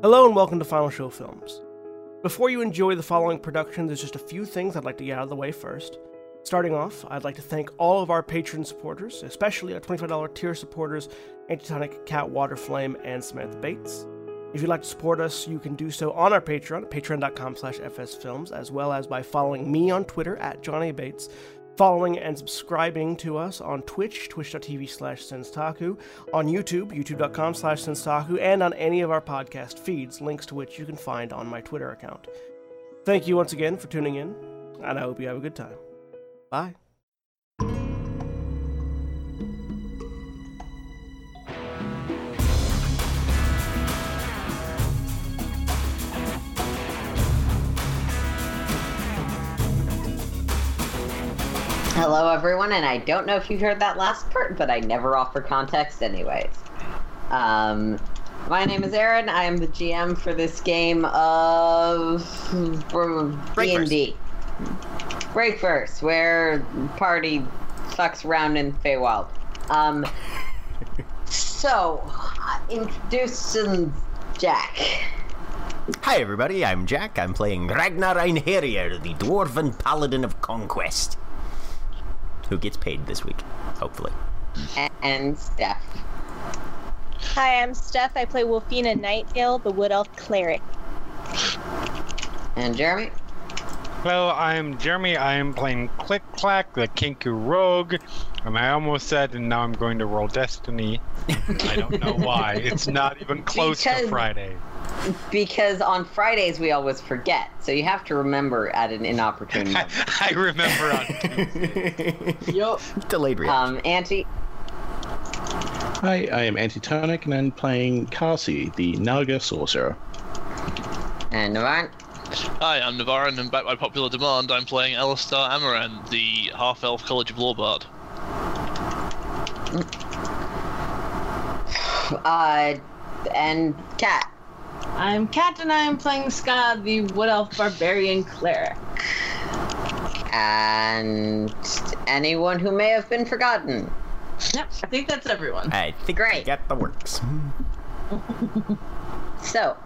Hello and welcome to Final Show Films. Before you enjoy the following production, there's just a few things I'd like to get out of the way first. Starting off, I'd like to thank all of our patron supporters, especially our $25 tier supporters, Antitonic, Cat Waterflame, and Samantha Bates. If you'd like to support us, you can do so on our Patreon patreon.com slash fsfilms, as well as by following me on Twitter at Johnny Bates, following and subscribing to us on Twitch, twitch.tv slash senstaku, on YouTube, youtube.com slash senstaku, and on any of our podcast feeds, links to which you can find on my Twitter account. Thank you once again for tuning in, and I hope you have a good time. Bye. Hello, everyone, and I don't know if you heard that last part, but I never offer context, anyways. Um, my name is Erin. I am the GM for this game of D and D. Breakverse, where party fucks around in Feywild. Um, so, introducing Jack. Hi everybody, I'm Jack. I'm playing Ragnar Einherjar, the Dwarven Paladin of Conquest. Who gets paid this week, hopefully. And Stef. Hi, I'm Stef. I play Wylfina Nightgale, the Wood Elf Cleric. And Jeremy. Hello, I'm Jeremy. I am playing Click Clack, the Kenku Rogue. And I almost said, and now I'm going to roll Destiny. I don't know why. It's not even close Because- to Friday. Because on Fridays we always forget, so you have to remember at an inopportune I, moment. I remember on Yup. Delayed reaction. Um, Auntie. Hi, I am Antitonic, and I'm playing Carsi, the Naga sorcerer. And Navarre. Hi, I'm Navarran, and back by popular demand, I'm playing Alastar Amaran, the half-elf College of Law bard. Uh, and Kat. I'm Kat, and I'm playing Sca', the Wood Elf Barbarian Cleric. And anyone who may have been forgotten. Yep, I think that's everyone. I think great. I got the works. So,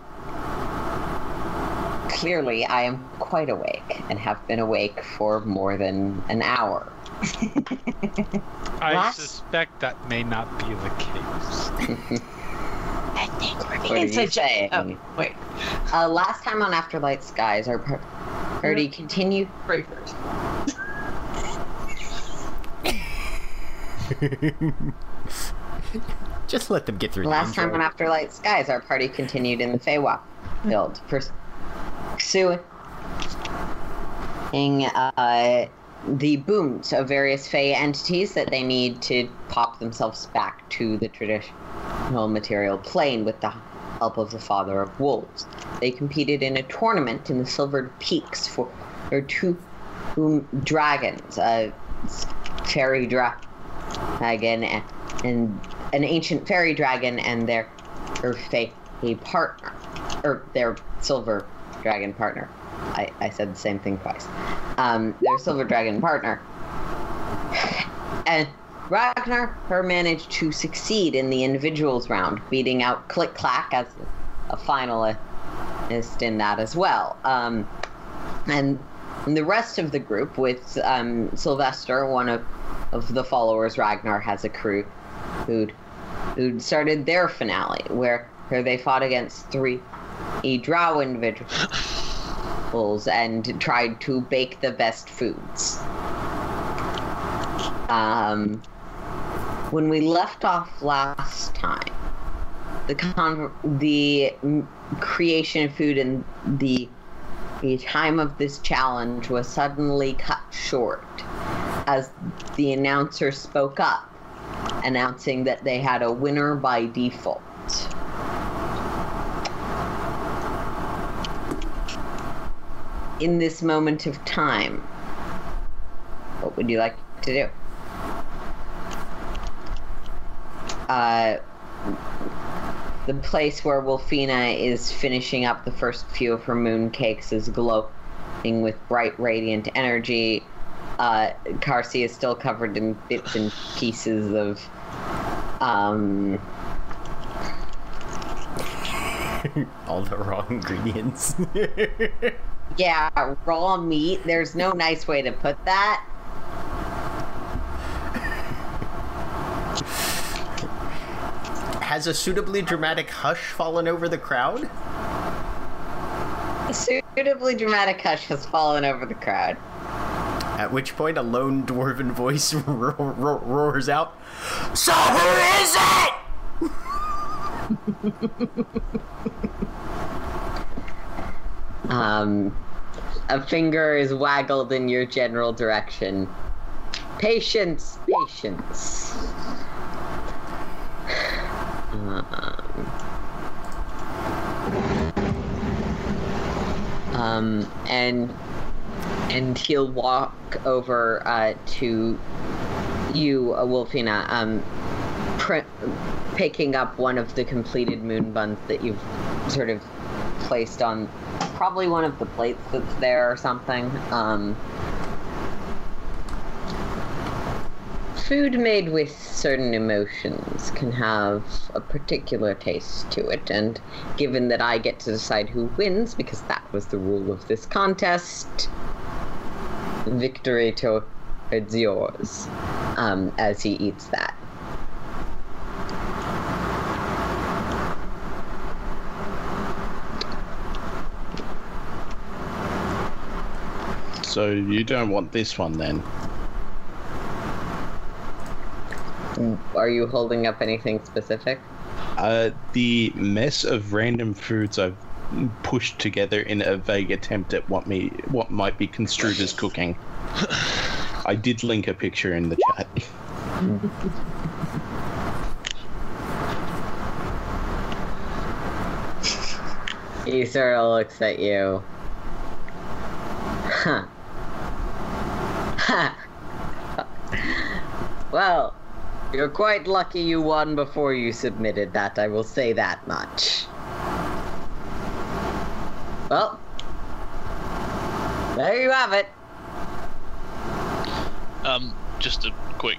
clearly I am quite awake and have been awake for more than an hour. I Last- suspect that may not be the case. I think we're What are you inside joke. saying? Oh, wait. Uh, last time on Afterlight Skies, our par- party continued. Pray first. Just let them get through Last time on. Afterlight Skies, our party continued in the Feywild field, pursuing uh, the booms of various Fey entities that they need to pop themselves back to the traditional material plane with the help of the Father of Wolves. They competed in a tournament in the Silvered Peaks for their two um, dragons, a fairy dra- dragon and, and an ancient fairy dragon and their their fey partner or their silver dragon partner. I, I said the same thing twice. Um, their silver dragon partner. And Ragnar her managed to succeed in the individuals round, beating out Click Clack as a finalist in that as well. Um, and the rest of the group, with um, Sylvester, one of, of the followers Ragnar has accrued, who'd, who'd started their finale, where, where they fought against three drow individuals and tried to bake the best foods. Um, when we left off last time, the con- the creation of food and the the time of this challenge was suddenly cut short as the announcer spoke up, announcing that they had a winner by default. In this moment of time, what would you like to do? Uh, the place where Wylfina is finishing up the first few of her moon cakes is glowing with bright, radiant energy. Uh, is still covered in bits and pieces of um, All the wrong ingredients. Yeah, raw meat. There's no nice way to put that. Has a suitably dramatic hush fallen over the crowd? A suitably dramatic hush has fallen over the crowd. At which point, a lone dwarven voice ro- ro- roars out, So who is it? Um, a finger is waggled in your general direction. Patience, patience. Um, um, and and he'll walk over uh, to you, uh, Wylfina, um, pr- picking up one of the completed moon buns that you've sort of placed on probably one of the plates that's there or something. Um, food made with certain emotions can have a particular taste to it, and given that I get to decide who wins, because that was the rule of this contest, victory towards yours um, as he eats that. So you don't want this one then? Are you holding up anything specific? Uh, the mess of random foods I've pushed together in a vague attempt at what me what might be construed as cooking. I did link a picture in the chat. He sort of looks at you. Huh. Ha. well, you're quite lucky you won before you submitted that, I will say that much. Well, there you have it. Um, just a quick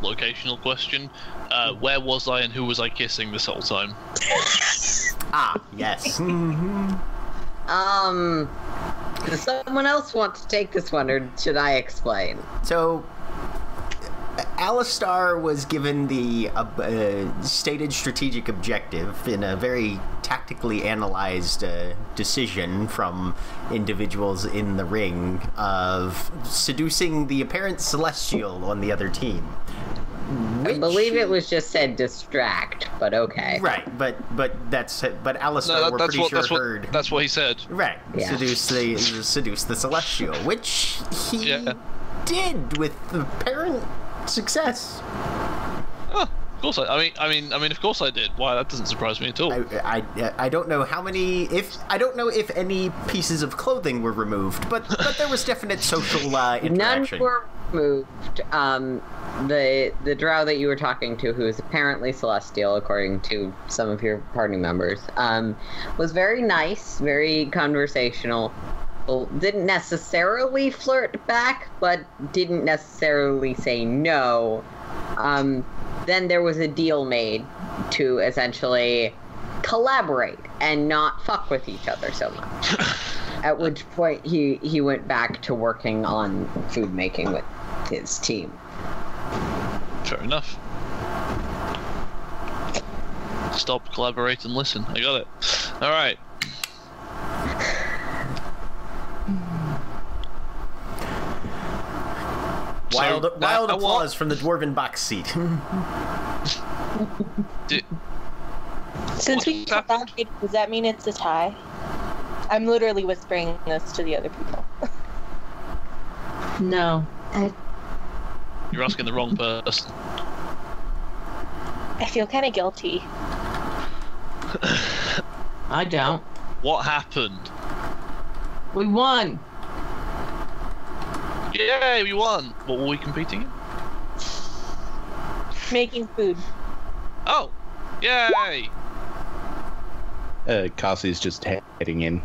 locational question. Uh, where was I and who was I kissing this whole time? Ah, yes. Um, does someone else want to take this one, or should I explain? So, Alastar was given the uh, uh, stated strategic objective in a very tactically analyzed uh, decision from individuals in the ring of seducing the apparent celestial on the other team. I believe it was just said distract, but okay. Right, but but that's but Alastar, No, that, we're that's pretty what sure that's what that's what he said. Right, Yeah. seduce the seduce the celestial, which he Yeah. did with apparent success. Oh, of course I. I mean, I mean, I mean, of course I did. Why? That doesn't surprise me at all. I, I, I don't know how many if I don't know if any pieces of clothing were removed, but but there was definite social uh, None were removed. Um, the the drow that you were talking to, who is apparently celestial, according to some of your party members, um, was very nice, very conversational. Didn't necessarily flirt back, but didn't necessarily say no. Um, then there was a deal made to essentially collaborate and not fuck with each other so much. At which point he he went back to working on food making with his team. Fair enough. Stop, collaborate, and listen. I got it. All right. Wild So, wild uh, applause what- from the dwarven box seat. Di- Since we What's happened? does that mean it's a tie? I'm literally whispering this to the other people. No. You're asking the wrong person. I feel kind of guilty. I don't. What happened? We won. Yay, we won. What were we competing in? Making food. Oh, yay! Uh, Carsi's just heading in.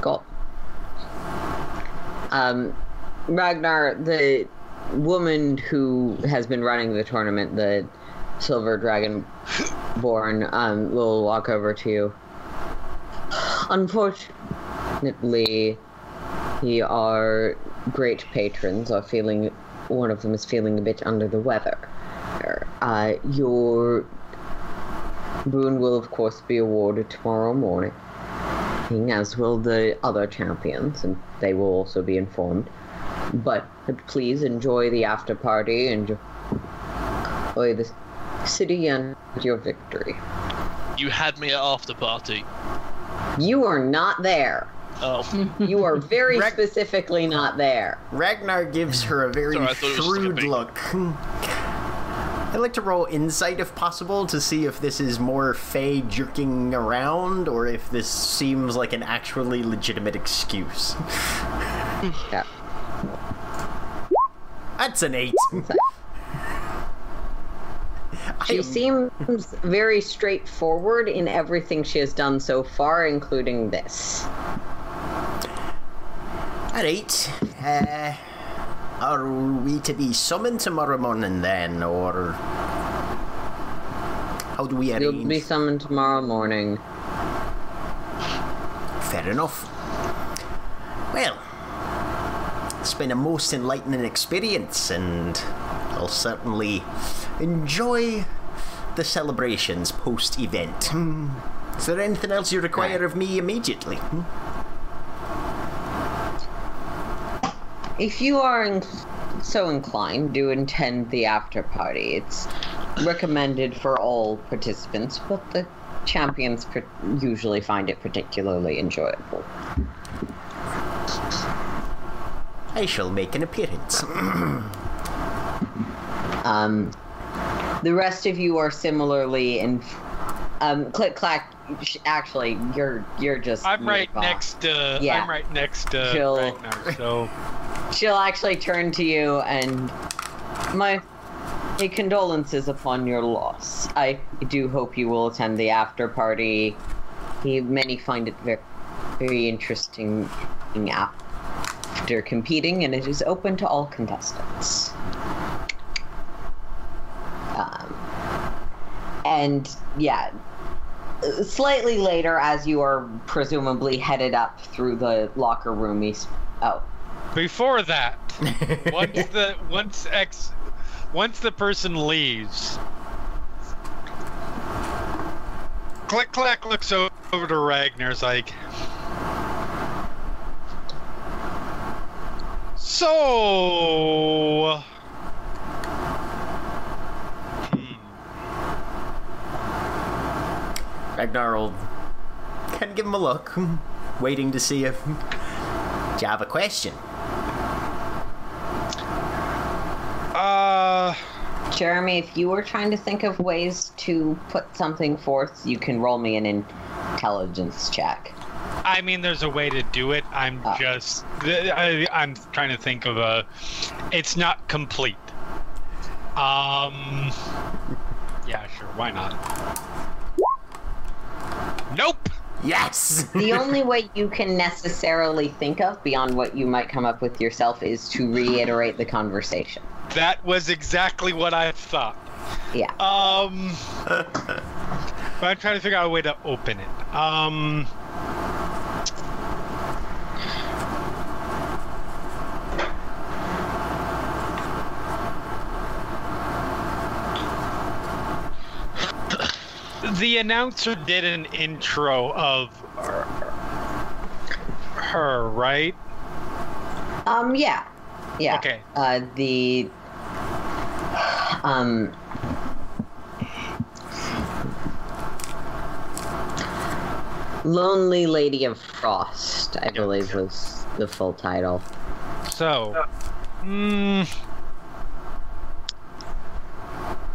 Cool. Um, Ragnar, the woman who has been running the tournament, the Silver Dragon Born um, will walk over to you. Unfortunately, he our great patrons are feeling. One of them is feeling a bit under the weather. Uh, your boon will, of course, be awarded tomorrow morning, as will the other champions, and they will also be informed. But please enjoy the after party, enjoy the city and your victory. You had me at after party. You are not there. Oh, You are very Rec- specifically not there. Ragnar gives her a very Sorry, I thought it was just like a shrewd look. I'd like to roll insight if possible to see if this is more Fey jerking around or if this seems like an actually legitimate excuse. Yeah. That's an eight. She am- seems very straightforward in everything she has done so far, including this. At eight. Uh, are we to be summoned tomorrow morning then, or how do we arrange? You'll be summoned tomorrow morning. Fair enough. Well, it's been a most enlightening experience, and I'll certainly enjoy the celebrations post event. Is there anything else you require of me immediately? Hmm? If you are in- so inclined, do attend the after party. It's recommended for all participants, but the champions per- usually find it particularly enjoyable. I shall make an appearance. Um, the rest of you are similarly in. Um, click clack. Actually, you're you're just. I'm right next to. Yeah. I'm right next to Chill. Ragnar. So She'll actually turn to you and my my condolences upon your loss. I do hope you will attend the after party. He, many find it very, very interesting after competing, and it is open to all contestants. Um, and yeah, slightly later, as you are presumably headed up through the locker room, he's oh. before that, once the once X, once the person leaves, click clack looks o- over to Ragnar's like. So. Ragnar will kind of give him a look, waiting to see if. Do you have a question? Uh, Jeremy, if you were trying to think of ways to put something forth, you can roll me an intelligence check. I mean, there's a way to do it. I'm Ah. just, I, I'm trying to think of a. It's not complete. Um. Yeah, sure. Why not? Nope. Yes! The only way you can necessarily think of beyond what you might come up with yourself is to reiterate the conversation. That was exactly what I thought. Yeah. Um. but I'm trying to figure out a way to open it. Um. The announcer did an intro of her, her right? Um, yeah. Yeah. Okay. Uh, the. Um. Lonely Lady of Frost, I believe was the full title. So, mm,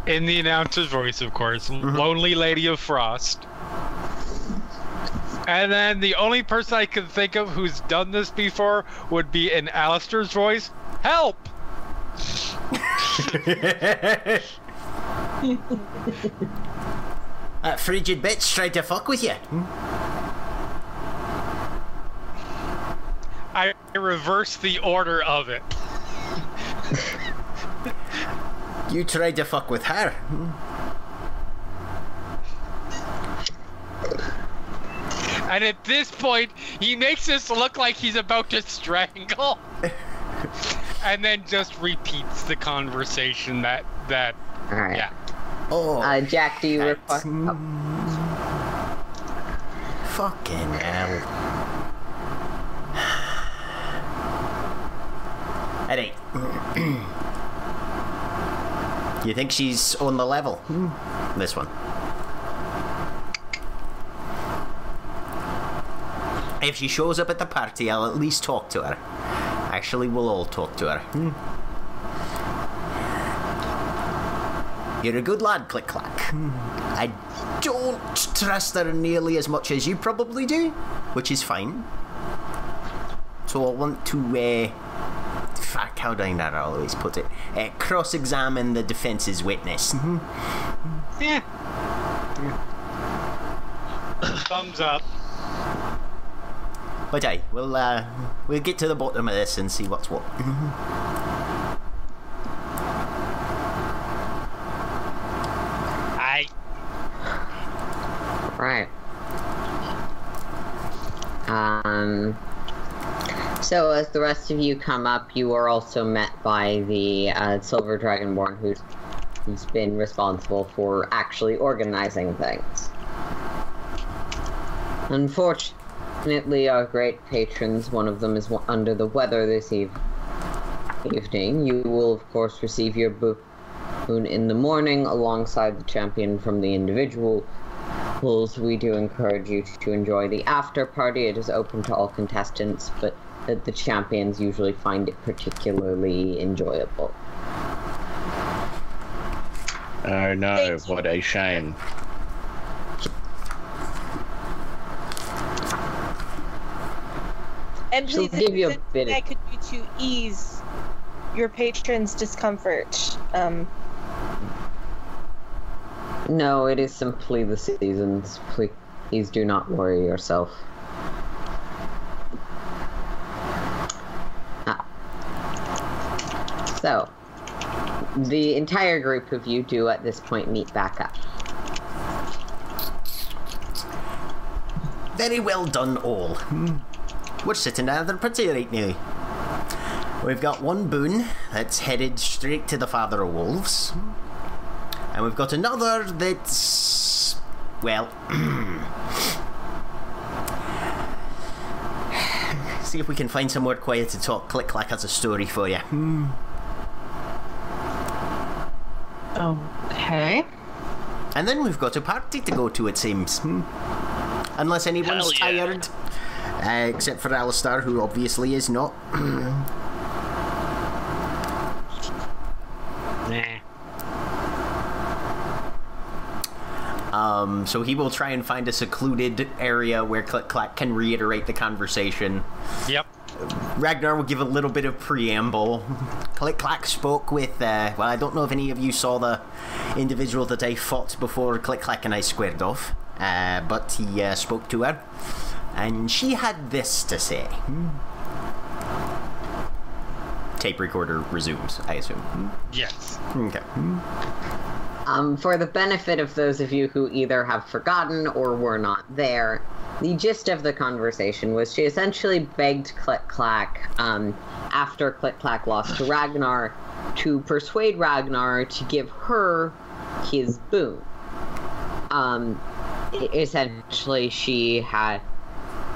in the announcer's voice, of course, mm-hmm. Lonely Lady of Frost. And then the only person I can think of who's done this before would be in Alastar's voice. Help! that frigid bitch tried to fuck with you. Hmm? I reverse the order of it. You tried to fuck with her. And at this point, he makes us look like he's about to strangle. and then just repeats the conversation that that All right. yeah. Oh, uh, Jack, do you report? Oh. Fucking hell. All right. Alright. you think she's on the level? Hmm. This one. If she shows up at the party, I'll at least talk to her. Actually, we'll all talk to her. Hmm. You're a good lad, Click Clack. Hmm. I don't trust her nearly as much as you probably do, which is fine. So I want to, uh, fuck, how do I not always put it? Uh, cross examine the defense's witness. Yeah. Thumbs up. But hey, we'll, uh, we'll get to the bottom of this and see what's what. I Right. Um. So as the rest of you come up, you are also met by the uh, Silver Dragonborn, who's who's been responsible for actually organizing things. Unfortunately, our great patrons, one of them is under the weather this eve- evening. You will, of course, receive your boon in the morning alongside the champion from the individual rules, we do encourage you to enjoy the after party. It is open to all contestants, but the, the champions usually find it particularly enjoyable. Oh no, what a shame. And She'll please, give you a bit of- I could do to ease your patrons' discomfort. Um, No, it is simply the seasons. Please do not worry yourself. So, the entire group of you do at this point meet back up. Very well done, all. Hmm. We're sitting the party right now. We've got one boon that's headed straight to the Father of Wolves. And we've got another that's. Well. See if we can find somewhere quiet to talk. Click Clack has a story for you. Okay. And then we've got a party to go to, it seems. Hmm. Unless anyone's yeah. tired. Uh, except for Alastar, who obviously is not. nah. Um, so he will try and find a secluded area where Click Clack can reiterate the conversation. Yep. Ragnar will give a little bit of preamble. Click Clack spoke with, uh, well, I don't know if any of you saw the individual that I fought before Click Clack and I squared off, uh, but he uh, spoke to her, and she had this to say. Tape recorder resumes, I assume. Yes. Okay. Um, for the benefit of those of you who either have forgotten or were not there, the gist of the conversation was she essentially begged Click Clack, um, after Click Clack lost to Ragnar, to persuade Ragnar to give her his boon. Um, essentially, she had,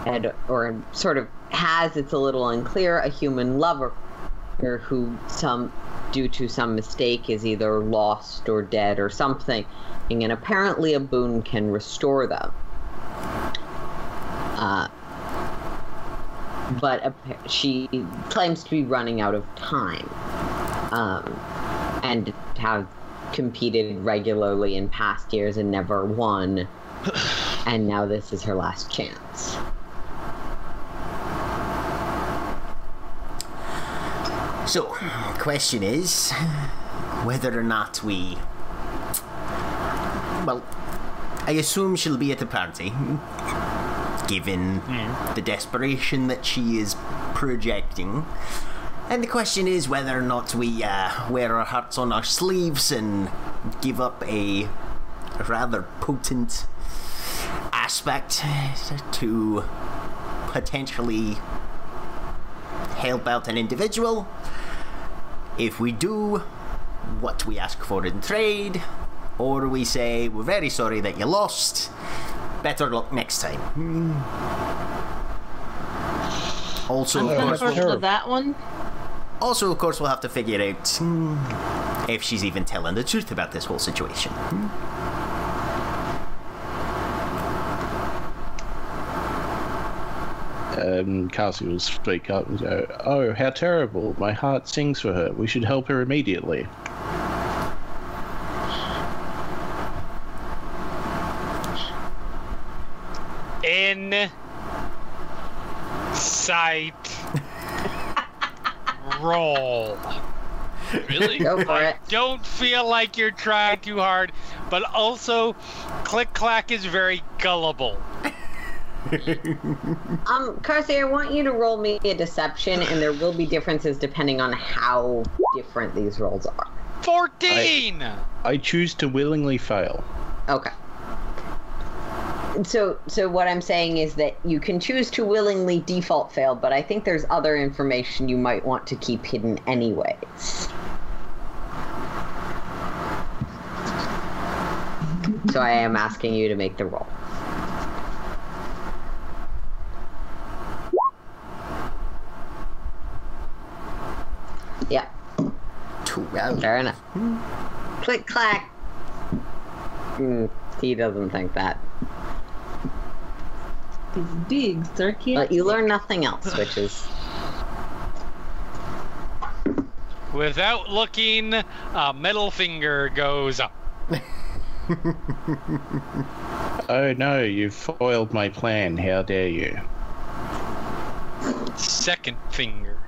had, or sort of has, it's a little unclear, a human lover who some due to some mistake is either lost or dead or something and apparently a boon can restore them. Uh, but she claims to be running out of time um, and have competed regularly in past years and never won and now this is her last chance So, question is whether or not we. Well, I assume she'll be at the party, given the desperation that she is projecting. And the question is whether or not we uh, wear our hearts on our sleeves and give up a rather potent aspect to potentially help out an individual. If we do what we ask for in trade, or we say, we're very sorry that you lost, better luck next time. Also, I'm of course, first we'll, to that one. also, of course, we'll have to figure out hmm, if she's even telling the truth about this whole situation. Um, Carsi will speak up and go, "Oh, how terrible! My heart sings for her. We should help her immediately." In sight. Roll. Really? Go for it. Don't feel like you're trying too hard, but also, Click Clack is very gullible. Um, Carsi, I want you to roll me a deception, and there will be differences depending on how different these rolls are. 14! I choose to willingly fail. Okay. So, so what I'm saying is that you can choose to willingly default fail, but I think there's other information you might want to keep hidden anyways. So I am asking you to make the roll. Yeah, Too well. fair enough. Click clack. Hmm, he doesn't think that. He's big, sir. But you learn nothing else, which is Without looking, a middle finger goes up. Oh no, you've foiled my plan. How dare you? Second finger.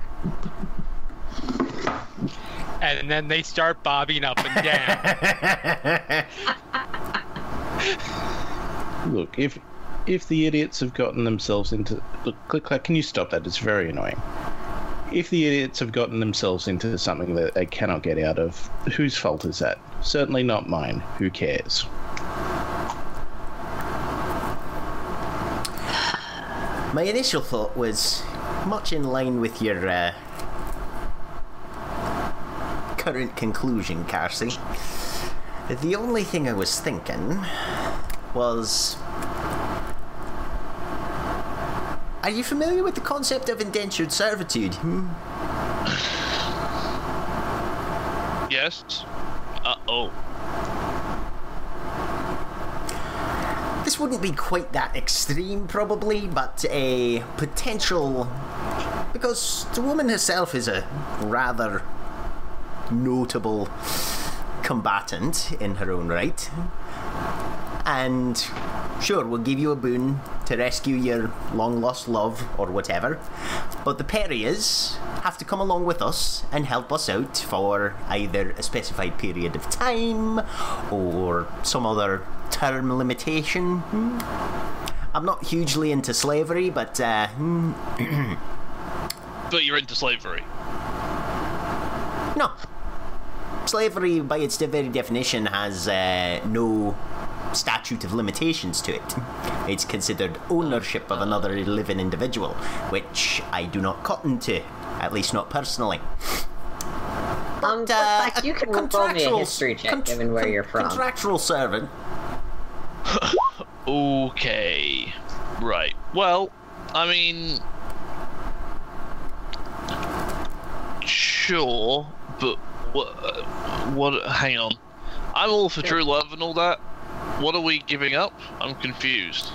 And then they start bobbing up and down. Look, if if the idiots have gotten themselves into look, click clack, can you stop that? It's very annoying. If the idiots have gotten themselves into something that they cannot get out of, whose fault is that? Certainly not mine. Who cares? My initial thought was much in line with your uh, current conclusion, Carsi. The only thing I was thinking was. Are you familiar with the concept of indentured servitude? Hmm? Yes. Uh oh. This wouldn't be quite that extreme, probably, but a potential. Because the woman herself is a rather notable combatant in her own right. And sure, we'll give you a boon to rescue your long lost love or whatever. But the Perias have to come along with us and help us out for either a specified period of time or some other term limitation. Hmm. I'm not hugely into slavery, but uh, hmm, But you're into slavery. no. Slavery, by its very definition, has uh, no statute of limitations to it. It's considered ownership of another living individual, which I do not cotton to, at least not personally. um. But, uh, Click, you can roll me a contractual- history check, contr- given where con- you're from. Contractual servant. Okay. Right. Well, I mean. Sure, but what? What? Hang on. I'm all for true love and all that. What are we giving up? I'm confused.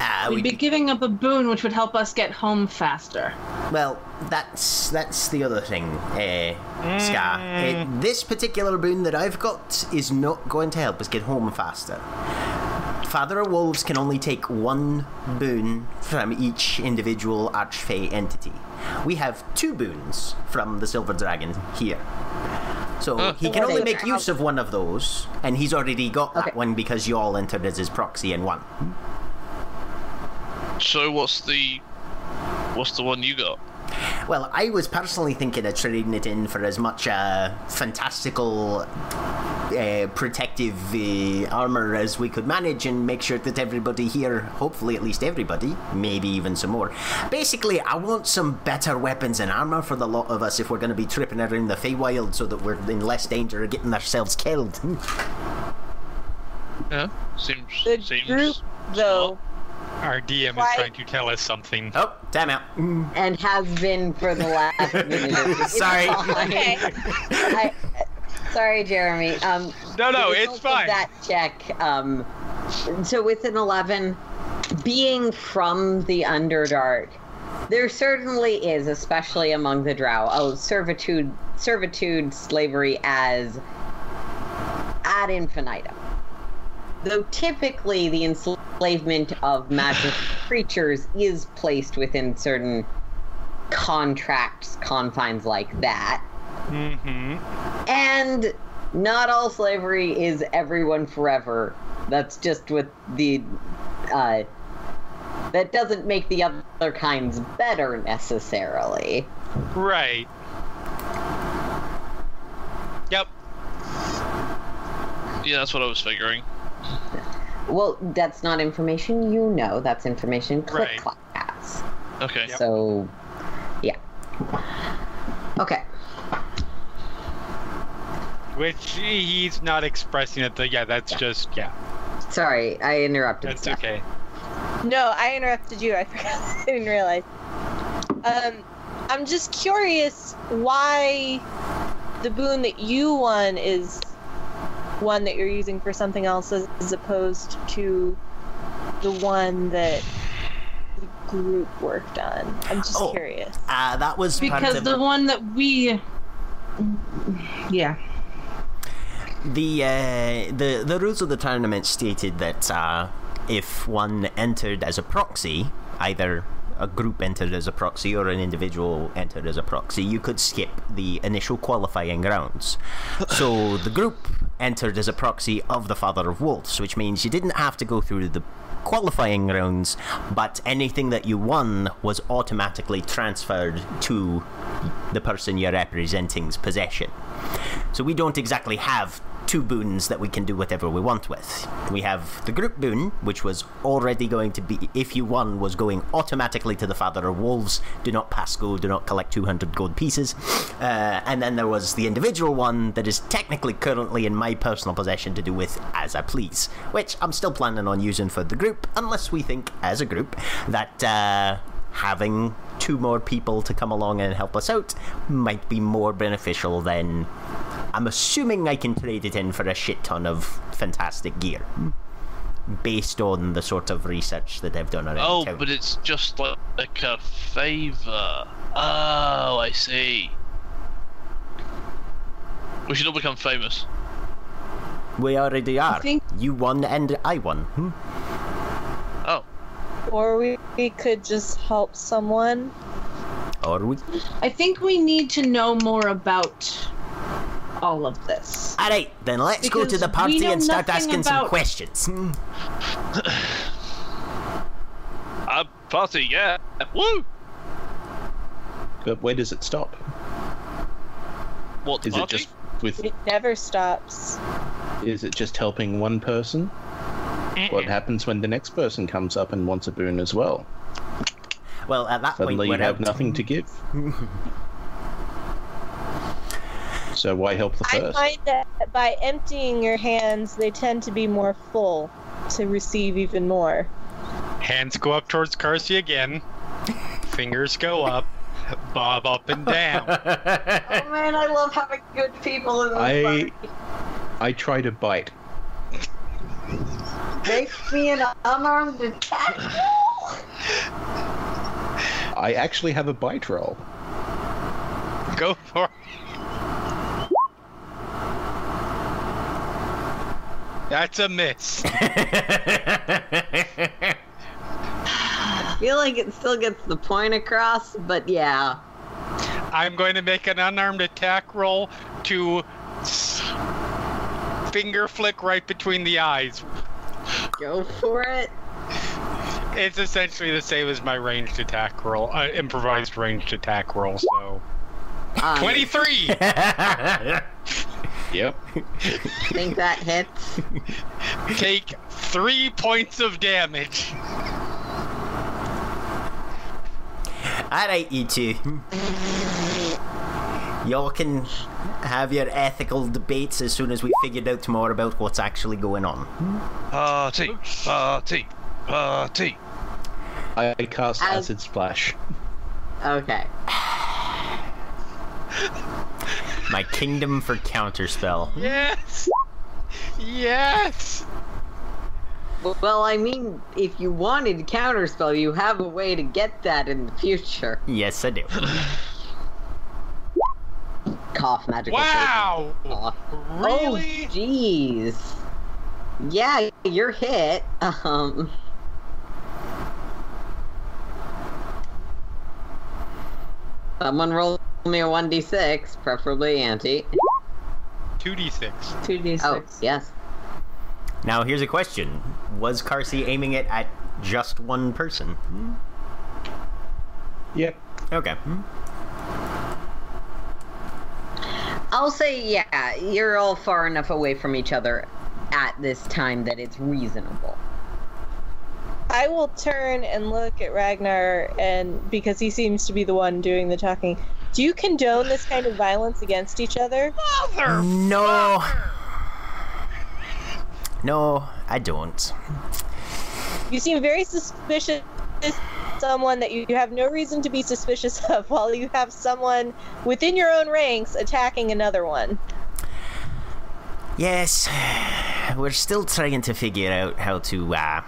Ah, We'd we be could- giving up a boon which would help us get home faster. Well, that's that's the other thing, uh, Sca'. Uh, this particular boon that I've got is not going to help us get home faster. Father of Wolves can only take one boon from each individual Archfey entity. We have two boons from the Silver Dragon here. So Huh. he can only make use of one of those, and he's already got that one because you all entered as his proxy in one. So what's the what's the one you got? Well, I was personally thinking of trading it in for as much uh, fantastical uh, protective uh, armor as we could manage and make sure that everybody here, hopefully at least everybody, maybe even some more. Basically, I want some better weapons and armor for the lot of us if we're going to be tripping around the Feywild so that we're in less danger of getting ourselves killed. Yeah, seems The seems. group, though, Our DM Why- is trying to tell us something. oh, time out. and has been for the last minute. Sorry. Okay. I, sorry, Jeremy. Um, No, no, it's fine. That check. Um, so with an eleven, being from the Underdark, there certainly is, especially among the Drow, a servitude, servitude, slavery as ad infinitum. Though typically the enslavement of magic creatures is placed within certain contracts, confines like that. Mm-hmm. And not all slavery is everyone forever. That's just what the. Uh, that doesn't make the other kinds better necessarily. Right. Yep. Yeah, that's what I was figuring. Well, that's not information you know. That's information Click Right. Clack has. Okay. Yep. So, yeah. Okay. Which he's not expressing it. The, yeah, that's just yeah. Sorry, I interrupted. That's Stef. okay. No, I interrupted you. I forgot. I didn't realize. Um, I'm just curious why the boon that you won is one that you're using for something else as, as opposed to the one that the group worked on. I'm just Oh. curious. Uh, that was Because the one that we. Yeah. the uh, the the rules of the tournament stated that uh, if one entered as a proxy, either a group entered as a proxy or an individual entered as a proxy, you could skip the initial qualifying rounds. so the group entered as a proxy of the Father of Wolves, which means you didn't have to go through the qualifying rounds, but anything that you won was automatically transferred to the person you're representing's possession. So we don't exactly have two boons that we can do whatever we want with. We have the group boon, which was already going to be, if you won, was going automatically to the Father of Wolves. Do not pass go, do not collect 200 gold pieces. Uh, and then there was the individual one that is technically currently in my personal possession to do with as I please, which I'm still planning on using for the group, unless we think, as a group, that uh, having two more people to come along and help us out might be more beneficial than I'm assuming I can trade it in for a shit ton of fantastic gear. Based on the sort of research that I've done around Oh, town. but it's just like, like a favor. Oh, I see. We should all become famous. we already are. think- You won and I won. Hmm? Or we, we could just help someone. Or we. I think we need to know more about all of this. Alright, then let's go to the party and start nothing asking some questions. Hmm. a party, yeah. Woo! But where does it stop? What Is party? it just with? It never stops. Is it just helping one person? What happens when the next person comes up and wants a boon as well? Well, at that point, Suddenly we're you have out. nothing to give. so why help the first? I first? find that by emptying your hands, they tend to be more full to receive even more. Hands go up towards Carsi again. Fingers go up. Bob up and down. Oh man, I love having good people in the I party. I try to bite. Make me an unarmed attack. I actually have a bite roll. Go for it. That's a miss. I feel like it still gets the point across, but yeah. I'm going to make an unarmed attack roll to finger flick right between the eyes. Go for it. It's essentially the same as my ranged attack roll, uh, improvised ranged attack roll. So Um, 23. Yep. think that hits. Take three points of damage. Alright, you two. Y'all can have your ethical debates as soon as we figured out more about what's actually going on. Party, party, party. I cast As- acid splash. Okay. My kingdom for counterspell. Yes. Yes. Well, I mean, if you wanted counterspell, you have a way to get that in the future. Yes, I do. Cough magical. Wow. potion. Cough. Really? Oh, jeez. Yeah, you're hit. Um. Someone roll me a 1d6, preferably anti. 2d6. 2d6. Oh, yes. Now, here's a question Was Carsi aiming it at just one person? Yep. Okay. I'll say, yeah, you're all far enough away from each other at this time that it's reasonable. I will turn and look at Ragnar, and because he seems to be the one doing the talking, do you condone this kind of violence against each other? Mother. No. No, I don't. You seem very suspicious. of Someone that you you have no reason to be suspicious of, while you have someone within your own ranks attacking another one. Yes, we're still trying to figure out how to, uh.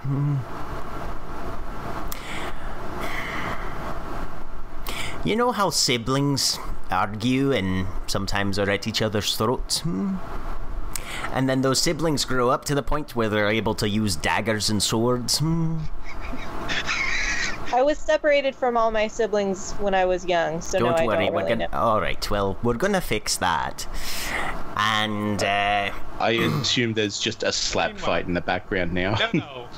You know how siblings argue and sometimes are at each other's throats? And then those siblings grow up to the point where they're able to use daggers and swords? Hmm? I was separated from all my siblings when I was young, so don't no, I worry, don't we're really gonna. know. All right, well, we're gonna fix that. And uh, I assume there's just a slap fight in the background now. No, no.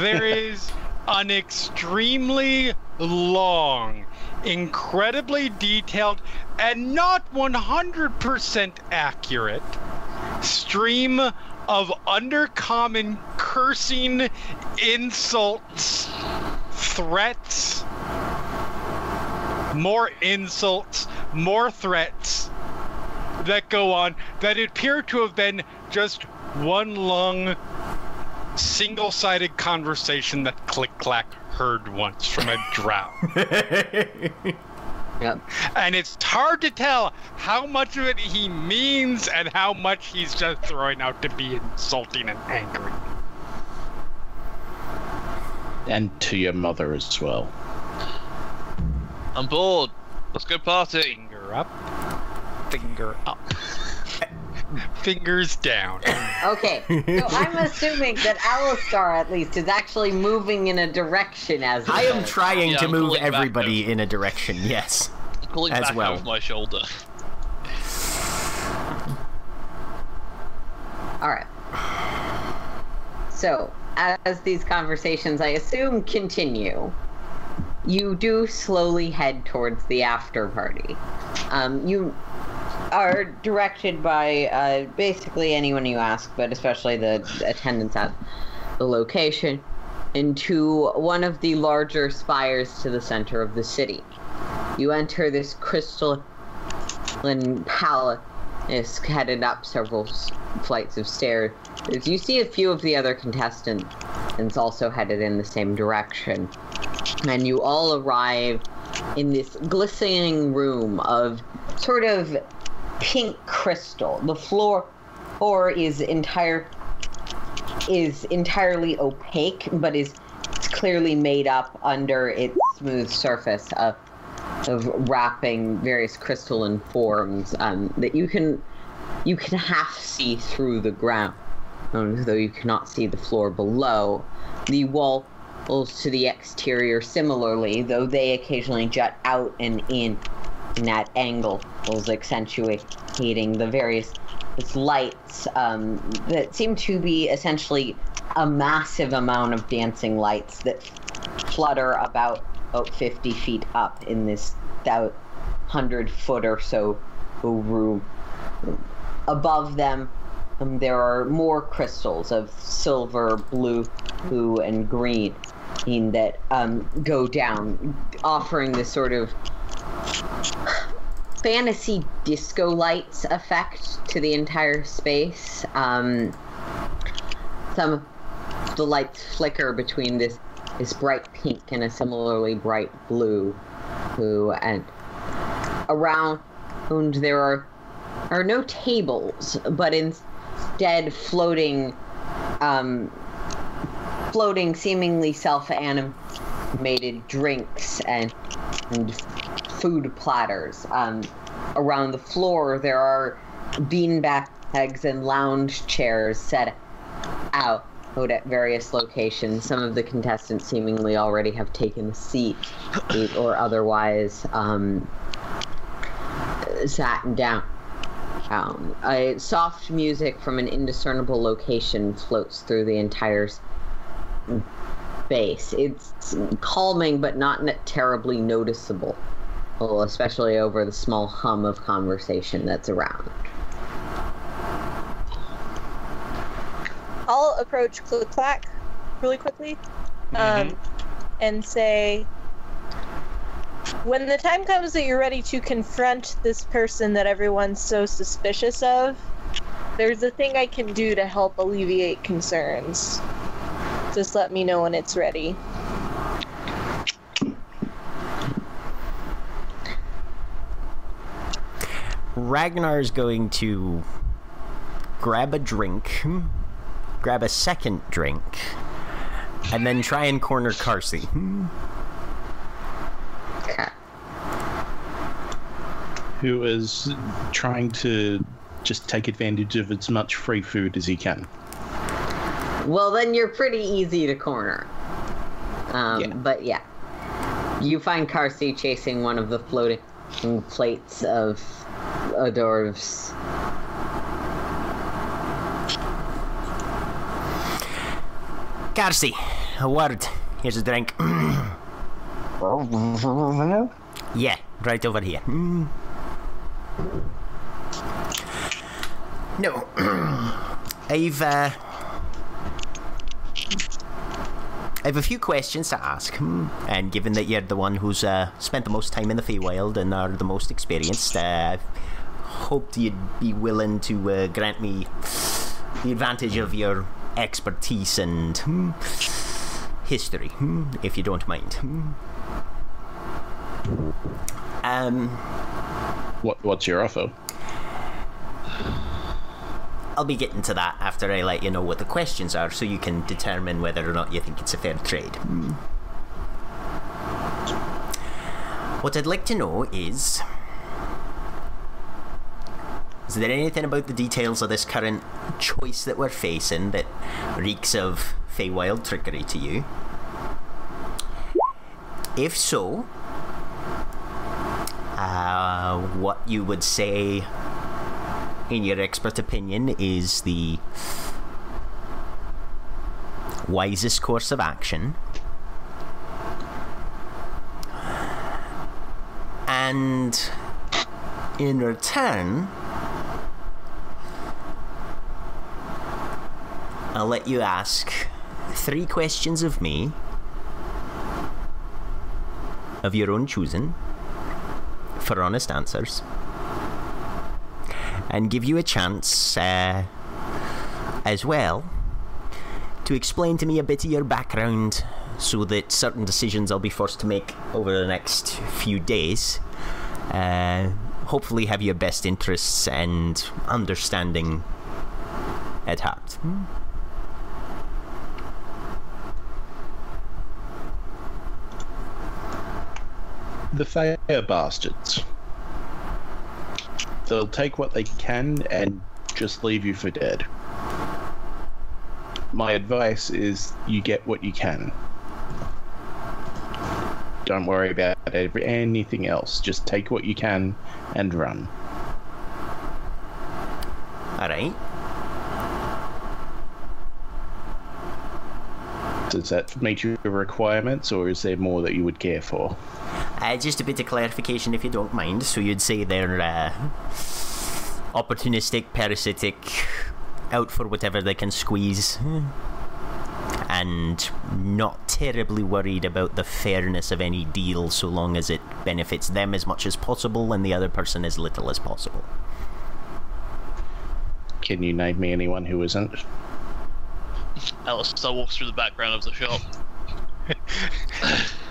There is an extremely long, incredibly detailed, and not 100% accurate stream of undercommon cursing, insults, threats, more insults, more threats that go on that appear to have been just one long single-sided conversation that click clack heard once from a drow Yep. and it's hard to tell how much of it he means and how much he's just throwing out to be insulting and angry and to your mother as well. I'm bored. Let's go party. finger up finger up fingers down Okay, so I'm assuming that Alastar, at least, is actually moving in a direction as well. I am trying Yeah, to I'm move everybody in a direction. Yes. Pulling As back well. over my shoulder. All right. So, as these conversations, I assume, continue, you do slowly head towards the after party. Um, you are directed by uh, basically anyone you ask, but especially the attendants at the location, into one of the larger spires to the center of the city. You enter this crystalline palace is headed up several flights of stairs. You see a few of the other contestants also headed in the same direction. And you all arrive in this glistening room of sort of pink crystal. The floor or is entire is entirely opaque, but is clearly made up under its smooth surface of of wrapping various crystalline forms um, that you can you can half see through the ground, um, though you cannot see the floor below. The walls to the exterior similarly, though they occasionally jut out and in in angle angles, accentuating the various lights um, that seem to be essentially a massive amount of dancing lights that flutter about about 50 feet up in this about 100 foot or so room above them, um, there are more crystals of silver, blue, blue, and green that um, go down, offering this sort of fantasy disco lights effect to the entire space. Um, some the lights flicker between this this bright pink and a similarly bright blue, blue, and around and there are are no tables, but instead floating, um, floating seemingly self-animated drinks and, and food platters. Um, around the floor, there are bean bags and lounge chairs set out at various locations. Some of the contestants seemingly already have taken a seat or otherwise um, sat down. Um, a soft music from an indiscernible location floats through the entire space. It's calming, but not terribly noticeable, well, especially over the small hum of conversation that's around. I'll approach Click Clack really quickly um, and say, when the time comes that you're ready to confront this person that everyone's so suspicious of, there's a thing I can do to help alleviate concerns. Just let me know when it's ready. Ragnar is going to grab a drink, grab a second drink, and then try and corner Carsi. Who is trying to just take advantage of as much free food as he can. Well, then you're pretty easy to corner. Um, Yeah. But yeah. You find Carsi chasing one of the floating plates of d'oeuvres. Carsi, a word. Here's a drink. yeah, right over here. No. I've, uh. I have a few questions to ask, hmm, and given that you're the one who's uh, spent the most time in the Feywild and are the most experienced, uh, I've hoped you'd be willing to uh, grant me the advantage of your expertise and hmm, history, hmm, if you don't mind. Um, What What's your offer? I'll be getting to that after I let you know what the questions are, so you can determine whether or not you think it's a fair trade. Hmm. What I'd like to know is. Is there anything about the details of this current choice that we're facing that reeks of Feywild trickery to you? If so, uh, what you would say in your expert opinion, is the wisest course of action. And in return, I'll let you ask three questions of me of your own choosing for honest answers and give you a chance uh, as well to explain to me a bit of your background so that certain decisions I'll be forced to make over the next few days uh, hopefully have your best interests and understanding at heart. Hmm? The Fire bastards. They'll take what they can and just leave you for dead. My advice is you get what you can. Don't worry about every, anything else. Just take what you can and run. Alright. Does that meet your requirements, or is there more that you would care for? Uh, just a bit of clarification if you don't mind. So you'd say they're uh, opportunistic, parasitic, out for whatever they can squeeze, and not terribly worried about the fairness of any deal so long as it benefits them as much as possible and the other person as little as possible. Can you name me anyone who isn't? Alastar walks through the background of the shop.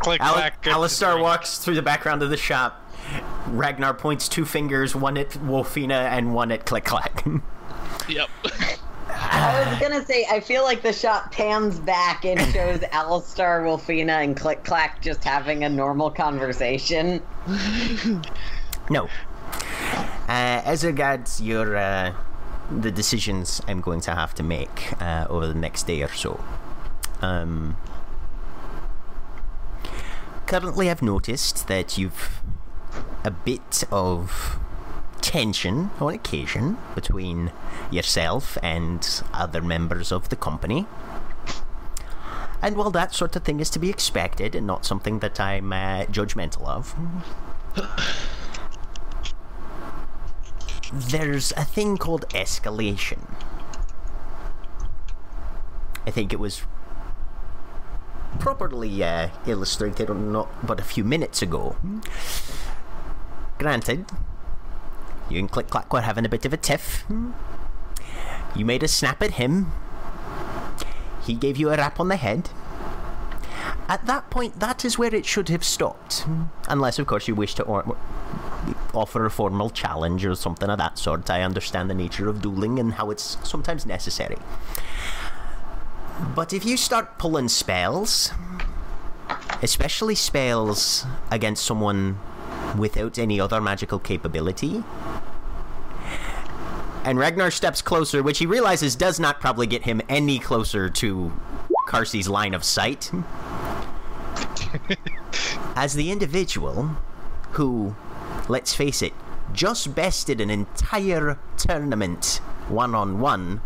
Click Al- clack. Alastar walks through the background of the shop. Ragnar points two fingers, one at Wylfina and one at Click Clack. Yep. I was gonna say, I feel like the shot pans back and shows Alastar, Wylfina, and Click Clack just having a normal conversation. no. Uh, as regards your uh, the decisions I'm going to have to make uh, over the next day or so, um, currently I've noticed that you've a bit of tension on occasion between yourself and other members of the company. And while that sort of thing is to be expected and not something that I'm uh, judgmental of, there's a thing called escalation. I think it was properly uh, illustrated not but a few minutes ago. Granted, you and Click Clack were having a bit of a tiff. You made a snap at him. He gave you a rap on the head. At that point, that is where it should have stopped. Unless, of course, you wish to or- offer a formal challenge or something of that sort. I understand the nature of dueling and how it's sometimes necessary. But if you start pulling spells, especially spells against someone without any other magical capability, and Ragnar steps closer, which he realizes does not probably get him any closer to Carsi's line of sight. As the individual who, let's face it, just bested an entire tournament one on one,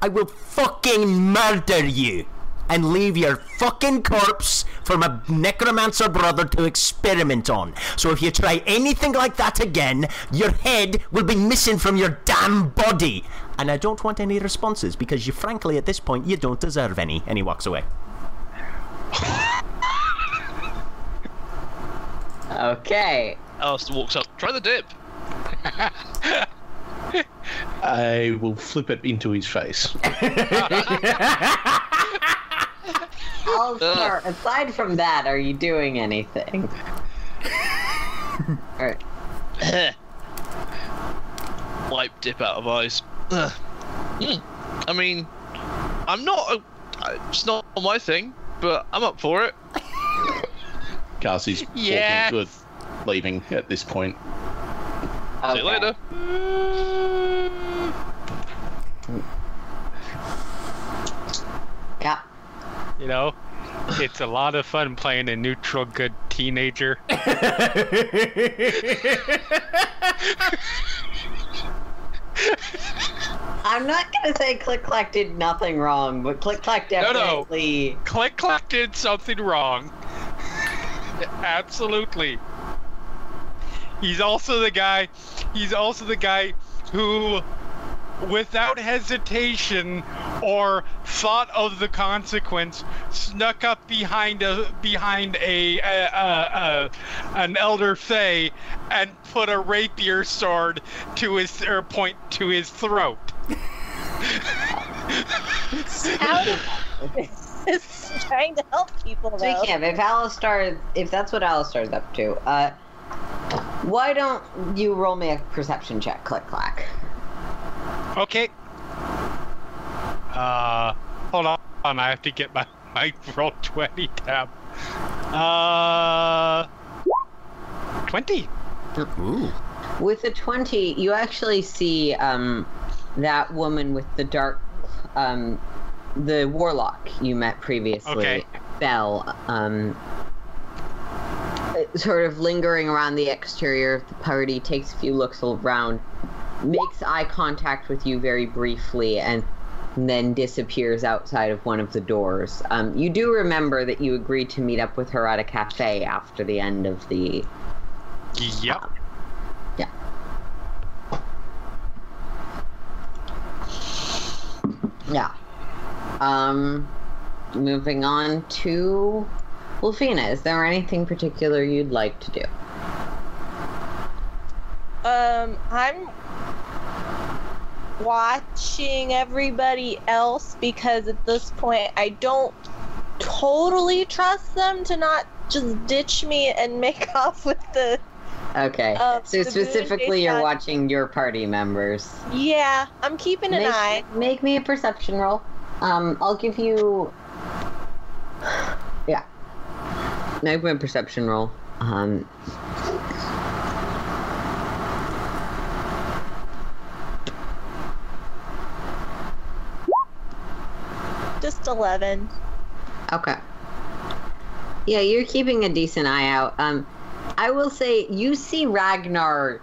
I will fucking murder you and leave your fucking corpse for my necromancer brother to experiment on. So if you try anything like that again, your head will be missing from your damn body. And I don't want any responses because you frankly at this point you don't deserve any. And he walks away. Okay. Alastar walks up. Try the dip. I will flip it into his face. Alastar, aside from that, are you doing anything? Alright. Wipe dip out of eyes. Mm. I mean, I'm not. A, I- it's not my thing, but I'm up for it. Carsi's Yes. walking good, leaving at this point. See you later. Yeah. You know, it's a lot of fun playing a neutral good teenager. I'm not gonna say Click Clack did nothing wrong, but Click Clack No, no. definitely. Click Clack did something wrong. Absolutely. He's also the guy. He's also the guy who, without hesitation or thought of the consequence, snuck up behind a behind a, a, a, a an elder fey and put a rapier sword to his or point to his throat. How is trying to help people though. Speaking of, if Alastar, if that's what Alastar's up to, uh, why don't you roll me a perception check, Click Clack? Okay. Uh, hold on. I have to get my, my roll 20 tab. Uh, 20. Ooh. With a 20, you actually see um, that woman with the dark, um, the warlock you met previously, Okay. Belle, um, sort of lingering around the exterior of the party, takes a few looks around, makes eye contact with you very briefly, and then disappears outside of one of the doors. Um, you do remember that you agreed to meet up with her at a cafe after the end of the. Yep. Um, yeah. Yeah. Um, moving on to Wylfina. Is there anything particular you'd like to do? Um, I'm watching everybody else because at this point I don't totally trust them to not just ditch me and make off with the. Okay. Uh, so specifically, you're watching your party members. Yeah, I'm keeping an make, eye. Make me a perception roll. Um, I'll give you. Make me a perception roll. Um. Just 11. Okay. Yeah, you're keeping a decent eye out. Um, I will say you see Ragnar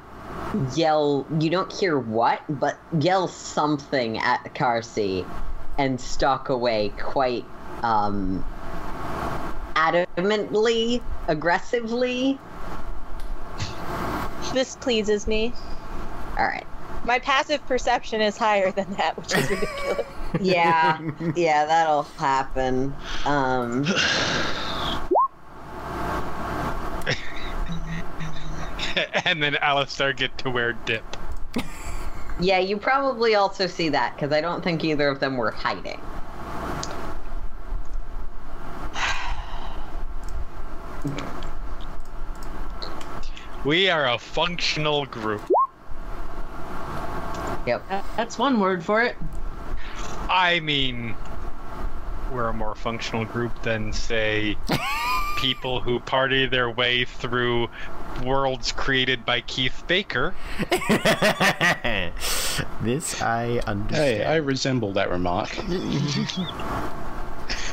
yell. You don't hear what, but yell something at Carsi and stalk away quite um, adamantly, aggressively. This pleases me. All right. My passive perception is higher than that, which is ridiculous. Yeah, yeah, that'll happen. Um, and then Alastar get to wear dip. yeah, you probably also see that because I don't think either of them were hiding. We are a functional group. Yep. That's one word for it. I mean, we're a more functional group than, say, people who party their way through worlds created by Keith Baker. this I understand. Hey, I resemble that remark.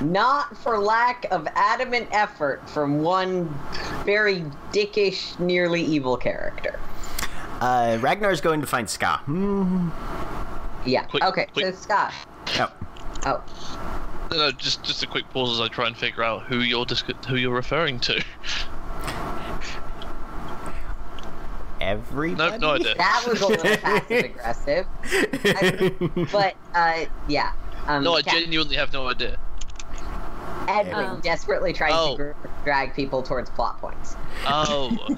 Not for lack of adamant effort from one very dickish, nearly evil character. Uh, Ragnar's going to find Sca'. Hmm. Yeah. Quick- okay, quick- so Sca'. Yep. Oh, No, no, just just a quick pause as I try and figure out who you're dis- who you're referring to. Everybody. No, no idea. that was a little passive aggressive. But, uh, yeah. Um, No, I Kat- genuinely have no idea. Edwin Um, desperately trying Oh. to drag people towards plot points Oh,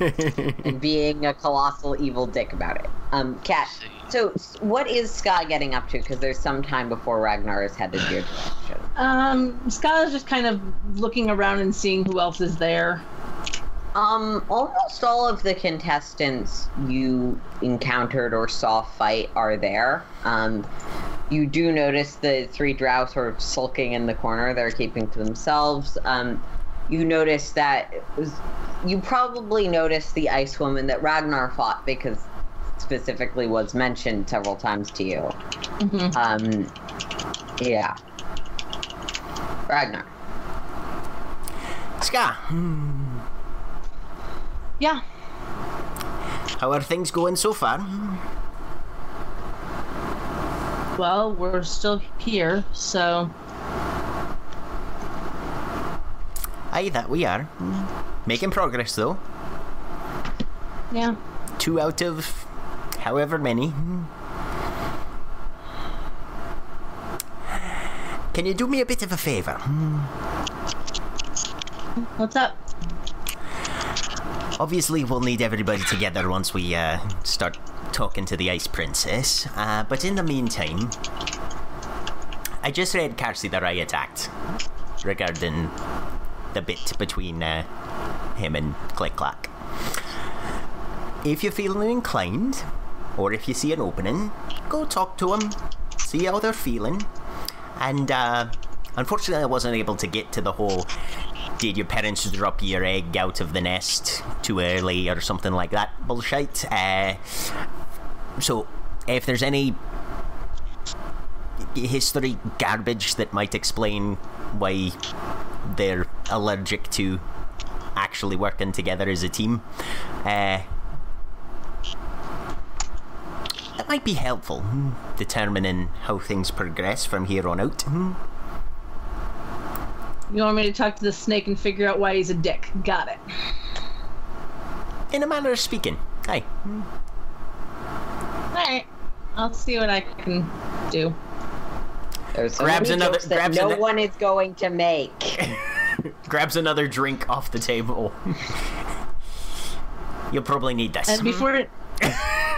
okay. and being a colossal evil dick about it. Um, Kat. See. So, what is Sca' getting up to? Because there's some time before Ragnar is headed your direction. Um, Sca' is just kind of looking around and seeing who else is there. Um, almost all of the contestants you encountered or saw fight are there. Um, you do notice the three drow sort of sulking in the corner. They're keeping to themselves. Um, you notice that it was, you probably noticed the ice woman that Ragnar fought because specifically was mentioned several times to you. Mhm. Um, yeah. Ragnar. Sca'. Hmm. Yeah. How are things going so far? Well, we're still here, so Aye, that we are. Making progress though. yeah. Two out of however many. Can you do me a bit of a favour? What's up? Obviously, we'll need everybody together once we uh, start talking to the Ice Princess. Uh, but in the meantime, I just read Carsi the Riot Act regarding the bit between uh, him and Click Clack. If you're feeling inclined, or if you see an opening, go talk to them, see how they're feeling. And uh, unfortunately, I wasn't able to get to the whole did your parents drop your egg out of the nest too early or something like that bullshit. Uh, so, if there's any history garbage that might explain why they're allergic to actually working together as a team, uh, that might be helpful hmm, determining how things progress from here on out. You want me to talk to the snake and figure out why he's a dick? Got it. In a manner of speaking. Aye. All right. I'll see what I can do. There's so Grabs many another- jokes that no ano- one is going to make. Grabs another drink off the table. You'll probably need this. And before,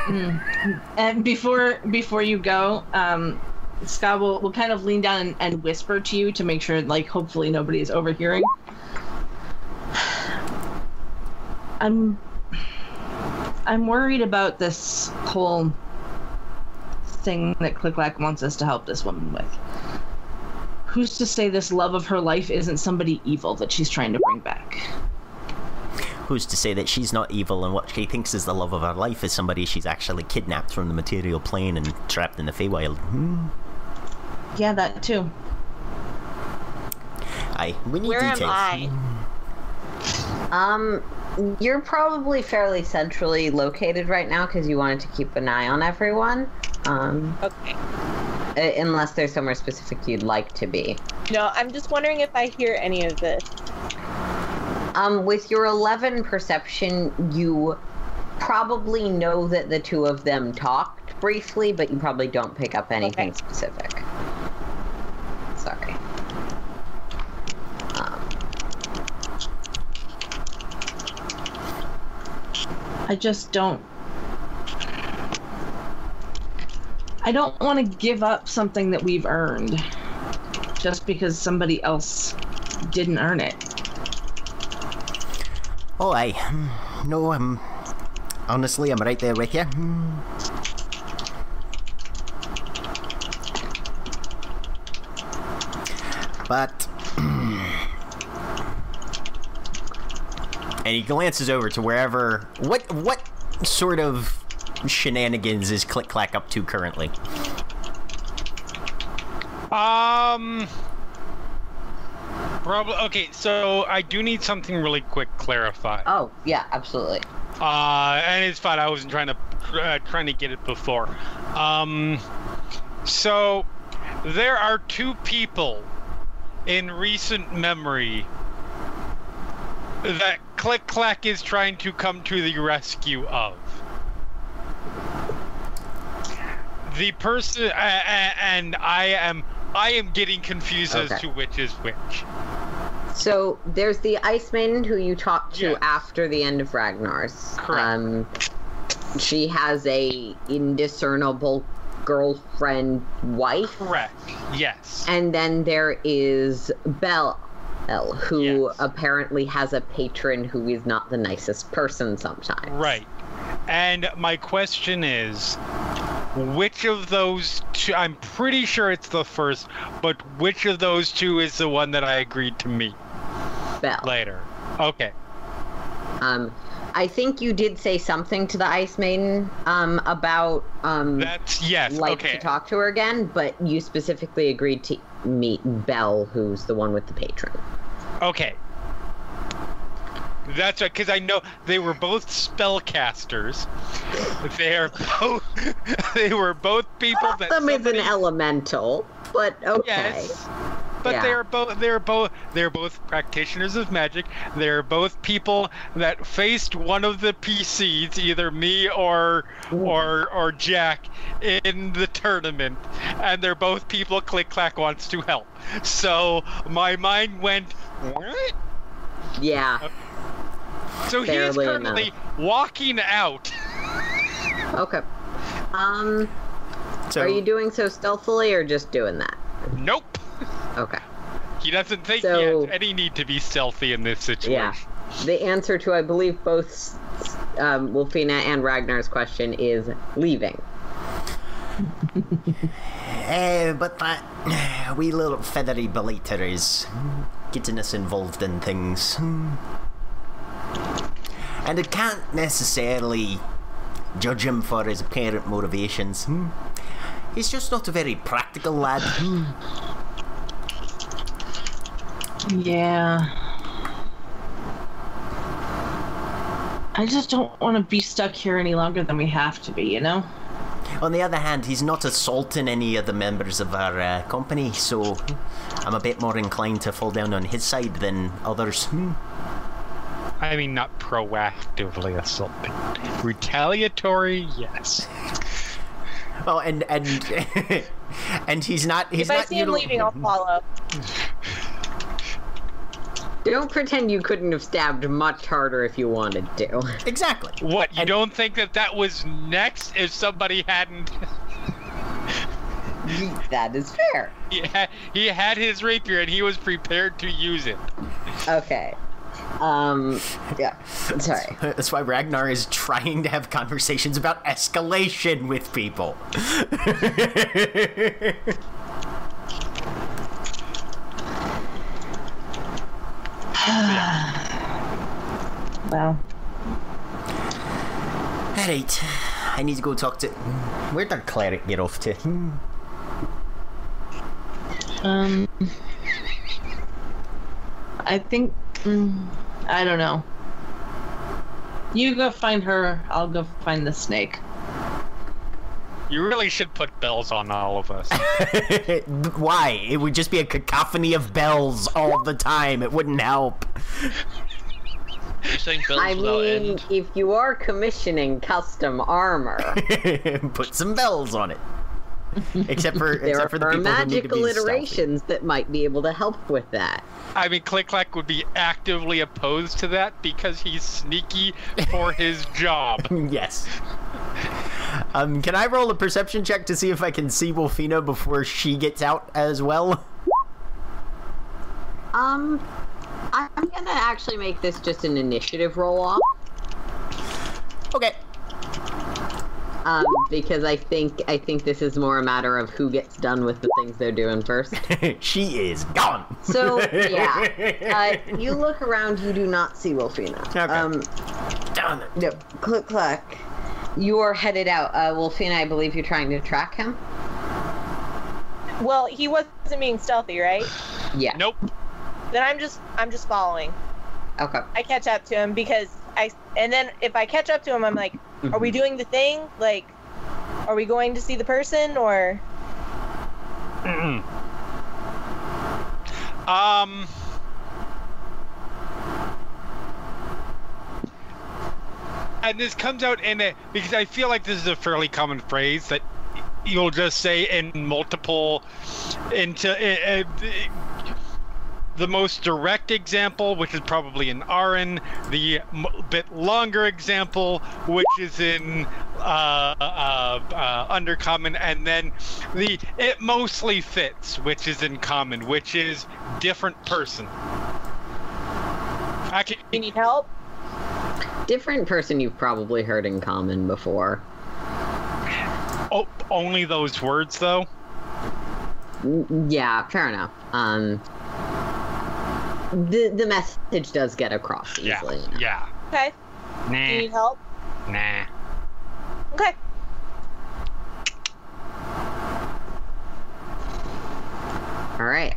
Mm. and before before you go, um, Sca' will, will kind of lean down and, and whisper to you to make sure, like, hopefully nobody is overhearing. I'm I'm worried about this whole thing that Click Clack wants us to help this woman with. Who's to say this love of her life isn't somebody evil that she's trying to bring back? Who's to say that she's not evil and what she thinks is the love of her life is somebody she's actually kidnapped from the material plane and trapped in the Feywild? Hmm. Yeah, that too. Aye, we need Where am. I? Um, you're probably fairly centrally located right now because you wanted to keep an eye on everyone. Um, Okay. uh, unless there's somewhere specific you'd like to be. No, I'm just wondering if I hear any of this. Um, with your 11 perception, you probably know that the two of them talked briefly, but you probably don't pick up anything Okay. specific. Sorry. Um, I just don't. I don't want to give up something that we've earned just because somebody else didn't earn it. Oh, I. No, I'm. Honestly, I'm right there with you. But. and he glances over to wherever. What what sort of shenanigans is Click Clack up to currently? Um. Probably. Okay, so I do need something really quick clarified. oh, yeah, absolutely. Uh, and it's fine. I wasn't trying to uh, trying to get it before. Um, so there are two people in recent memory that Click Clack is trying to come to the rescue of. The person, uh, and I am, I am getting confused as to which is which. So there's the Iceman who you talked to Yes. after the end of Ragnar's. Correct. Um, she has a indiscernible girlfriend wife. Correct. Yes. And then there is Belle, who Yes. apparently has a patron who is not the nicest person sometimes. Right. And my question is which of those two I'm pretty sure it's the first, but which of those two is the one that I agreed to meet Belle. later? Okay. Um, I think you did say something to the Ice Maiden um, about um, That's yes, like okay. to talk to her again, but you specifically agreed to meet Belle, who's the one with the patron. Okay. That's right, because I know they were both spellcasters. They are both. they were both people One of them is an elemental, but okay. Yes. But Yeah. they're both they're both they're both practitioners of magic. They're both people that faced one of the PCs, either me or or or Jack, in the tournament, and they're both people Click Clack wants to help. So my mind went, what? Yeah. So he is Barely currently walking out. Okay. Um, So, are you doing so stealthily or just doing that? Nope. Okay. He doesn't think So- he has any need to be stealthy in this situation. Yeah. The answer to, I believe, both um, Wylfina and Ragnar's question is leaving. Eh, but that wee little feathery belater is getting us involved in things. And it can't necessarily judge him for his apparent motivations. He's just not a very practical lad. Yeah. I just don't want to be stuck here any longer than we have to be, you know? On the other hand, he's not assaulting any of the members of our uh, company, so I'm a bit more inclined to fall down on his side than others. I mean, not proactively assaulting. Retaliatory, yes. Well, and and and he's not. He's if I not see him leaving, I'll follow. Don't pretend you couldn't have stabbed much harder if you wanted to. Exactly. What? You And- don't think that that was next if somebody hadn't? that is fair. He had, he had his rapier and he was prepared to use it. Okay. Um. Yeah. Sorry. That's why Ragnar is trying to have conversations about escalation with people. Well, Alright. I need to go talk to. Where'd our cleric get off to? um, I think mm, I don't know. You go find her. I'll go find the snake. You really should put bells on all of us. Why? It would just be a cacophony of bells all the time. It wouldn't help. Saying bells I mean, end. if you are commissioning custom armor, Put some bells on it. Except for there except for the are people who need to magical be stealthy. iterations that might be able to help with that. I mean, Click Clack would be actively opposed to that because he's sneaky for his job. yes. Um, can I roll a perception check to see if I can see Wylfina before she gets out as well? Um, I'm gonna actually make this just an initiative roll off. Okay. Um, because I think I think this is more a matter of who gets done with the things they're doing first. she is gone. So yeah, uh, you look around, you do not see Wylfina. Okay. Um, Darn it. no, click clack. You are headed out. Uh, Wylfina, I believe you're trying to track him. Well, he wasn't being stealthy, right? Yeah. Nope. Then I'm just I'm just following. Okay. I catch up to him because I and then if I catch up to him, I'm like, are we doing the thing? Like, are we going to see the person or? Um. And this comes out in a because I feel like this is a fairly common phrase that you'll just say in multiple into uh, uh, the most direct example, which is probably in Auran, the m- bit longer example, which is in uh, uh, uh, Undercommon, and then the it mostly fits, which is in Common, which is different person. I can, You need help? Different person you've probably heard in common before. oh, only those words though. Yeah, fair enough. Um, the the message does get across Yeah, easily. yeah. Okay. Do you need help? nah. Okay. All right.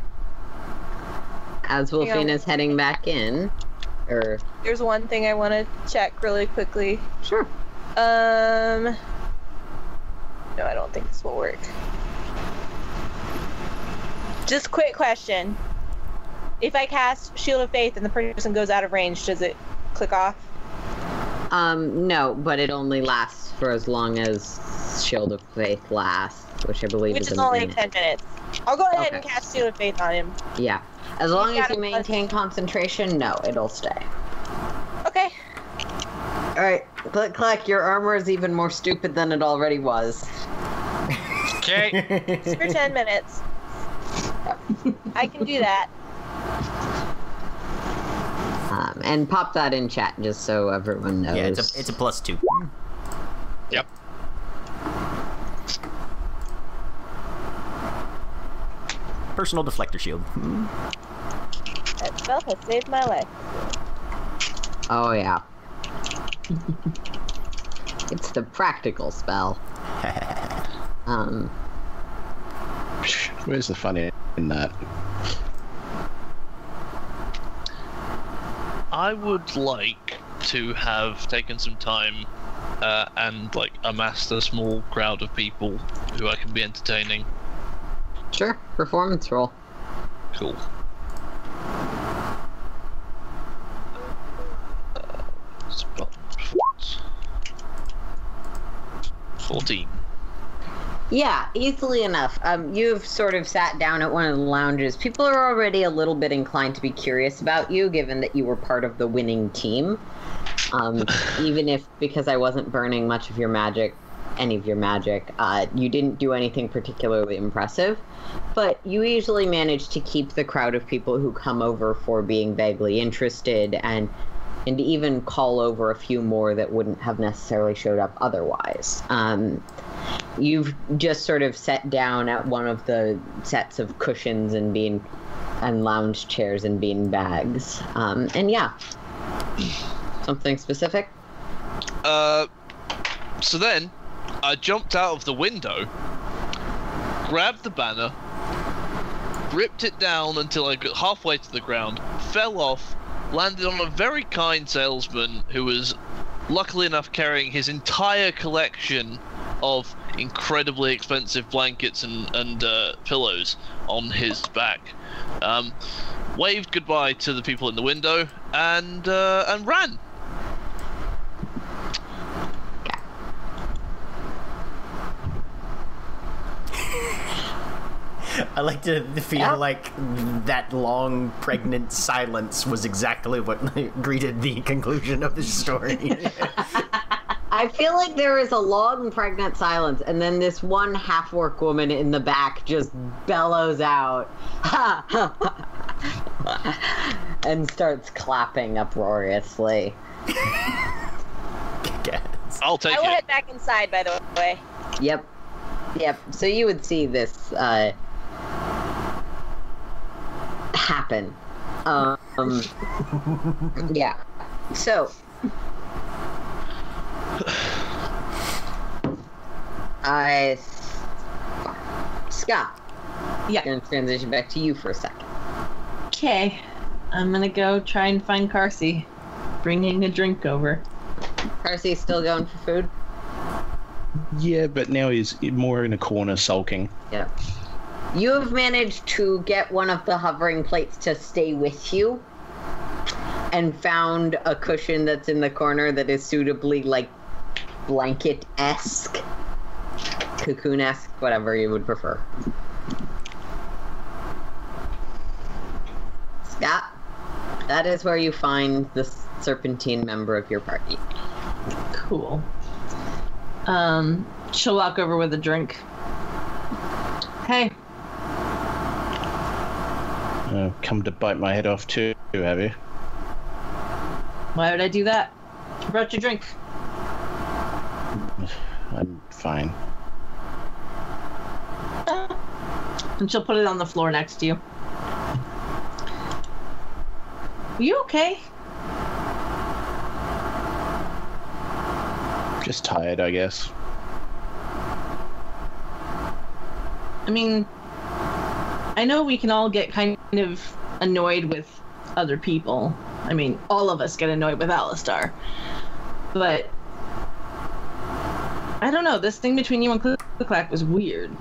As Hang on. Wylfina's heading back in, or There's one thing I want to check really quickly. sure. Um. No, I don't think this will work. Just quick question. If I cast Shield of Faith and the person goes out of range, does it click off? Um, no, but it only lasts for as long as Shield of Faith lasts, which I believe Which is is only minute. 10 minutes. I'll go ahead and cast Shield of Faith on him. Yeah, as long He's as you a plus- maintain concentration, no, it'll stay. Okay. All right, click clack. Your armor is even more stupid than it already was. Okay. It's for 10 minutes. I can do that. Um, and pop that in chat just so everyone knows. Yeah, it's a it's a plus two. yep. Personal deflector shield. That spell has saved my life. Oh yeah. it's the practical spell. Um, Where's the funny in in that? I would like to have taken some time uh, and like amassed a small crowd of people who I can be entertaining. Sure, performance roll. Cool. Uh, spot. Fourteen. Yeah, easily enough. Um, you've sort of sat down at one of the lounges. People are already a little bit inclined to be curious about you, given that you were part of the winning team. Um, even if, because I wasn't burning much of your magic, any of your magic, uh, you didn't do anything particularly impressive. But you usually manage to keep the crowd of people who come over for being vaguely interested and and even call over a few more that wouldn't have necessarily showed up otherwise. Um, you've just sort of sat down at one of the sets of cushions and bean and lounge chairs and bean bags. Um, and yeah, something specific. Uh, so then, I jumped out of the window, grabbed the banner, ripped it down until I got halfway to the ground, fell off, landed on a very kind salesman who was luckily enough carrying his entire collection of incredibly expensive blankets and, and uh, pillows on his back. Um, waved goodbye to the people in the window and uh, and ran. I like to feel Yeah. like that long, pregnant silence was exactly what greeted the conclusion of the story. I feel like there is a long pregnant silence, and then this one half work woman in the back just bellows out and starts clapping uproariously. I'll take I will it. head back inside, by the way. Yep. Yep. So you would see this uh, happen. Um, yeah. So. I. Sca'. Yeah. I'm going to transition back to you for a second. Okay. I'm gonna go try and find Carsi, bringing a drink over. Percy still going for food? Yeah, but now he's more in a corner sulking. Yeah. You have managed to get one of the hovering plates to stay with you and found a cushion that's in the corner that is suitably like blanket esque, cocoon esque, whatever you would prefer. Sca', that is where you find the serpentine member of your party. Cool. Um, she'll walk over with a drink. Hey, Uh, come to bite my head off too, have you? why would I do that? I brought your drink. I'm fine. And she'll put it on the floor next to you. Are you okay? Just tired, I guess. I mean, I know we can all get kind of annoyed with other people. I mean, all of us get annoyed with Alastar. But I don't know, this thing between you and Click Clack was weird.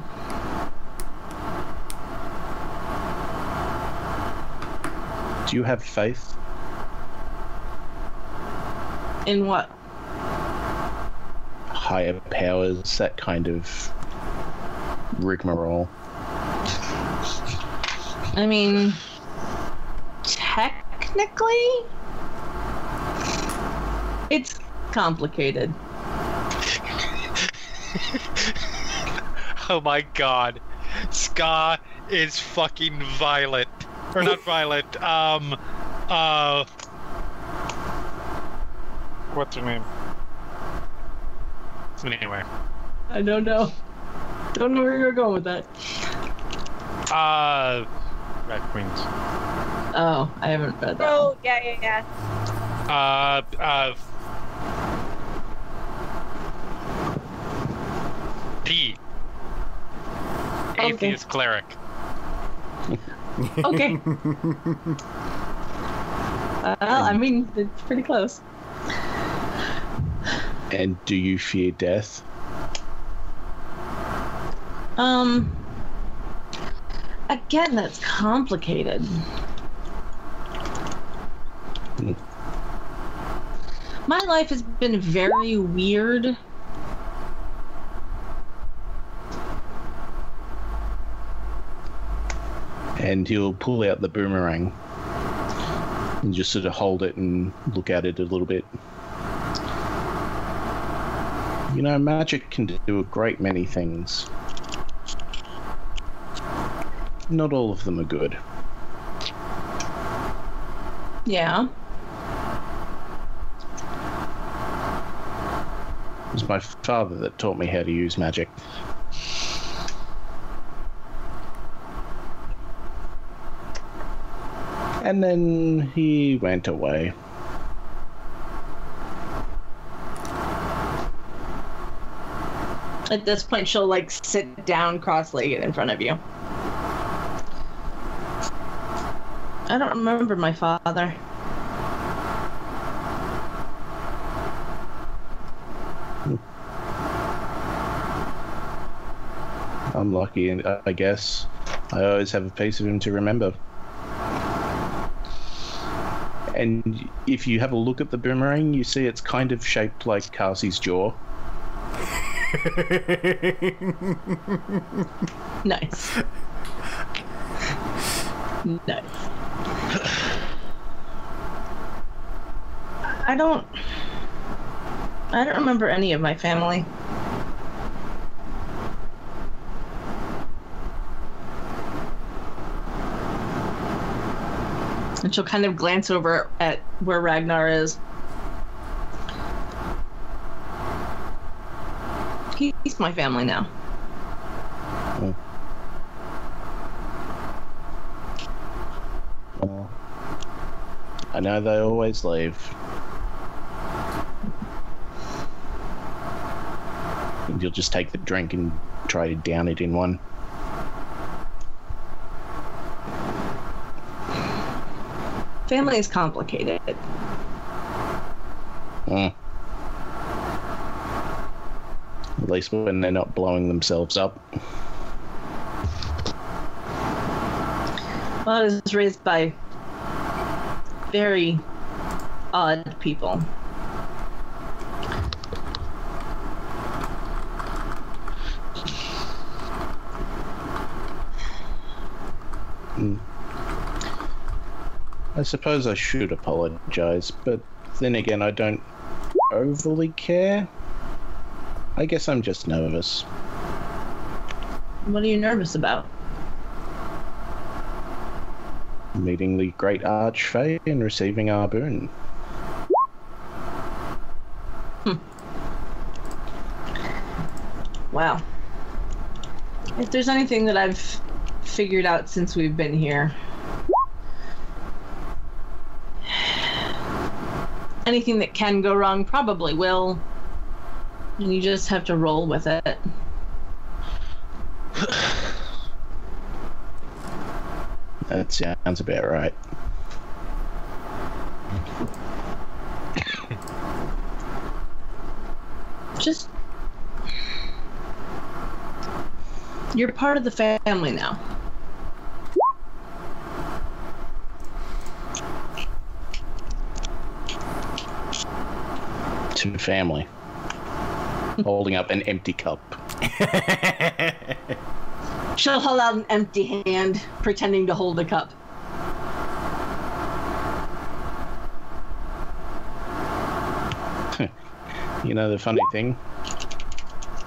Do you have faith? In what? Higher powers, that kind of rigmarole. I mean, technically, it's complicated. Oh my god. Sca' is fucking violent. Or not violent. Um uh What's her name? Anyway. I don't know. Don't know where you're going with that. Uh Red Queens. Oh, I haven't read that. Oh, yeah, yeah, yeah. Uh uh D. Okay. Atheist cleric. Okay. well, I mean, it's pretty close. And do you fear death? Um, again, that's complicated. My life has been very weird. And he'll pull out the boomerang and just sort of hold it and look at it a little bit. You know, magic can do a great many things. Not all of them are good. Yeah. It was my father that taught me how to use magic. And then he went away. At this point, she'll like sit down cross-legged in front of you. I don't remember my father. Hmm. I'm lucky, and I guess I always have a piece of him to remember. And if you have a look at the boomerang, you see it's kind of shaped like Carsi's jaw. Nice. nice. I don't. I don't remember any of my family. And she'll kind of glance over at where Ragnar is. He's my family now. Well, I know they always leave. And you'll just take the drink and try to down it in one. Family is complicated. Mm. At least when they're not blowing themselves up. Well, I was raised by very odd people. Hmm. I suppose I should apologize, but then again, I don't overly care. I guess I'm just nervous. What are you nervous about? Meeting the great Archfey and receiving our boon. Hmm. Wow. If there's anything that I've figured out since we've been here, anything that can go wrong probably will. And you just have to roll with it. That sounds about right. Just. You're part of the family now. To family. Holding up an empty cup. She'll hold out an empty hand, pretending to hold a cup. You know the funny thing?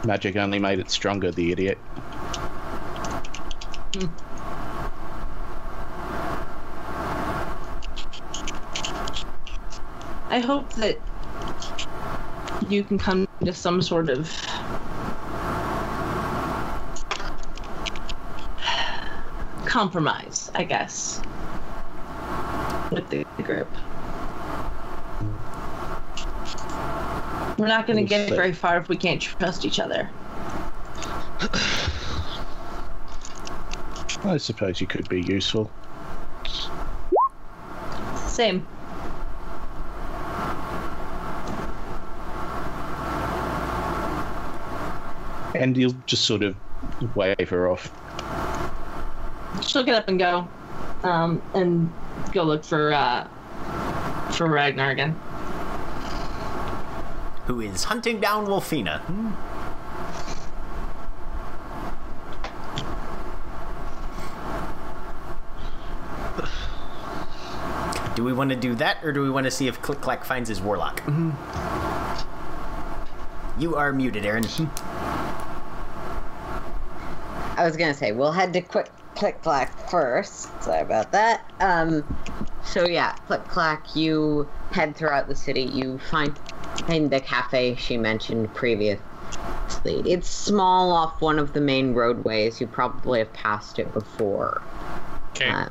Magic only made it stronger, the idiot. Hmm. I hope that you can come to some sort of compromise, I guess, with the group. We're not going to get very far if we can't trust each other. I suppose you could be useful. Same. And you'll just sort of wave her off. She'll get up and go, um, and go look for uh, for Ragnar again. Who is hunting down Wylfina? Hmm. Do we want to do that, or do we want to see if Click Clack finds his warlock? You are muted, Erin. I was gonna say we'll head to quick click clack first. Sorry about that. Um, so yeah, click clack. You head throughout the city. You find find the cafe she mentioned previously. It's small off one of the main roadways. You probably have passed it before. Okay. Uh,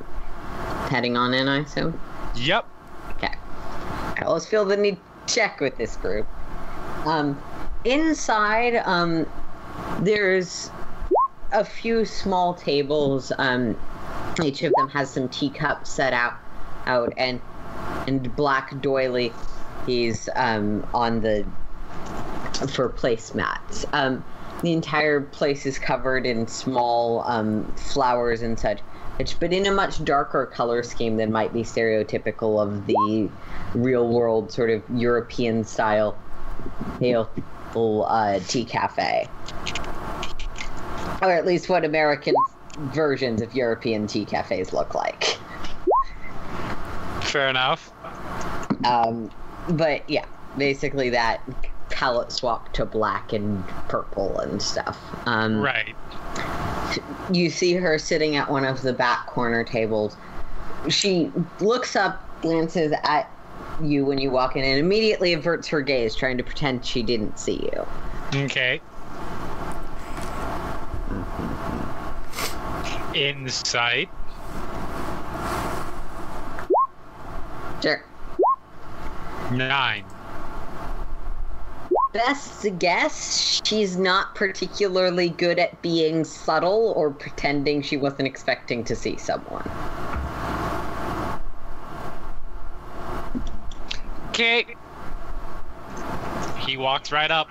heading on in, I assume. yep. Okay. I always feel the need to check with this group. Um, inside, um, there's a few small tables. Um, each of them has some teacups set out, out, and and Black Doily, he's um on the for placemats. Um, the entire place is covered in small um, flowers and such, which, but in a much darker color scheme than might be stereotypical of the real world sort of European style pale uh, tea cafe. Or at least what American versions of European tea cafes look like. Fair enough. Um, but yeah, basically that palette swap to black and purple and stuff. Um, Right. you see her sitting at one of the back corner tables. She looks up, glances at you when you walk in, and immediately averts her gaze, trying to pretend she didn't see you. Okay. Insight. Sure. Nine. Best guess, she's not particularly good at being subtle or pretending she wasn't expecting to see someone. Okay. He walks right up.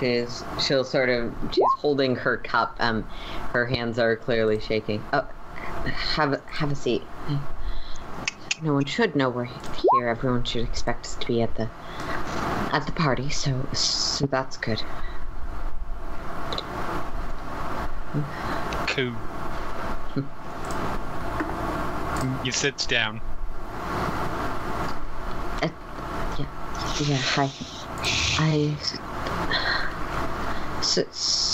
She's she'll sort of she's holding her cup. Um, her hands are clearly shaking. Oh, have a, have a seat. No one should know we're here. Everyone should expect us to be at the at the party. So so that's good. Cool. you sits down. Uh, yeah. Hi. I. So, so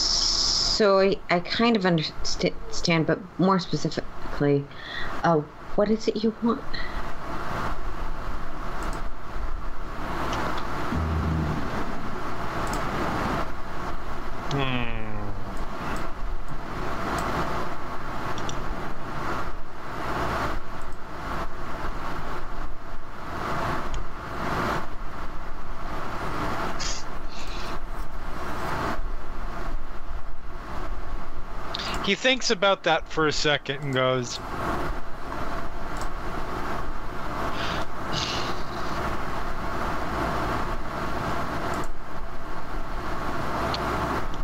I, I kind of understand, but more specifically, uh, what is it you want? Hmm. He thinks about that for a second and goes,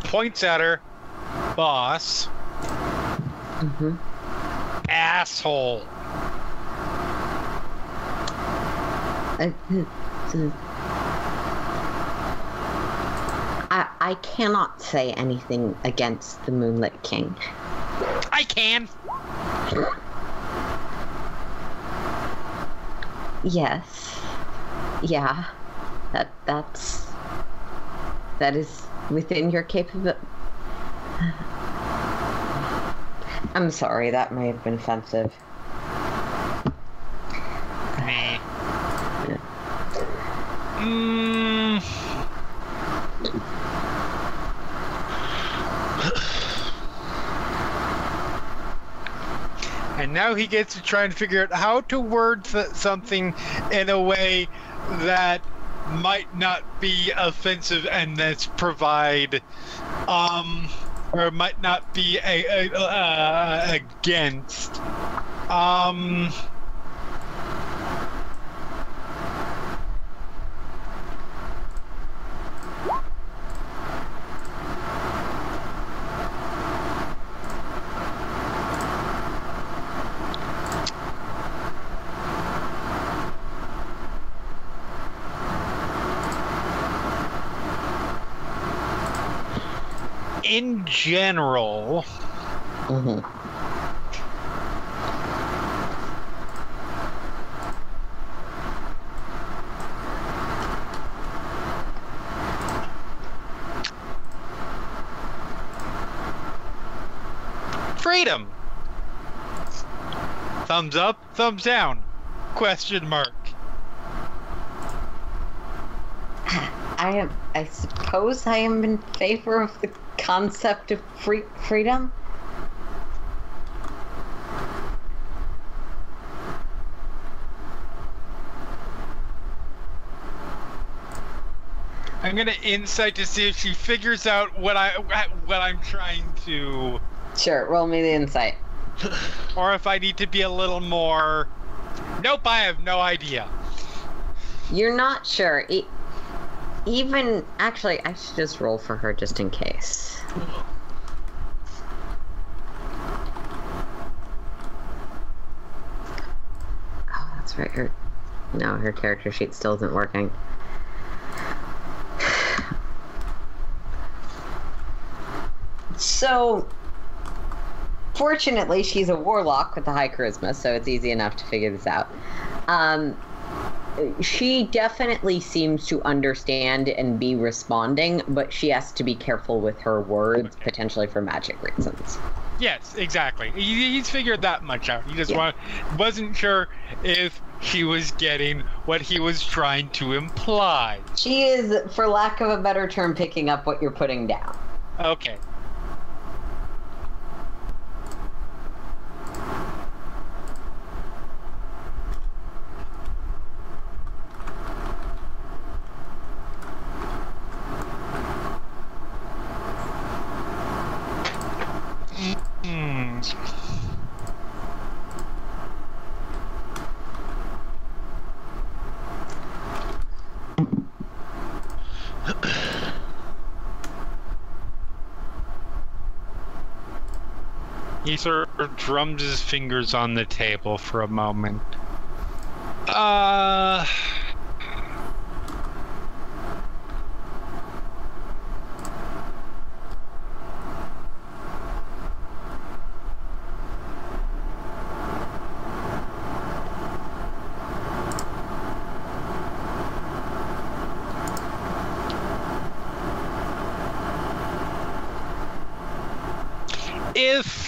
points at her, boss, Mm-hmm. asshole. I, I, I cannot say anything against the Moonlit King. I can. Yes. Yeah. That that's that is within your capability. I'm sorry, that may have been offensive. Me. Mm. And now he gets to try and figure out how to word th- something in a way that might not be offensive and that's provide, um, or might not be a, a, against. Um. general, mm-hmm. freedom. Thumbs up, thumbs down. Question mark. I am. I suppose I am in favor of the concept of free freedom. I'm gonna insight to see if she figures out what I what I'm trying to, Sure, roll me the insight. or if I need to be a little more. Nope, I have no idea. You're not sure. E- even actually, I should just roll for her just in case. Oh, that's right. Her no, her character sheet still isn't working. So, fortunately, she's a warlock with a high charisma, so it's easy enough to figure this out. Um, she definitely seems to understand and be responding, but she has to be careful with her words, potentially for magic reasons. Yes, exactly. He, he's figured that much out. He just Yeah. wa- wasn't sure if she was getting what he was trying to imply. She is, for lack of a better term, picking up what you're putting down. Okay. Hmm. He sort of drums his fingers on the table for a moment. Uh. If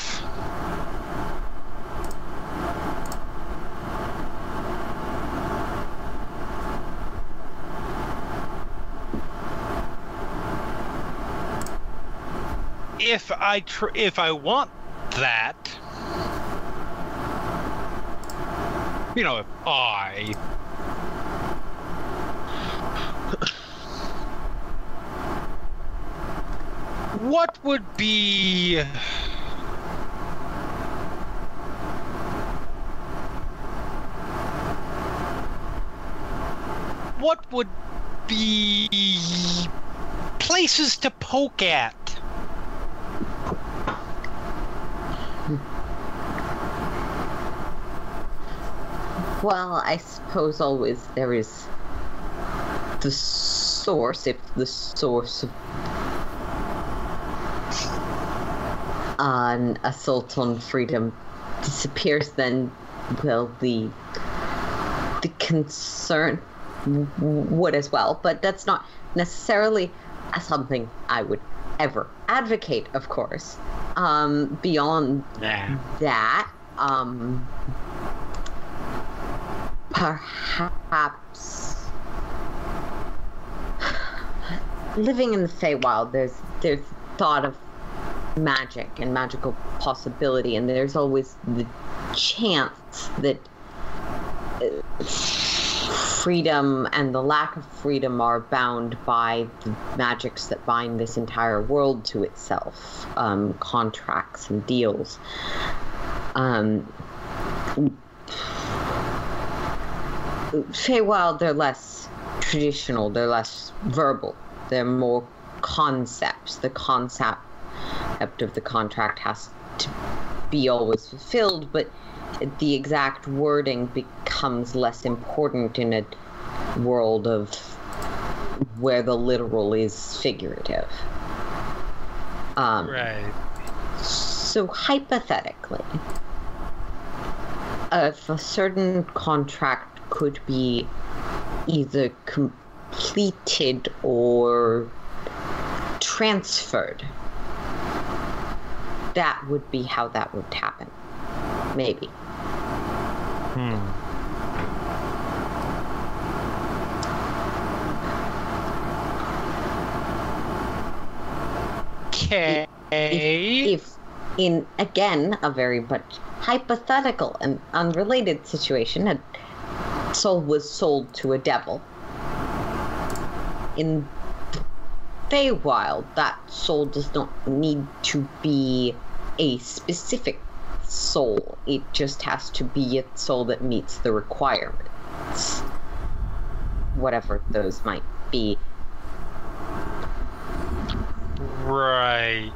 if I tr- if I want that, you know, if I what would be what would be places to poke at? Well, I suppose always there is the source, if the source of an assault on freedom disappears, then, well, the the concern would as well. But that's not necessarily something I would ever advocate, of course. Um, beyond Nah. that, um, perhaps living in the Feywild, there's there's thought of magic and magical possibility, and there's always the chance that uh, freedom and the lack of freedom are bound by the magics that bind this entire world to itself, um, contracts and deals. Um, Feywild, they're less traditional, they're less verbal, they're more concepts. The concept of the contract has to be always fulfilled, but the exact wording becomes less important in a world of where the literal is figurative. Um, Right. so hypothetically, if a certain contract could be either completed or transferred, that would be how that would happen. Maybe. Hmm. Okay. If, in again a very much hypothetical and unrelated situation, a soul was sold to a devil. In Feywild, that soul does not need to be a specific soul. It just has to be a soul that meets the requirements. Whatever those might be. Right.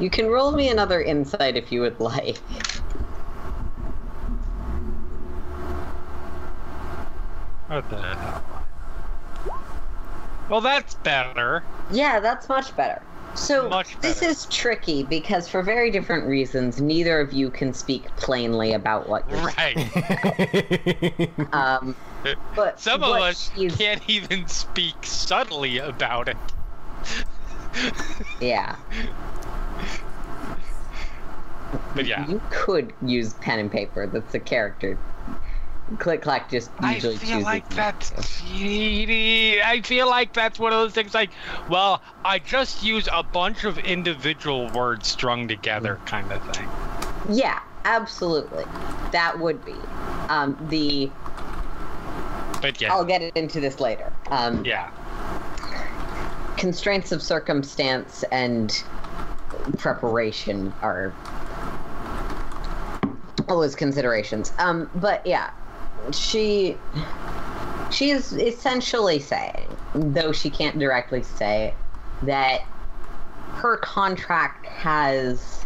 You can roll me another insight if you would like. What the hell? Well, that's better. Yeah, that's much better. So Much this is tricky because for very different reasons, neither of you can speak plainly about what you're Right. um but Some of us she's- can't even speak subtly about it. Yeah. But yeah. You could use pen and paper. That's the character. Click clack just usually I feel like that's cheaty. I feel like that's one of those things like, well, I just use a bunch of individual words strung together kind of thing. Yeah, absolutely. That would be. Um the But yeah. I'll get into this later. Um yeah. constraints of circumstance and preparation are always considerations. Um, but yeah, she she is essentially saying, though she can't directly say it, that her contract has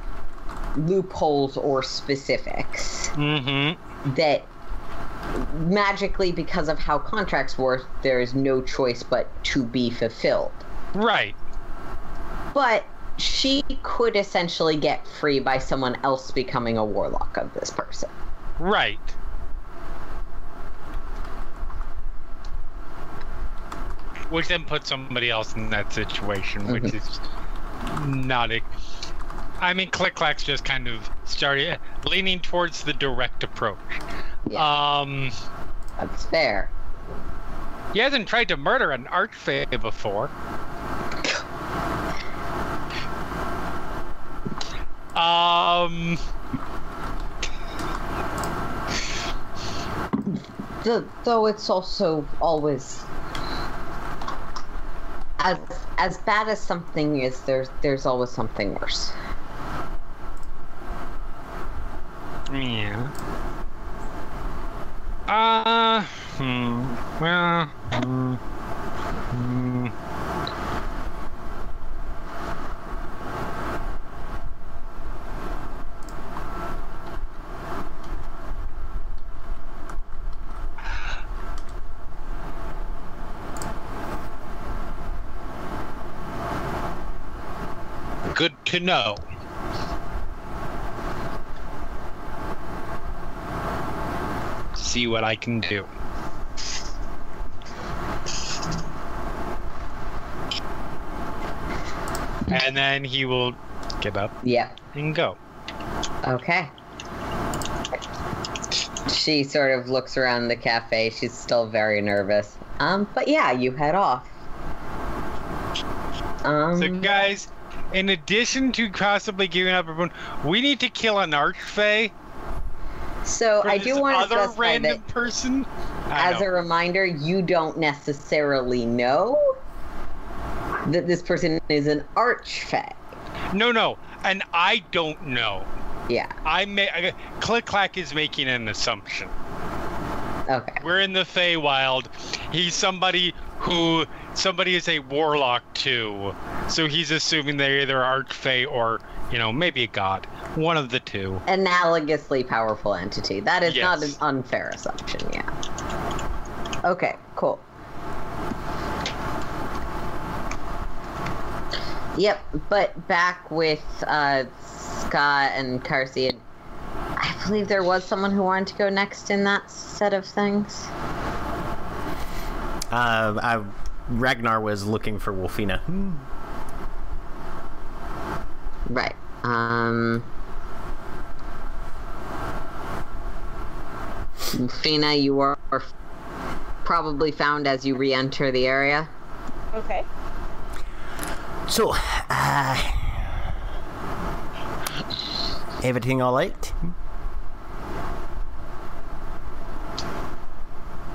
loopholes or specifics Mm-hmm. that magically because of how contracts work there is no choice but to be fulfilled Right. but she could essentially get free by someone else becoming a warlock of this person. Right. Which then puts somebody else in that situation, which Mhm. is not a. I mean, Click Clack's just kind of started leaning towards the direct approach. Yeah, Um, that's fair. he hasn't tried to murder an archfey before. Um, Th- though it's also always as as bad as something is, there's there's always something worse. yeah. Uh, hmm. Well, hmm. Good to know. See what I can do. And then he will get up Yeah. and go. Okay. She sort of looks around the cafe. She's still very nervous. Um, but yeah, you head off. Um, So, guys, in addition to possibly giving up everyone, we need to kill an archfey. so I do want to other random that person. I as know. a reminder, you don't necessarily know that this person is an archfey. no, no, and I don't know. Yeah. I may. I, Click Clack is making an assumption. Okay. We're in the Feywild. He's somebody who somebody is a warlock too, so he's assuming they're either archfey or you know maybe a god, one of the two. Analogously powerful entity. That is not an unfair assumption. Yeah. Okay. Cool. Yep. But back with uh, Sca' and Carsi. and I believe there was someone who wanted to go next in that set of things. Uh, I, Ragnar was looking for Wylfina. Right. Um. Fina, you are probably found as you re-enter the area. Okay. So, uh, everything all right?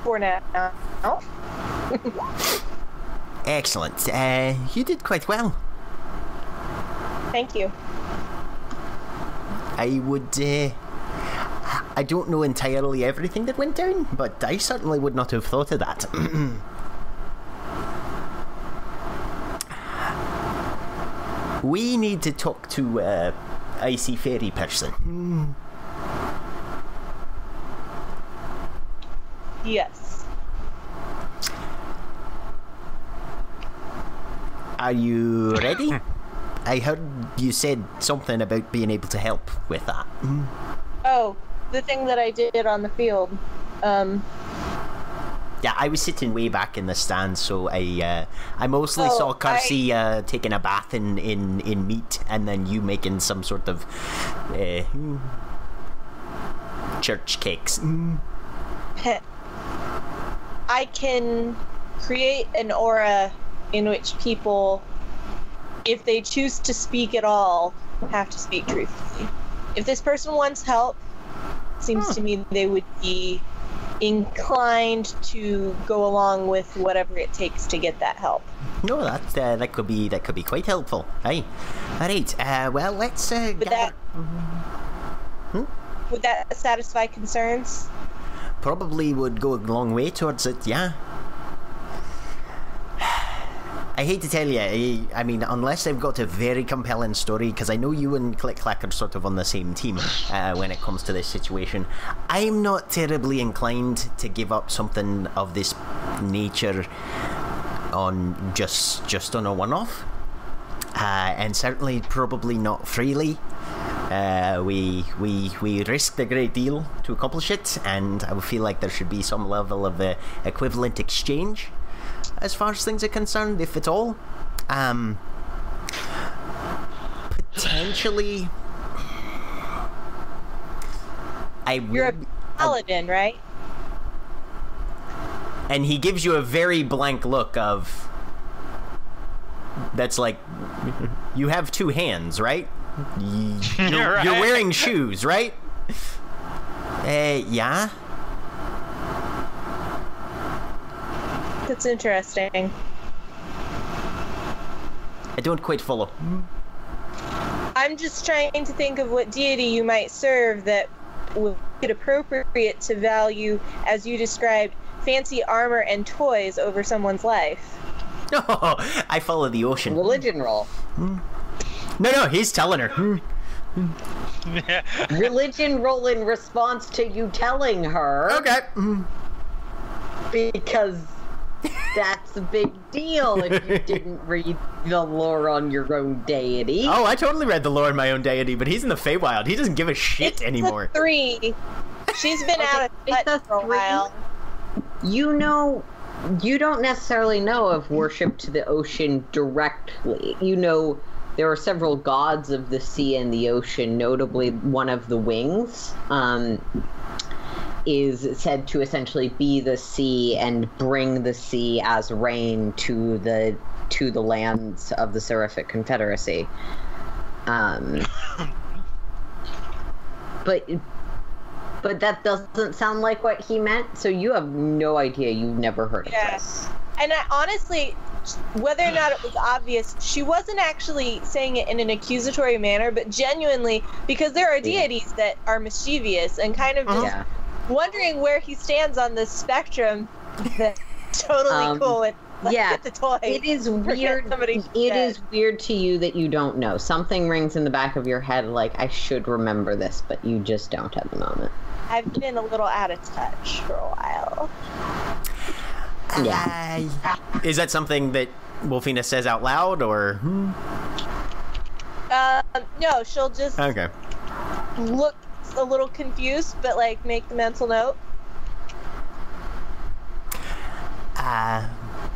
For now. Excellent. Uh, you did quite well. Thank you. I would. Uh, I don't know entirely everything that went down, but I certainly would not have thought of that. we need to talk to uh, Icy Fairy person. Yes. Are you ready? I heard you said something about being able to help with that. Oh, the thing that I did on the field. Um, Yeah, I was sitting way back in the stands, so I uh, I mostly Oh, saw Carsi uh, taking a bath in, in, in meat, and then you making some sort of uh, church cakes. I can create an aura in which people, if they choose to speak at all, have to speak truthfully. If this person wants help, seems to me they would be inclined to go along with whatever it takes to get that help. No, that uh, that could be that could be quite helpful. Hey, all right. Uh, well, let's. Uh, Would that Hmm? would that satisfy concerns? probably would go a long way towards it. Yeah. I hate to tell you, I, mean, unless they've got a very compelling story, because I know you and Click Clack are sort of on the same team uh, when it comes to this situation. I'm not terribly inclined to give up something of this nature on just just on a one-off, uh, and certainly probably not freely. Uh, we we we risked a great deal to accomplish it, and I feel like there should be some level of uh, equivalent exchange as far as things are concerned, if at all. Um, potentially, I You're a would- paladin, right? and he gives you a very blank look of. That's like, you have two hands, right? Y- You're, Right. you're wearing shoes, right? Uh, yeah. That's interesting. I don't quite follow. I'm just trying to think of what deity you might serve that would be appropriate to value, as you described, fancy armor and toys over someone's life. No, I follow the ocean. Religion roll. No, no, he's telling her. Religion roll in response to you telling her. Okay. Because that's a big deal if you didn't read the lore on your own deity. Oh, I totally read the lore in my own deity, but he's in the Feywild. He doesn't give a shit It's a anymore. three. She's been out of it's touch for a three. while. You know, you don't necessarily know of worship to the ocean directly. You know, there are several gods of the sea and the ocean, notably one of the wings. Um, is said to essentially be the sea and bring the sea as rain to the to the lands of the Seraphic Confederacy. Um, but but that doesn't sound like what he meant. So you have no idea. You've never heard of Yeah. this. And I honestly, whether or not it was obvious, she wasn't actually saying it in an accusatory manner, but genuinely because there are deities that are mischievous and kind of just Yeah. Wondering where he stands on this spectrum. That's totally Um, cool. And let's yeah, get the toy. It is weird. somebody It dead. is weird to you that you don't know. Something rings in the back of your head like I should remember this, but you just don't at the moment. I've been a little out of touch for a while. Yeah. Is that something that Wylfina says out loud, or Um, no, she'll just okay? look a little confused, but like make the mental note. Uh,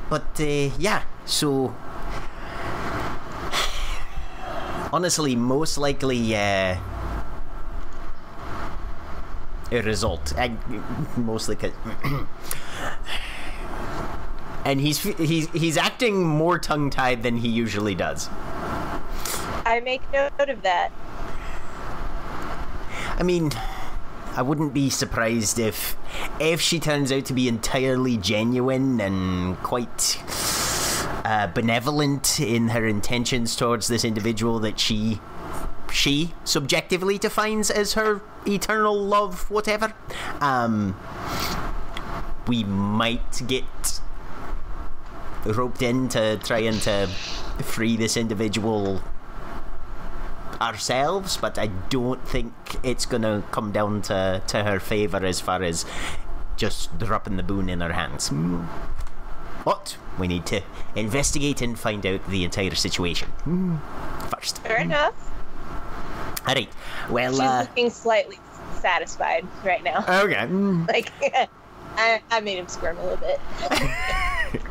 but uh, yeah. So honestly, most likely uh, a result. I, mostly because. and he's he's he's acting more tongue tied than he usually does. I make note of that. I mean, I wouldn't be surprised if if she turns out to be entirely genuine and quite uh, benevolent in her intentions towards this individual that she she subjectively defines as her eternal love, whatever. Um, we might get roped into trying to free this individual ourselves, but I don't think it's gonna come down to, to her favour as far as just dropping the boon in her hands. But we need to investigate and find out the entire situation first. Fair enough. Alright, well, She's uh, looking slightly satisfied right now. okay. Like, I, I made him squirm a little bit.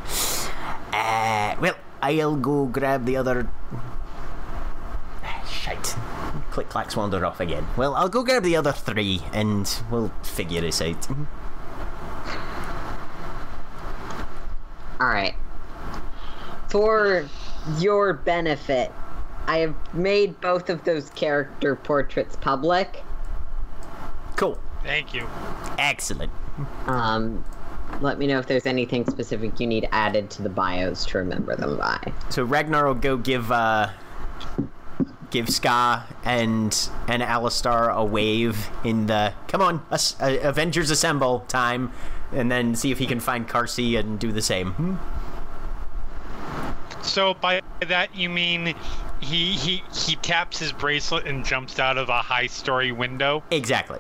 Uh, well, I'll go grab the other. Shite. Click clacks wander off again. Well, I'll go grab the other three and we'll figure this out. All right. For your benefit, I have made both of those character portraits public. Cool. Thank you. Excellent. Um, let me know if there's anything specific you need added to the bios to remember them by. So Ragnar will go give uh give Sca' and and Alastar a wave in the come on us, uh, Avengers assemble time, and then see if he can find Carsi and do the same. Hmm? So by that you mean he he he taps his bracelet and jumps out of a high story window? Exactly.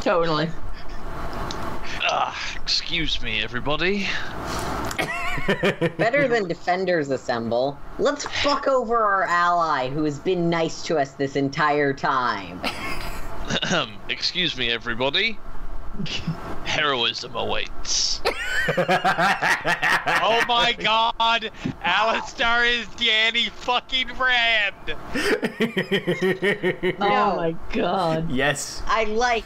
Totally. Ah, excuse me, everybody. Better than defenders assemble. Let's fuck over our ally who has been nice to us this entire time. excuse me, everybody. Heroism awaits. oh my god! Alastar is Danny fucking Rand! Oh No. my god. yes. I like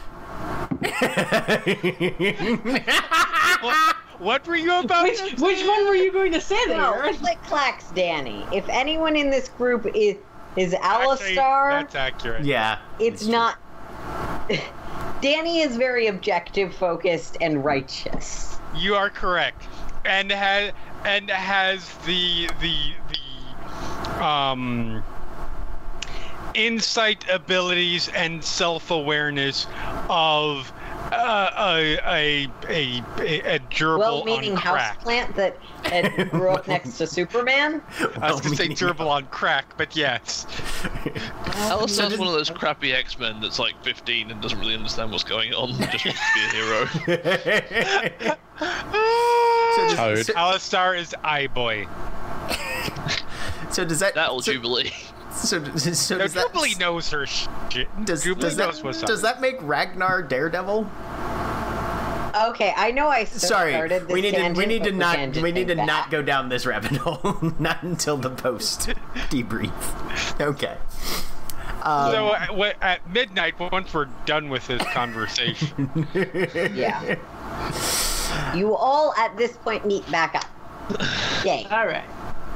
What, what were you about Which to which one were you going to say no there? click clacks, Danny. If anyone in this group is is Actually, Alastar, That's accurate. Yeah. it's true. not. Danny is very objective, focused, and righteous. You are correct, and has and has the the the um insight abilities and self awareness of uh, a, a a a a gerbil Well, meaning on crack. houseplant that, that grew up next to Superman. I was gonna say gerbil on crack, but yes. Alastar's one of those crappy X-Men that's like 15 and doesn't really understand what's going on, just wants to be a hero. Toad. so, Alastar is eye boy. so does that That'll so, Jubilee. So, so No, does that Jubilee knows her shit. does, Jubilee does that what's up. does that make Ragnar Daredevil? Okay, I know I so Sorry, this we need to we need to not we need to thing not go down this rabbit hole. not until the post debrief. Okay. Um, So uh, wh- at midnight, once we're done with this conversation, Yeah. You all at this point meet back up. Yay. All right.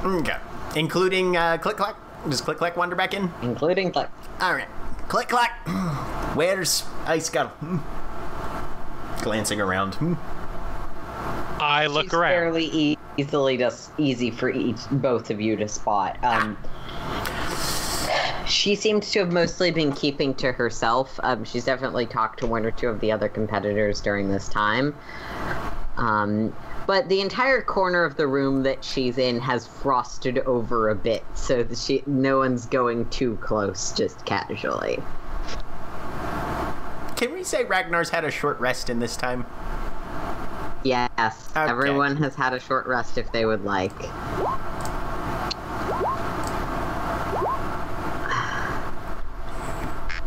Okay. Including uh, Click Clack. Does Click Clack wander back in? Including Click. All right. Click Clack. Where's Ice Girl? Hmm. Glancing around. Hmm. I look She's around. fairly e- easily just easy for each both of you to spot. Um, she seems to have mostly been keeping to herself. Um, she's definitely talked to one or two of the other competitors during this time. Um, but the entire corner of the room that she's in has frosted over a bit, so that she no one's going too close, just casually. Can we say Ragnar's had a short rest in this time? Yes, Okay. everyone has had a short rest if they would like.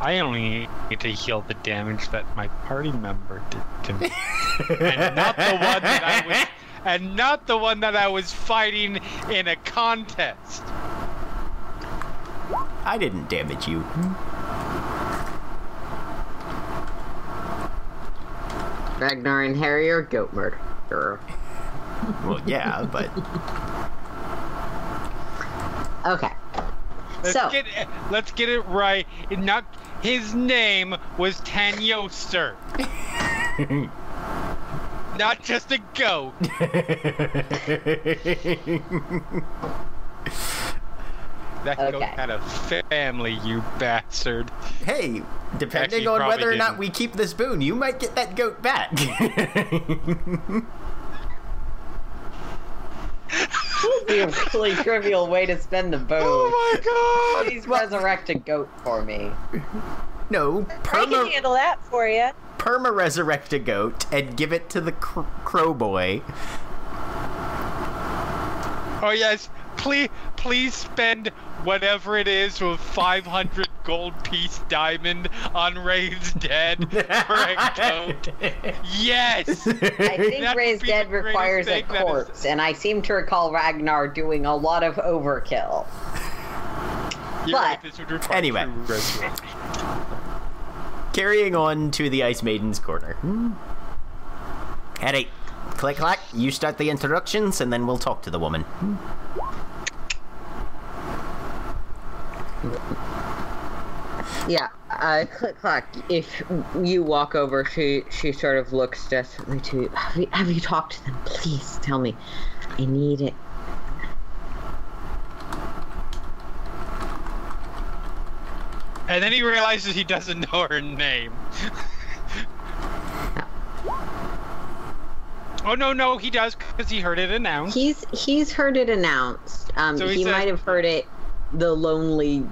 I only need to heal the damage that my party member did to me, and not the one that I was, and not the one that I was fighting in a contest. I didn't damage you. Ragnar and Harry are goat murderer. Well, yeah, but Okay. Let's So- get it, let's get it right. It not his name was Tanyoster. not just a goat. That goat had a family, you bastard. hey, depending Actually, on whether or not didn't. we keep this boon, you might get that goat back. be a really trivial way to spend the boon. Oh my god! Please resurrect a goat for me. no, I can handle that for you. perma resurrect a goat and give it to the cr- crow boy. Oh yes, please, please spend whatever it is with 500 gold piece diamond on Raise Dead for a goat. Yes. I think That Raise Dead requires a thing that is- corpse, and I seem to recall Ragnar doing a lot of overkill. You're right, But- this would require Anyway. Carrying on to the Ice Maiden's corner. Hmm. Harry, click clack, you start the introductions and then we'll talk to the woman. Hmm. Yeah, uh, click clack. If you walk over, she she sort of looks desperately to you. Have you, have you talked to them? Please tell me. I need it. And then he realizes he doesn't know her name. oh no, no, he does because he heard it announced. He's he's heard it announced. Um, So he he said- might have heard it, the lonely.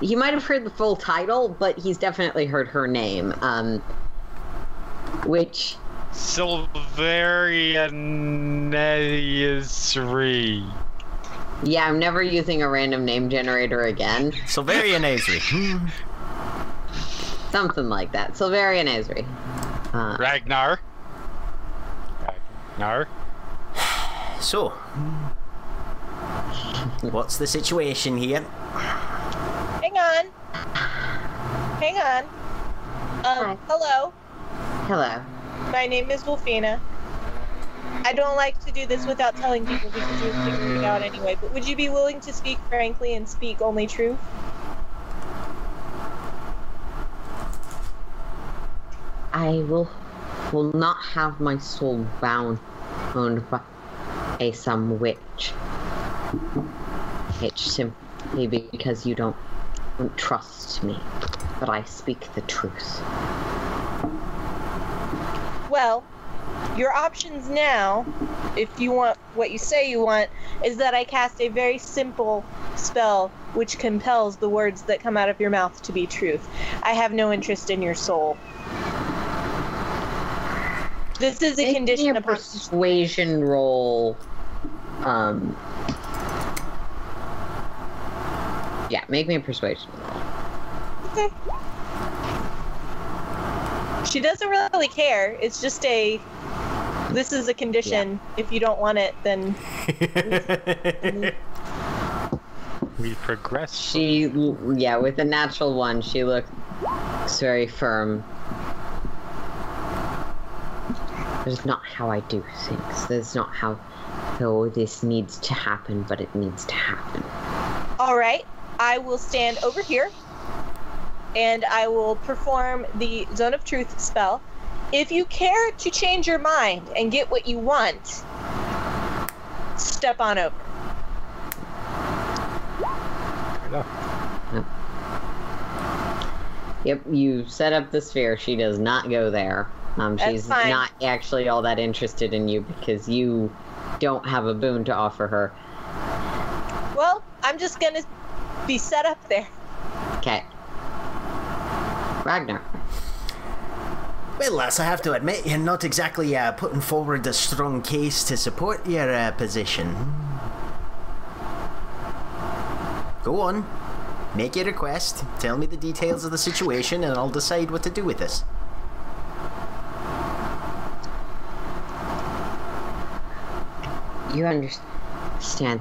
He might have heard the full title, but he's definitely heard her name. Um, which Silverian Nesri. yeah, I'm never using a random name generator again. Silverian Azri. Something like that. Silverian Ezri. Uh, Ragnar. Ragnar. so, what's the situation here? Hang on. Hang on. Um, hello. hello. My name is Wylfina. I don't like to do this without telling people because you'll figure it out anyway, but would you be willing to speak frankly and speak only truth? I will will not have my soul bound owned by a some witch. It's simply because you don't, don't trust me, but I speak the truth. Well, your options now, if you want what you say you want, is that I cast a very simple spell which compels the words that come out of your mouth to be truth. I have no interest in your soul. This is a Make condition a upon persuasion roll. Um. Yeah, make me a persuasion roll. Okay. She doesn't really care. It's just a. This is a condition. If you don't want it, then We progress. She, yeah, with a natural one, she looks very firm. That's not how I do things. That's not how, oh, this needs to happen, but it needs to happen. all right. I will stand over here, and I will perform the Zone of Truth spell. If you care to change your mind and get what you want, step on over. Yep, you set up the sphere. She does not go there. Um, she's not actually all that interested in you because you don't have a boon to offer her. Well, I'm just gonna be set up there. Okay. Ragnar. Well, lass, I have to admit, you're not exactly uh, putting forward a strong case to support your uh, position. Go on. Make your request. Tell me the details of the situation, and I'll decide what to do with this. You understand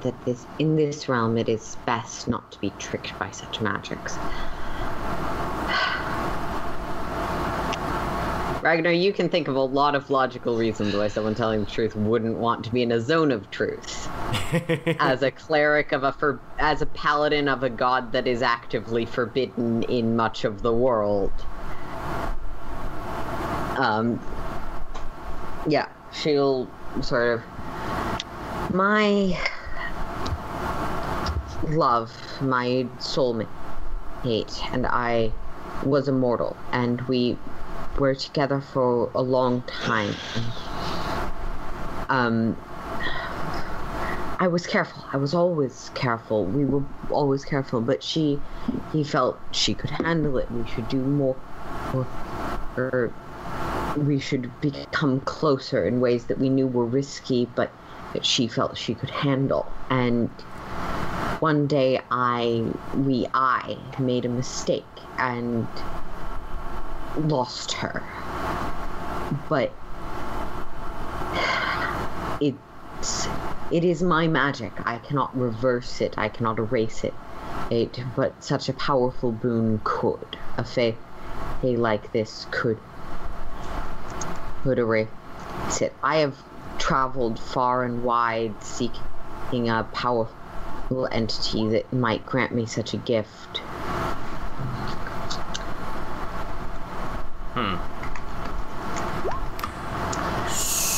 that this in this realm it is best not not to be tricked by such magics. Ragnar, you can think of a lot of logical reasons why someone telling the truth wouldn't want to be in a zone of truth. as a cleric of a for, as a paladin of a god that is actively forbidden in much of the world. Um, yeah, she'll sort of my love, my soulmate, and I was immortal, and we were together for a long time. Um, I was careful. I was always careful. We were always careful, but she, he felt she could handle it. We should do more, or, or we should become closer in ways that we knew were risky, but that she felt she could handle. And one day, I, we, I made a mistake and lost her. But it's it is my magic. I cannot reverse it. I cannot erase it. It but such a powerful boon could. A faith like this could could erase it. I have traveled far and wide seeking a powerful entity that might grant me such a gift.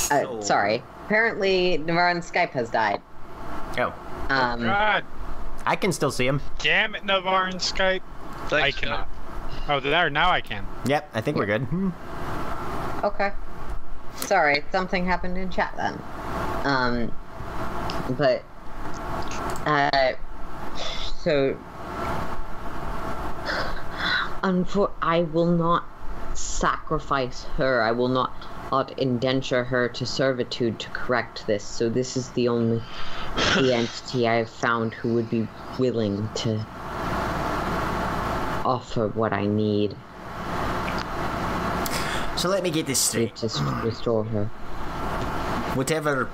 Uh, sorry. Apparently, Navarran's Skype has died. Oh, Um, God I can still see him. damn it, Navarran Skype. Thanks, I cannot. Oh, there. Now I can. Yep, I think we're good. Hmm. okay. Sorry, something happened in chat then. Um, but, uh, so, unfor- I will not sacrifice her. I will not, indenture her to servitude to correct this. So this is the only the entity I have found who would be willing to offer what I need So let me get this straight. just restore her. Whatever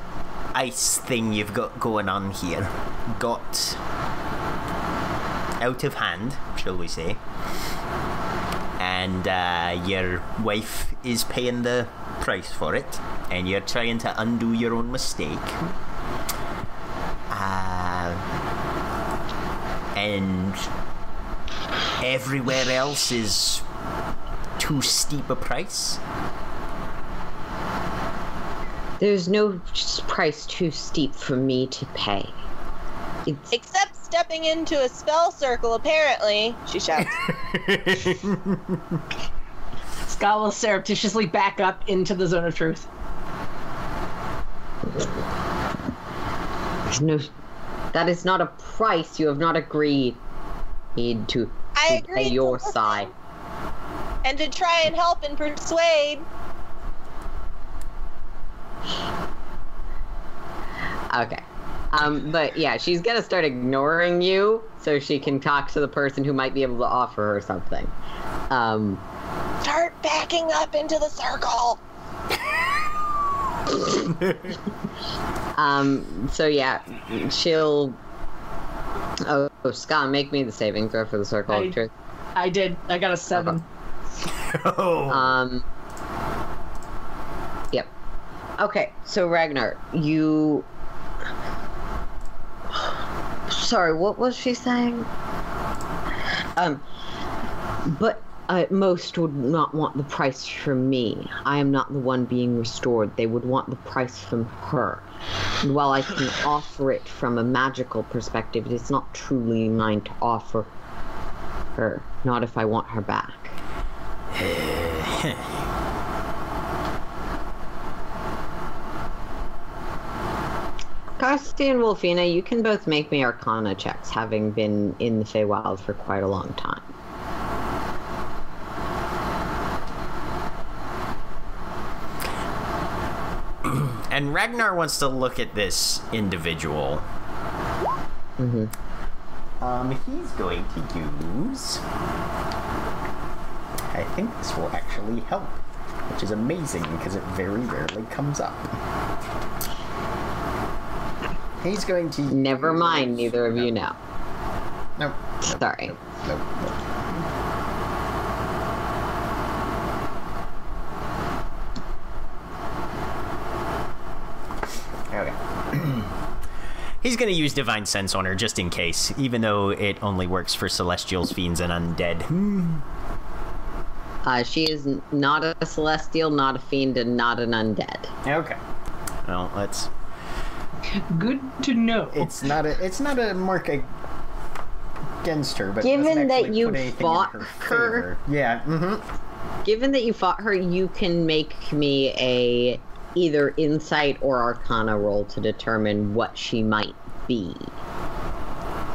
ice thing you've got going on here got out of hand, shall we say. And uh, your wife is paying the price for it, and you're trying to undo your own mistake. Uh, and everywhere else is too steep a price. There's no price too steep for me to pay. It's Except stepping into a spell circle, apparently. She shouts. Sca' will surreptitiously back up into the zone of truth. there's no. That is not a price. You have not agreed to, to I pay agree. to your listen side. And to try and help and persuade. Okay. Um, but yeah, she's gonna start ignoring you so she can talk to the person who might be able to offer her something. Um, Start backing up into the circle. um, so yeah, she'll. Oh, Sca', make me the saving throw for the circle I- of truth. I did. I got a seven. oh. Um. Yep. Okay, so Ragnar, you. Sorry, what was she saying? Um. But uh, most would not want the price from me. I am not the one being restored. They would want the price from her. And while I can offer it from a magical perspective, it is not truly mine to offer her. Not if I want her back. Carsi and Wylfina, you can both make me Arcana checks, having been in the Feywild for quite a long time. And Ragnar wants to look at this individual. Mm-hmm. Um, he's going to use. I think this will actually help, which is amazing because it very rarely comes up. He's going to. Never mind, neither of you know. nope. Sorry. Nope. Okay. He's gonna use Divine Sense on her just in case, even though it only works for Celestials, Fiends, and Undead. Uh, she is not a celestial, not a fiend, and not an undead. Okay. Well, let's. Good to know. It's not a. It's not a mark against her, but it Given doesn't that you put anything in fought her, her- Yeah. Mm-hmm. Given that you fought her, you can make me a either insight or arcana roll to determine what she might be.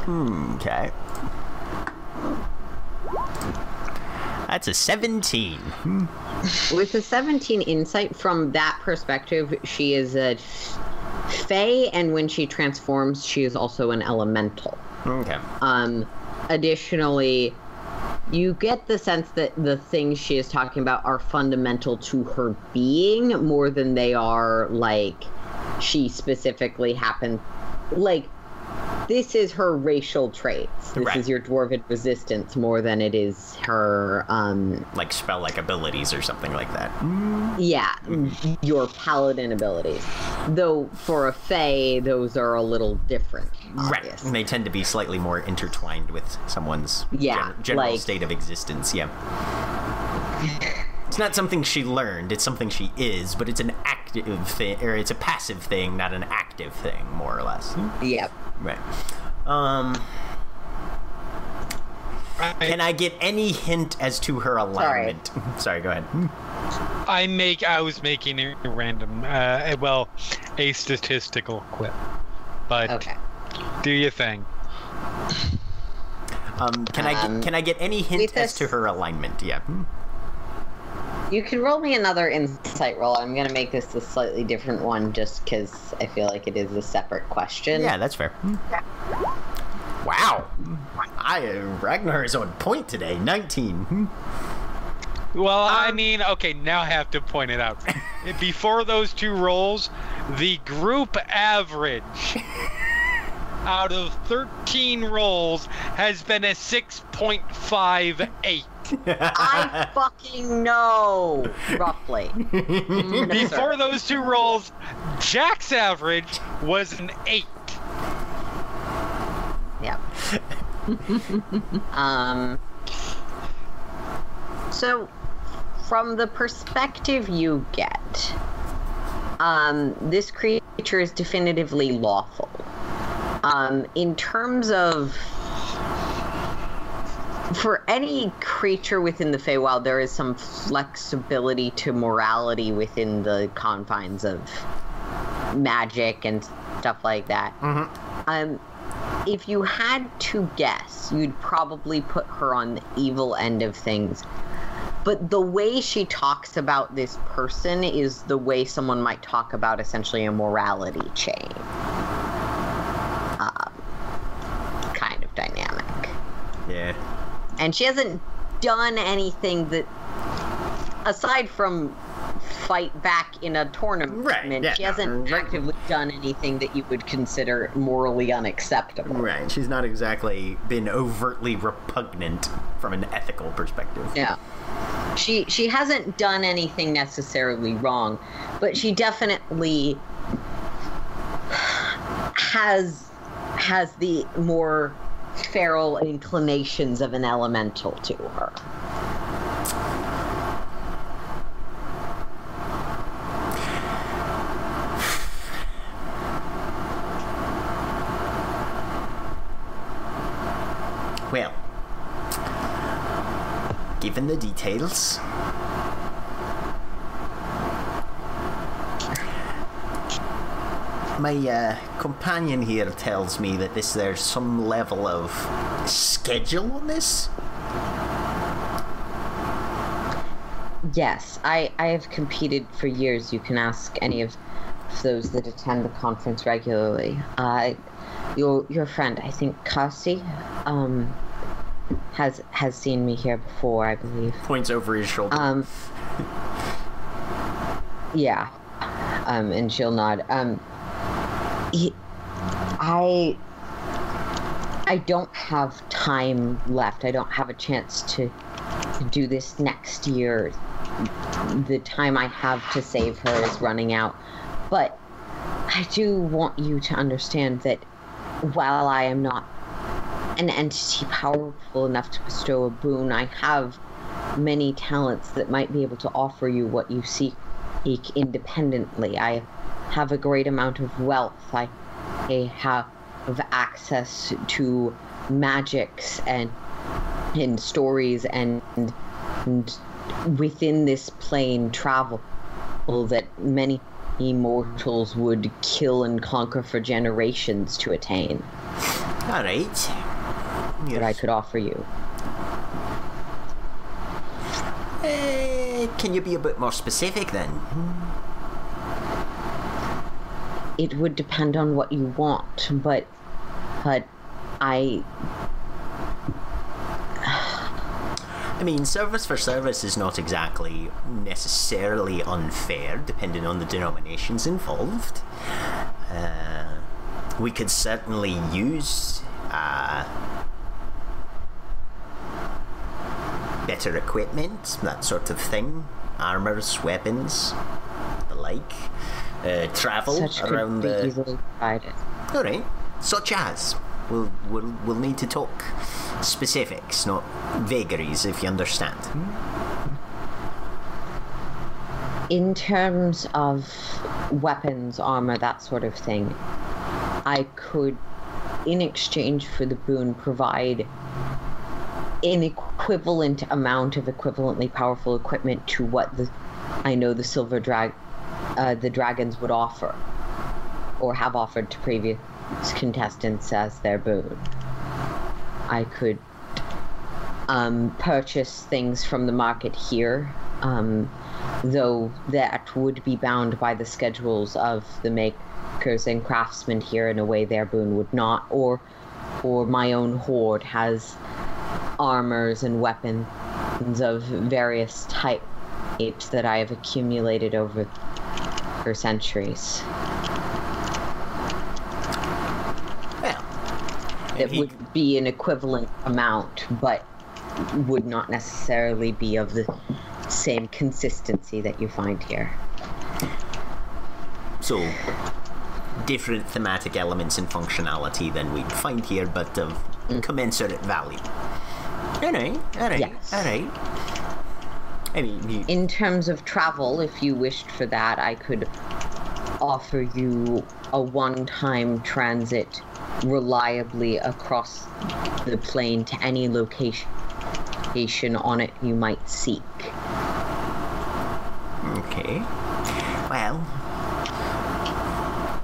Okay. That's a 17. With a 17 insight from that perspective, she is a fae, and when she transforms, she is also an elemental. Okay. Um, additionally, you get the sense that the things she is talking about are fundamental to her being more than they are like she specifically happened. Like, this is her racial traits. This Right. is your dwarven resistance more than it is her, um, Like spell like abilities or something like that. yeah, your paladin abilities. Though for a fae, those are a little different. Right. obviously. They tend to be slightly more intertwined with someone's Yeah, gen- general like- state of existence. Yeah. It's not something she learned. It's something she is, but it's an active thing, or it's a passive thing, not an active thing, more or less. Yep. Right. Um. Can I get any hint as to her alignment? Sorry, go ahead. I make. I was making a random. Uh, well, a statistical quip. But Okay. do your thing. Um, can I Um, get, can I get any hint with as to her alignment? Yeah. You can roll me another insight roll. I'm going to make this a slightly different one just because I feel like it is a separate question. Yeah, that's fair. Wow. I uh, Ragnar is on point today. 19. Well, I mean, okay, now I have to point it out. Before those two rolls, the group average out of 13 rolls has been a 6.58. I fucking know, roughly. No, Before those two rolls, Jack's average was an 8. Yep. um. So, from the perspective you get, um, this creature is definitively lawful. Um, in terms of for any creature within the Feywild, there is some flexibility to morality within the confines of magic and stuff like that. Um, if you had to guess, you'd probably put her on the evil end of things. But the way she talks about this person is the way someone might talk about essentially a morality chain. Um, kind of dynamic. yeah. And she hasn't done anything that, aside from fight back in a tournament, Right, yeah, she hasn't right. actively done anything that you would consider morally unacceptable. Right. She's not exactly been overtly repugnant from an ethical perspective. Yeah. She she hasn't done anything necessarily wrong, but she definitely has has the more feral inclinations of an elemental to her. Well, given the details, my uh, companion here tells me that this there's some level of schedule on this. Yes, I, I have competed for years. You can ask any of those that attend the conference regularly. Uh, your your friend, I think Carsi, um, has has seen me here before, I believe. Points over his shoulder. Um, yeah, um, and she'll nod. Um, I, I don't have time left. I don't have a chance to, to do this next year. The time I have to save her is running out. But I do want you to understand that while I am not an entity powerful enough to bestow a boon, I have many talents that might be able to offer you what you seek independently. I have a great amount of wealth. I, I have access to magics and and stories and, and within this plane travel that many immortals would kill and conquer for generations to attain. All right. Yes. That I could offer you. Uh, can you be a bit more specific then? It would depend on what you want, but but I I mean, service for service is not exactly necessarily unfair, depending on the denominations involved. Uh, we could certainly use uh, better equipment, that sort of thing, armors, weapons, the like. Uh, travel such around could be the. easily provided. All right, such as we'll we'll we'll need to talk specifics, not vagaries, if you understand. In terms of weapons, armor, that sort of thing, I could, in exchange for the boon, provide an equivalent amount of equivalently powerful equipment to what the I know the silver drag uh, the dragons would offer or have offered to previous contestants as their boon. I could um, purchase things from the market here, um, though that would be bound by the schedules of the makers and craftsmen here in a way their boon would not, or or my own hoard has armors and weapons of various types that I have accumulated over for centuries. Well, It he- would be an equivalent amount, but would not necessarily be of the same consistency that you find here. So, different thematic elements and functionality than we'd find here, but of mm. commensurate value. Alright, alright, Yes. alright. I you, In terms of travel, if you wished for that, I could offer you a one time transit reliably across the plane to any location location on it you might seek. okay. Well,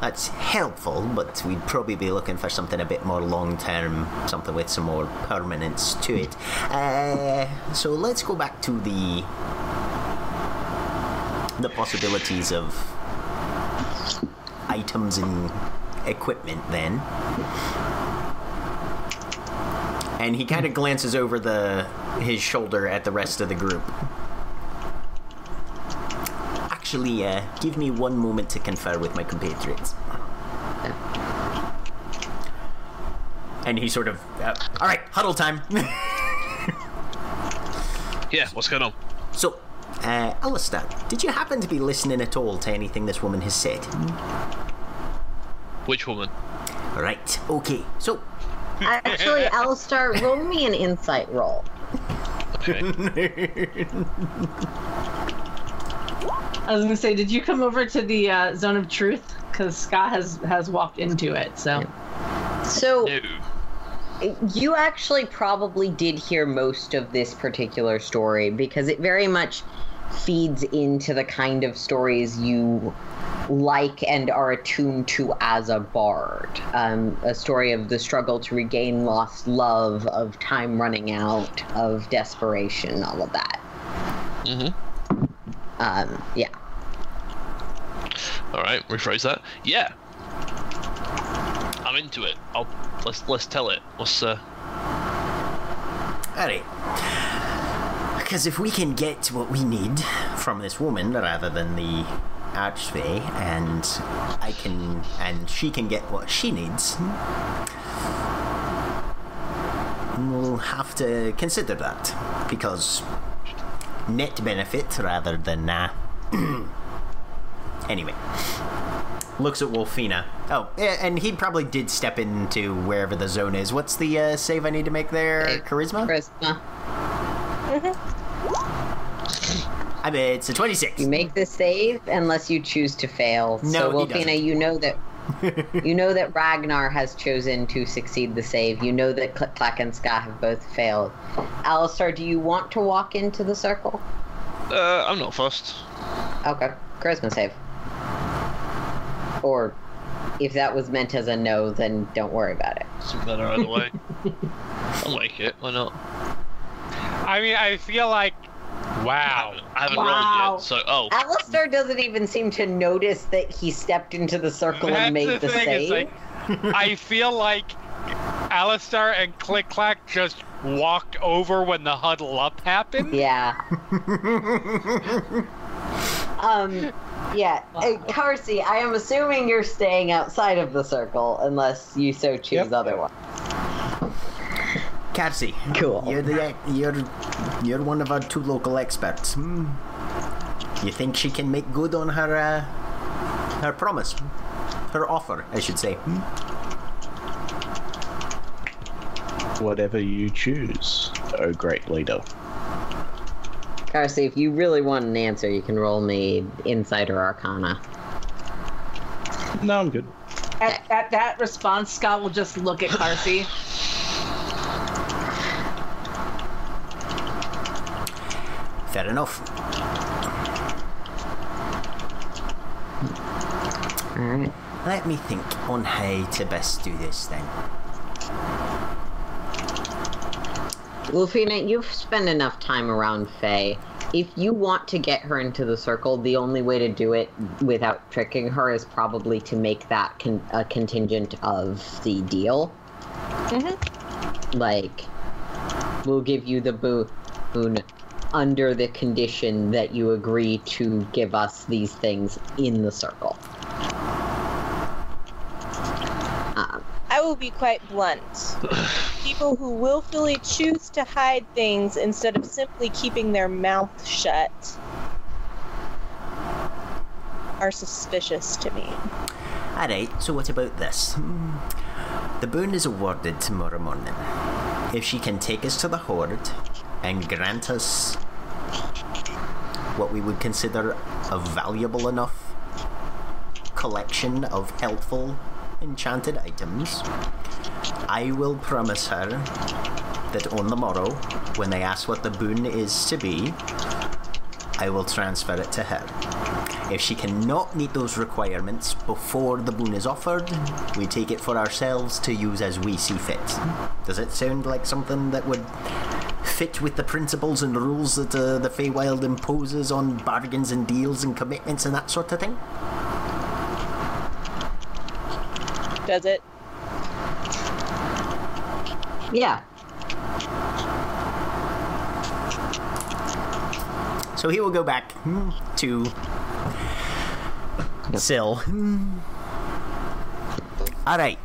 that's helpful, but we'd probably be looking for something a bit more long term, something with some more permanence to it. Uh, so let's go back to the the possibilities of items and equipment then. And he kind of glances over the his shoulder at the rest of the group. Actually, uh, give me one moment to confer with my compatriots. And he sort of, uh, all right, huddle time. Yeah, what's going on? so, uh, Alastar, did you happen to be listening at all to anything this woman has said? Which woman? Right, okay. So, Actually, Alastar, roll me an insight roll. Okay. I was gonna say, did you come over to the uh, zone of truth? Because Sca' has has walked into it. So So, no. you actually probably did hear most of this particular story because it very much feeds into the kind of stories you like and are attuned to as a bard. Um, a story of the struggle to regain lost love, of time running out, of desperation, all of that. Mhm. Um, yeah. All right, rephrase that. Yeah. I'm into it. I'll let's let's tell it. What's uh? Alright. Because if we can get what we need from this woman rather than the archway, and I can, and she can get what she needs, we'll have to consider that because net benefit rather than uh, anyway. Looks at Wylfina. Oh, and he probably did step into wherever the zone is. What's the uh, save I need to make there? Save. Charisma? Charisma. I mean, it's a 26. You make the save unless you choose to fail. No, so Wylfina, you know that you know that Ragnar has chosen to succeed the save. You know that Click Clack and Sca' have both failed. Alastar, do you want to walk into the circle? Uh, I'm not fussed. Okay. Charisma save. Or if that was meant as a no, then don't worry about it. Doesn't matter either way. I'll make it. Why not? I mean, I feel like, wow. I haven't Wow. rolled yet, so oh. Alastar doesn't even seem to notice that he stepped into the circle That's and made the the, thing, save. like, I feel like Alastar and Click Clack just walked over when the huddle up happened. Yeah. um, yeah. Uh, Carsi, I am assuming you're staying outside of the circle unless you so choose Yep. otherwise. Carsi, Cool. You're the you're you're one of our two local experts. Hmm. You think she can make good on her uh, her promise, her offer, I should say. Hmm? Whatever you choose, oh great leader. Carsi, if you really want an answer, you can roll me Insider Arcana. No, I'm good. At, at that response, Sca' will just look at Carsi. Fair enough. Alright. Let me think on how to best do this then. Wylfina, you've spent enough time around Fey. If you want to get her into the circle, the only way to do it without tricking her is probably to make that con- a contingent of the deal. Mm-hmm. Like, we'll give you the boo- boon under the condition that you agree to give us these things in the circle. Will be quite blunt. People who willfully choose to hide things instead of simply keeping their mouth shut are suspicious to me. Alright, so what about this? Hmm. The boon is awarded tomorrow morning. If she can take us to the Hoard and grant us what we would consider a valuable enough collection of helpful enchanted items, I will promise her that on the morrow, when they ask what the boon is to be, I will transfer it to her. If she cannot meet those requirements before the boon is offered, we take it for ourselves to use as we see fit. Does it sound like something that would fit with the principles and rules that uh, the Feywild imposes on bargains and deals and commitments and that sort of thing? Does it? yeah. So he will go back to Sill. All right.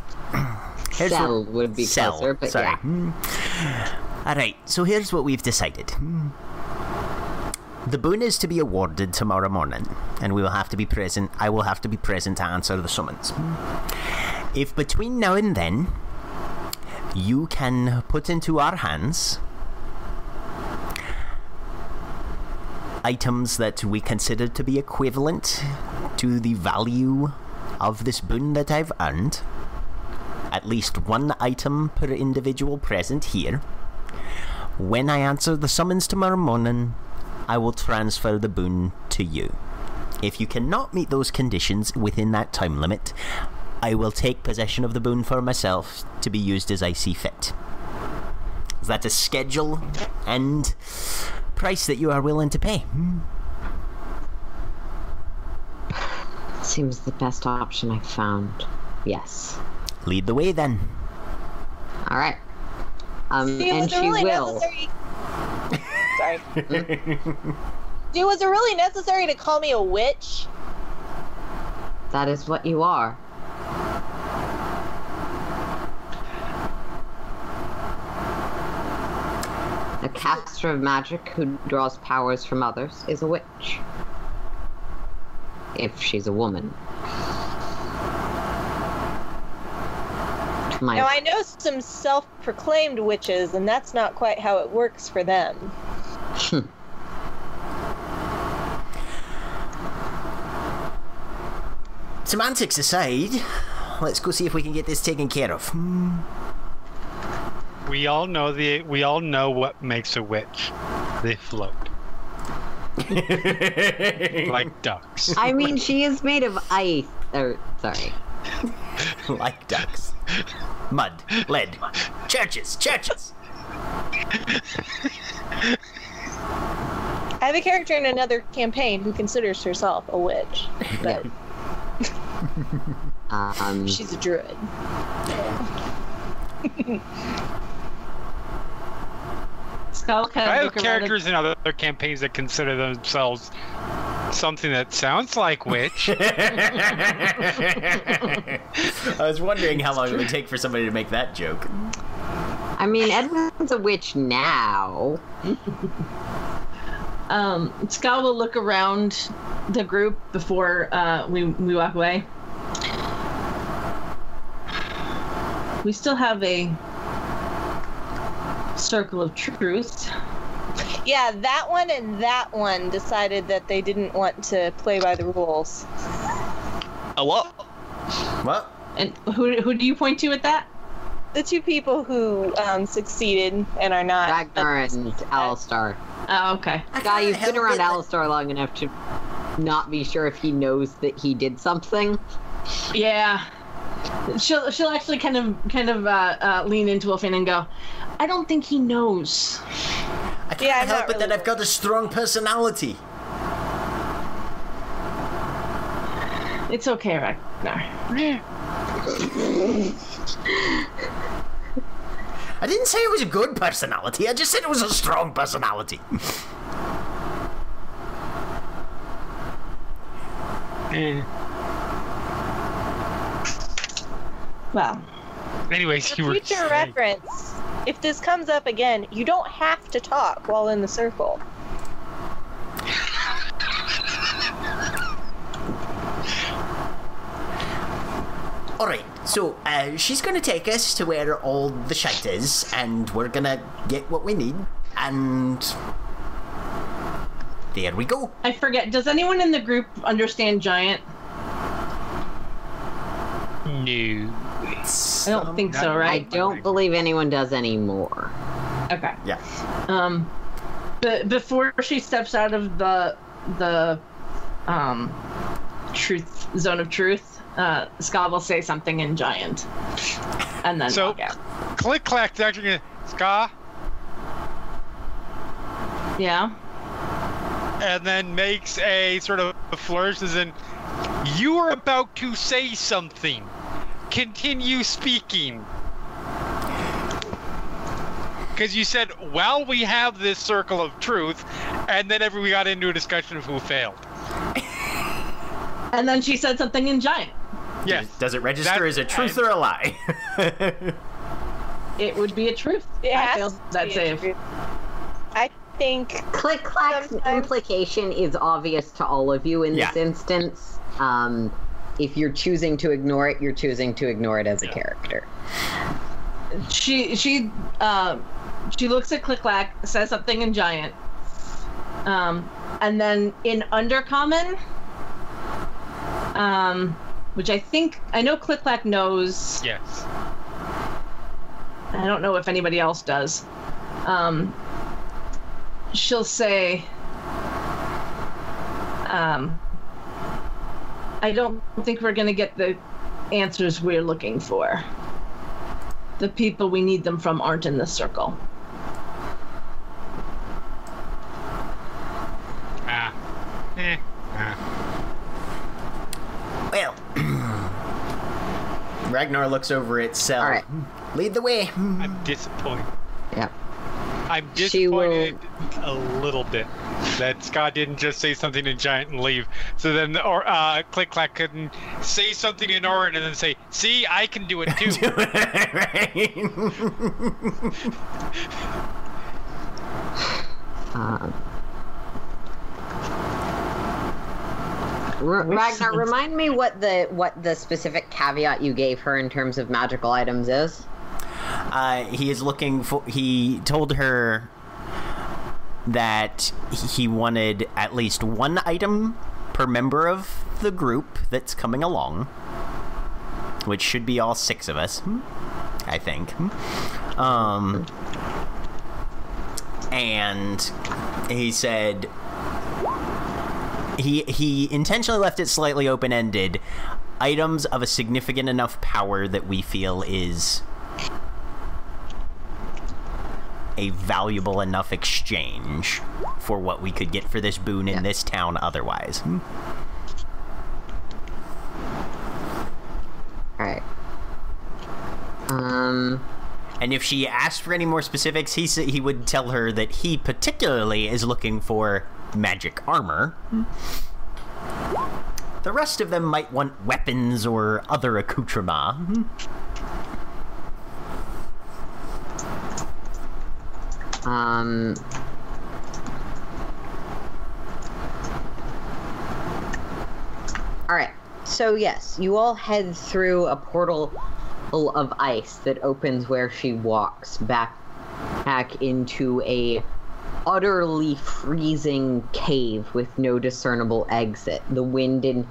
Here's what- would be Cell, closer, but sorry. yeah. All right, so here's what we've decided. The boon is to be awarded tomorrow morning, and we will have to be present. I will have to be present to answer the summons. If between now and then you can put into our hands items that we consider to be equivalent to the value of this boon that I've earned, at least one item per individual present here. When I answer the summons tomorrow morning, I will transfer the boon to you. If you cannot meet those conditions within that time limit, I will take possession of the boon for myself to be used as I see fit. Is that a schedule and price that you are willing to pay? Seems the best option I've found. Yes. Lead the way then. All right. Um, See, and she really will. necessary? Sorry. See, was it really necessary to call me a witch? That is what you are. A caster of magic who draws powers from others is a witch. If she's a woman. My, Now I know some self-proclaimed witches, and that's not quite how it works for them. Semantics aside, let's go see if we can get this taken care of. Hmm. We all know the. We all know what makes a witch. They float like ducks. I mean, she is made of ice. Or, sorry. like ducks. Mud, lead, churches, churches. I have a character in another campaign who considers herself a witch, but Um, she's a druid. Skull kind I have characters in other campaigns that consider themselves something that sounds like witch. I was wondering how long it would take for somebody to make that joke. I mean, Edwin's a witch now. Um, Skull will look around the group before uh, we we walk away. We still have a circle of truth. Yeah, that one and that one decided that they didn't want to play by the rules. A what? What? And who who do you point to with that? The two people who um, succeeded and are not. Ragnar and Alastar. Oh, okay. Guy, you've been around it that- Alastar long enough to not be sure if he knows that he did something. Yeah. She'll she'll actually kind of kind of uh, uh, lean into Wylfina and go, I don't think he knows. I can't Yeah, help not it that I've got a strong personality. It's okay, Ragnar. I didn't say it was a good personality, I just said it was a strong personality. Eh. Well, Anyways, For you were future saying- reference, if this comes up again, you don't have to talk while in the circle. Alright, so uh, she's gonna take us to where all the shite is, and we're gonna get what we need, and. There we go. I forget. Does anyone in the group understand giant? No. I don't think so, right? I don't believe anyone does anymore. Okay. Yeah. Um, but before she steps out of the the um truth zone of truth, uh, Sca' will say something in giant, and then So- walk out. Click clack's actually gonna ska, Yeah. and then makes a sort of flourish as in, you are about to say something. Continue speaking. Because you said, while we have this circle of truth, and then every, we got into a discussion of who failed. And then she said something in giant. Yes. Does it register That- as a truth or a lie? It would be a truth. It I has failed to that be a save. truth. I think Click clack's Sometimes- implication is obvious to all of you in this instance. Um, if you're choosing to ignore it, you're choosing to ignore it as a character. She she uh, she looks at Click Clack, says something in giant, um, and then in Undercommon, um, which I think I know Click Clack knows. Yes. I don't know if anybody else does. Um, she'll say, um, I don't think we're going to get the answers we're looking for. The people we need them from aren't in this circle. Ah. Eh. Ah. well. Ragnar looks over at Cell. All right. Lead the way. I'm disappointed. Yep. I'm She will- disappointed a little bit that Sca' didn't just say something in giant and leave. So then, or uh, Click Clack couldn't say something in Auran and then say, "See, I can do it too." Um, R- Ragnar, remind me what the what the specific caveat you gave her in terms of magical items is. Uh, he is looking for. He told her that he wanted at least one item per member of the group that's coming along, which should be all six of us, hmm, I think. Hmm. Um, and he said he he intentionally left it slightly open ended. Items of a significant enough power that we feel is a valuable enough exchange for what we could get for this boon in Yeah. this town otherwise. Hmm? All right. Um. And if she asked for any more specifics, he he would tell her that he particularly is looking for magic armor. The rest of them might want weapons or other accoutrement. Um. All right. So yes, you all head through a portal of ice that opens where she walks back back into a utterly freezing cave with no discernible exit. The wind in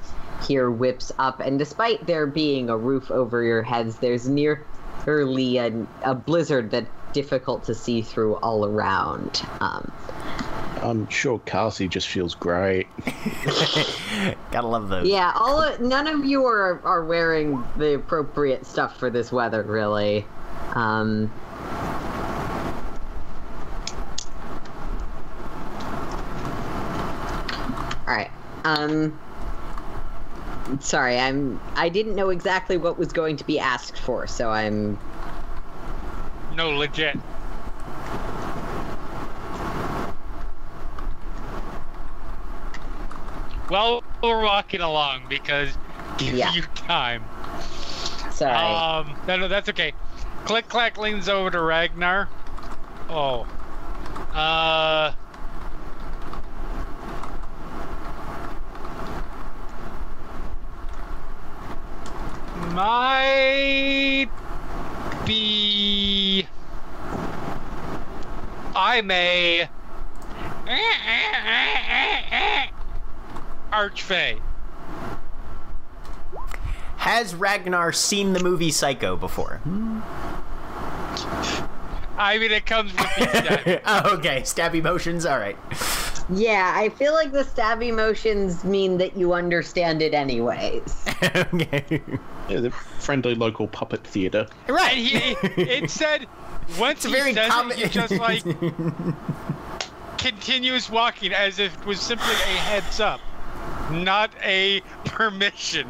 here whips up, and despite there being a roof over your heads, there's nearly a, a blizzard that's difficult to see through all around. Um, I'm sure Carsi just feels great. Gotta love those. yeah, all of, none of you are are wearing the appropriate stuff for this weather, really. Um, all right. Um, sorry, I'm. I didn't know exactly what was going to be asked for, so I'm. No, legit. Well, we're walking along because give Yeah. you time. Sorry. Um, no, no, that's okay. Click Clack leans over to Ragnar. Oh. Uh. Might be. I'm a. Archfey. Has Ragnar seen the movie Psycho before? Hmm. I mean, it comes with these oh, okay, stabby motions. All right. yeah, I feel like the stabby motions mean that you understand it anyways. okay. Yeah, the friendly local puppet theater. Right. He, it said once It's he very says common. it, he just like continues walking as if it was simply a heads up, not a permission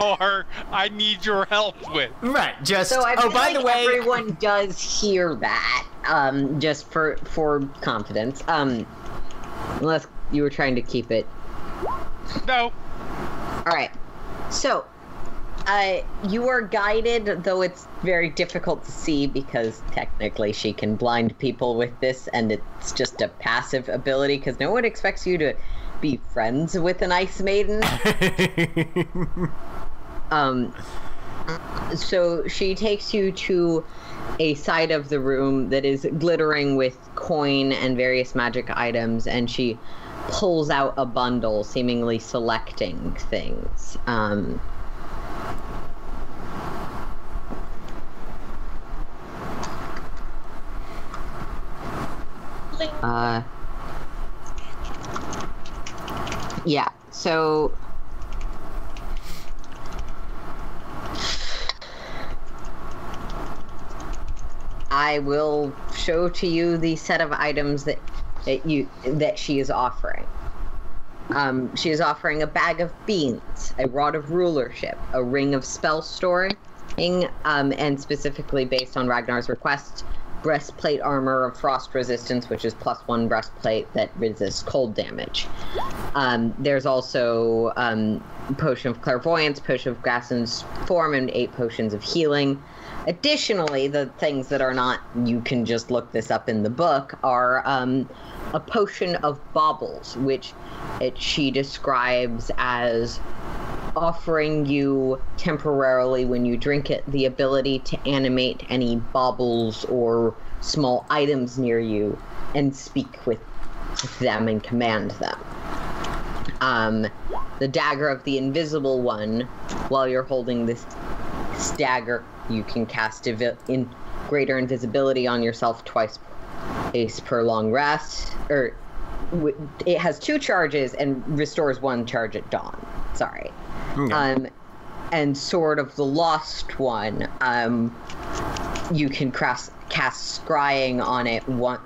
or I need your help with. right. Just. So I oh, by like the way. everyone does hear that, um, just for for confidence. Um, unless you were trying to keep it. No, All right. So, uh, you are guided, though it's very difficult to see because technically she can blind people with this, and it's just a passive ability because no one expects you to be friends with an ice maiden. Um, so she takes you to a side of the room that is glittering with coin and various magic items, and she pulls out a bundle, seemingly selecting things. Um, uh, yeah, so I will show to you the set of items that that you that she is offering. Um, she is offering a bag of beans, a rod of rulership, a ring of spell storing, um, and specifically based on Ragnar's request, breastplate armor of frost resistance, which is plus one breastplate that resists cold damage. Um, there's also um, potion of clairvoyance, potion of gaseous form, and eight potions of healing. Additionally, the things that are not, you can just look this up in the book, are um, a potion of baubles, which it, she describes as offering you temporarily when you drink it the ability to animate any baubles or small items near you and speak with, them and command them. Um, the dagger of the invisible one, while you're holding this, dagger, you can cast invi- in greater invisibility on yourself twice pace per long rest. Or it has two charges and restores one charge at dawn. Sorry. Okay. Um, and Sword of the Lost One, um, you can cast, cast Scrying on it one,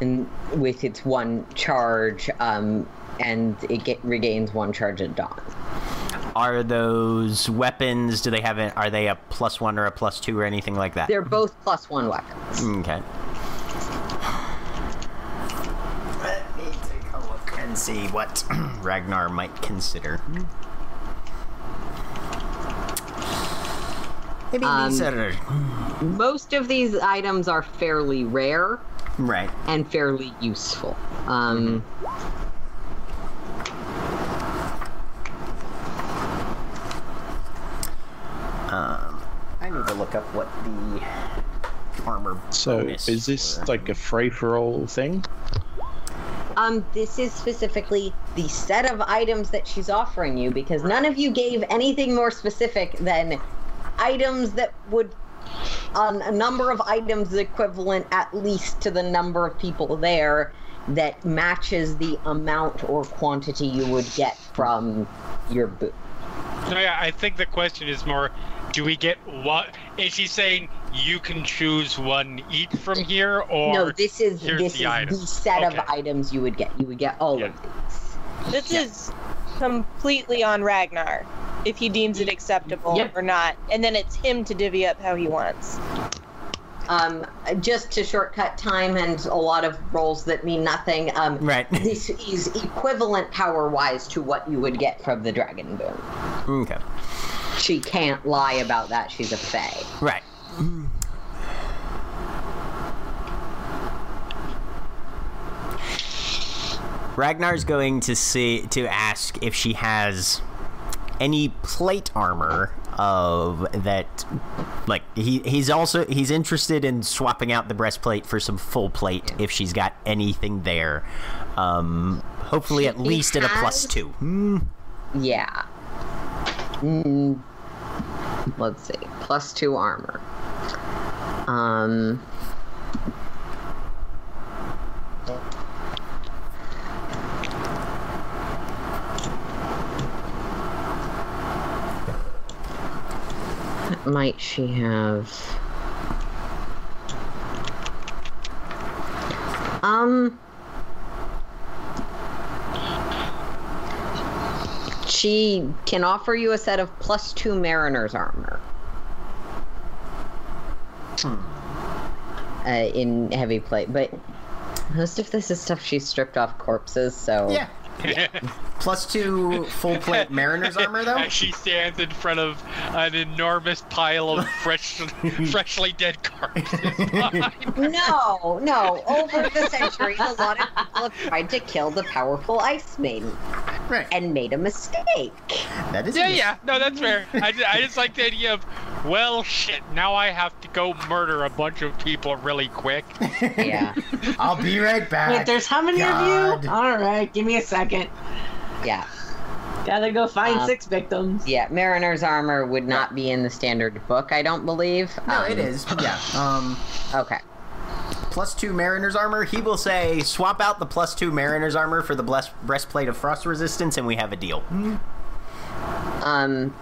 and with its one charge, um, and it get, regains one charge at dawn. Are those weapons? Do they have? A, are they a plus one or a plus two or anything like that? They're both plus one weapons. Okay. Let me take a look and see what Ragnar might consider. Maybe Um, these are Most of these items are fairly rare right. and fairly useful. Um, Um, I need to look up what the armor. So bonus is this were. like a free for all thing? Um, this is specifically the set of items that she's offering you because none of you gave anything more specific than items that would um, a number of items equivalent at least to the number of people there that matches the amount or quantity you would get from your boot. No, yeah, I think the question is more: Do we get what? Is she saying you can choose one each from here, or no, this is this the is item. the set Okay. of items you would get. You would get all Yeah. of these. This is completely on Ragnar if he deems it acceptable Yep. or not, and then it's him to divvy up how he wants. Um, just to shortcut time and a lot of roles that mean nothing. Um, Right. this is equivalent power wise to what you would get from the dragon boon. Okay. She can't lie about that. She's a fae. Right. Ragnar's going to see to ask if she has any plate armor of that like he he's also he's interested in swapping out the breastplate for some full plate if she's got anything there um hopefully at She least at a 2 Hmm. Yeah. Mm, let's see. Plus two armor. Um. Might she have? Um. She can offer you a set of plus two mariner's armor. Uh, in heavy plate, but most of this is stuff she stripped off corpses, so yeah plus 2 full plate mariner's armor though she stands in front of an enormous pile of fresh, freshly dead corpses. No, no. Over the centuries, a lot of people have tried to kill the powerful Ice Maiden right and made a mistake. that is yeah, yeah, no, that's fair. I just, I just like the idea of, well, shit, now I have to go murder a bunch of people really quick. Yeah, i'll be right back Wait, there's how many God. of you? All right, give me a second. Yeah, Gotta go find Um, six victims. yeah. Mariner's armor would not be in the standard book, I don't believe. no Um, it is yeah um Okay. plus two mariner's armor he will say swap out the plus two mariner's armor for the bless- breastplate of frost resistance and we have a deal Um,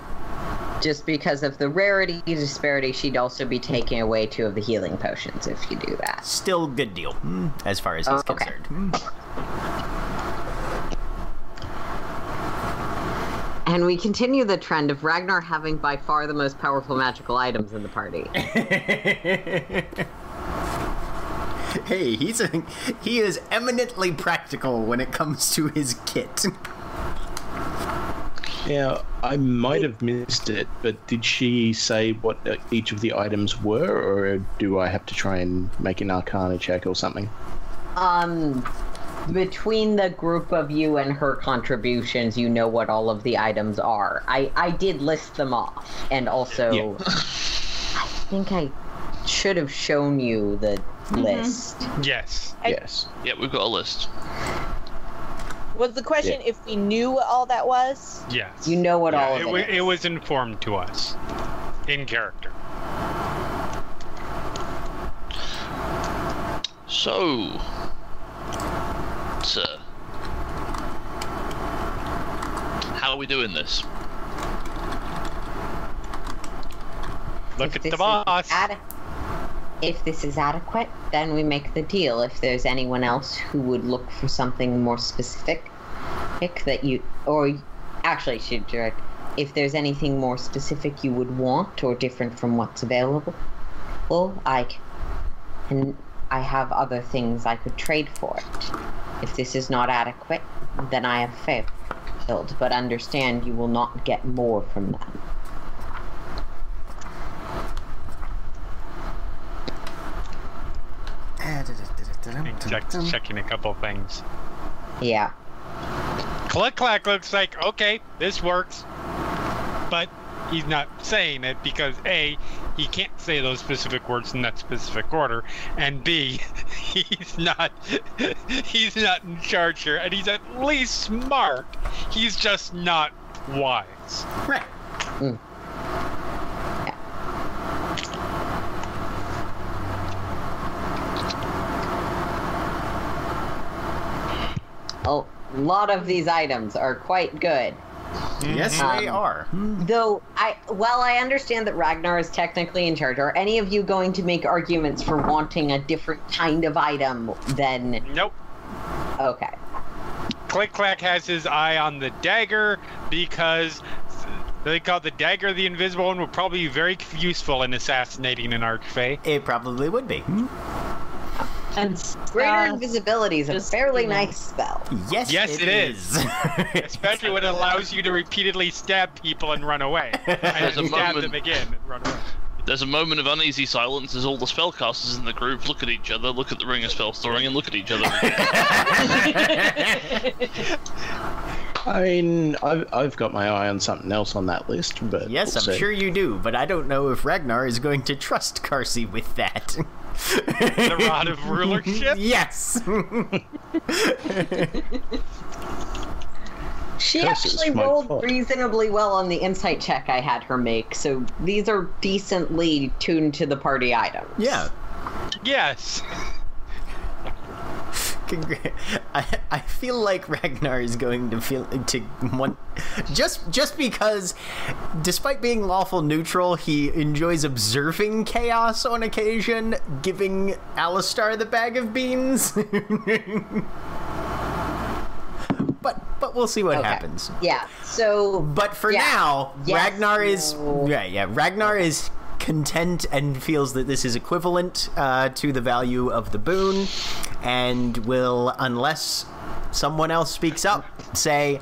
just because of the rarity disparity, she'd also be taking away two of the healing potions if you do that. still good deal mm, as far as he's Oh, okay. concerned And we continue the trend of Ragnar having by far the most powerful magical items in the party. hey he's a he is eminently practical when it comes to his kit Yeah, I might have missed it, but did she say what uh, each of the items were, or do I have to try and make an Arcana check or something? Um, between the group of you and her contributions, you know what all of the items are. I I did list them off, and also Yeah. I think I should have shown you the mm-hmm. list. Yes. I- Yes. Yeah, we've got a list. Was the question if we knew what all that was? Yes. You know what all it, of wa- it it is. was informed to us in character. So, sir, how are we doing this? Look If at this the is boss. if this is adequate, then we make the deal. If there's anyone else who would look for something more specific, pick that you or actually should direct. If there's anything more specific you would want or different from what's available, well, I c- and I have other things I could trade for it. If this is not adequate, then I have failed. But understand, you will not get more from them. Check, checking a couple things. Yeah. Click clack looks like okay, this works, but he's not saying it because a he can't say those specific words in that specific order, and b he's not he's not in charge here, and he's at least smart. He's just not wise. Right. Hmm. A lot of these items are quite good. Yes, Um, they are. Though I well I understand that Ragnar is technically in charge. Are any of you going to make arguments for wanting a different kind of item than Nope. okay. Click clack has his eye on the dagger because they call the dagger the invisible one would probably be very useful in assassinating an archfey. It probably would be. And Greater invisibility is a fairly you know. nice spell. Yes, Yes, it it is. Especially when it allows you to repeatedly stab people and run away. And There's a stab moment- them again and run away. There's a moment of uneasy silence as all the spellcasters in the group look at each other, look at the ring of spell storing, and look at each other. I mean, I've, I've got my eye on something else on that list, but yes, we'll I'm see. sure you do, but I don't know if Ragnar is going to trust Carsi with that. The rod of rulership? yes. She Curse is actually rolled fault. reasonably well on the insight check I had her make, so these are decently tuned to the party items. yeah. Yes. Congra- I, I feel like Ragnar is going to feel to want just just because despite being lawful neutral, he enjoys observing chaos on occasion, giving Alastar the bag of beans. but but we'll see what Okay. happens. Yeah. So But for Yeah. now, Yes, Ragnar is no. yeah yeah Ragnar is content and feels that this is equivalent uh, to the value of the boon, and will unless someone else speaks up say,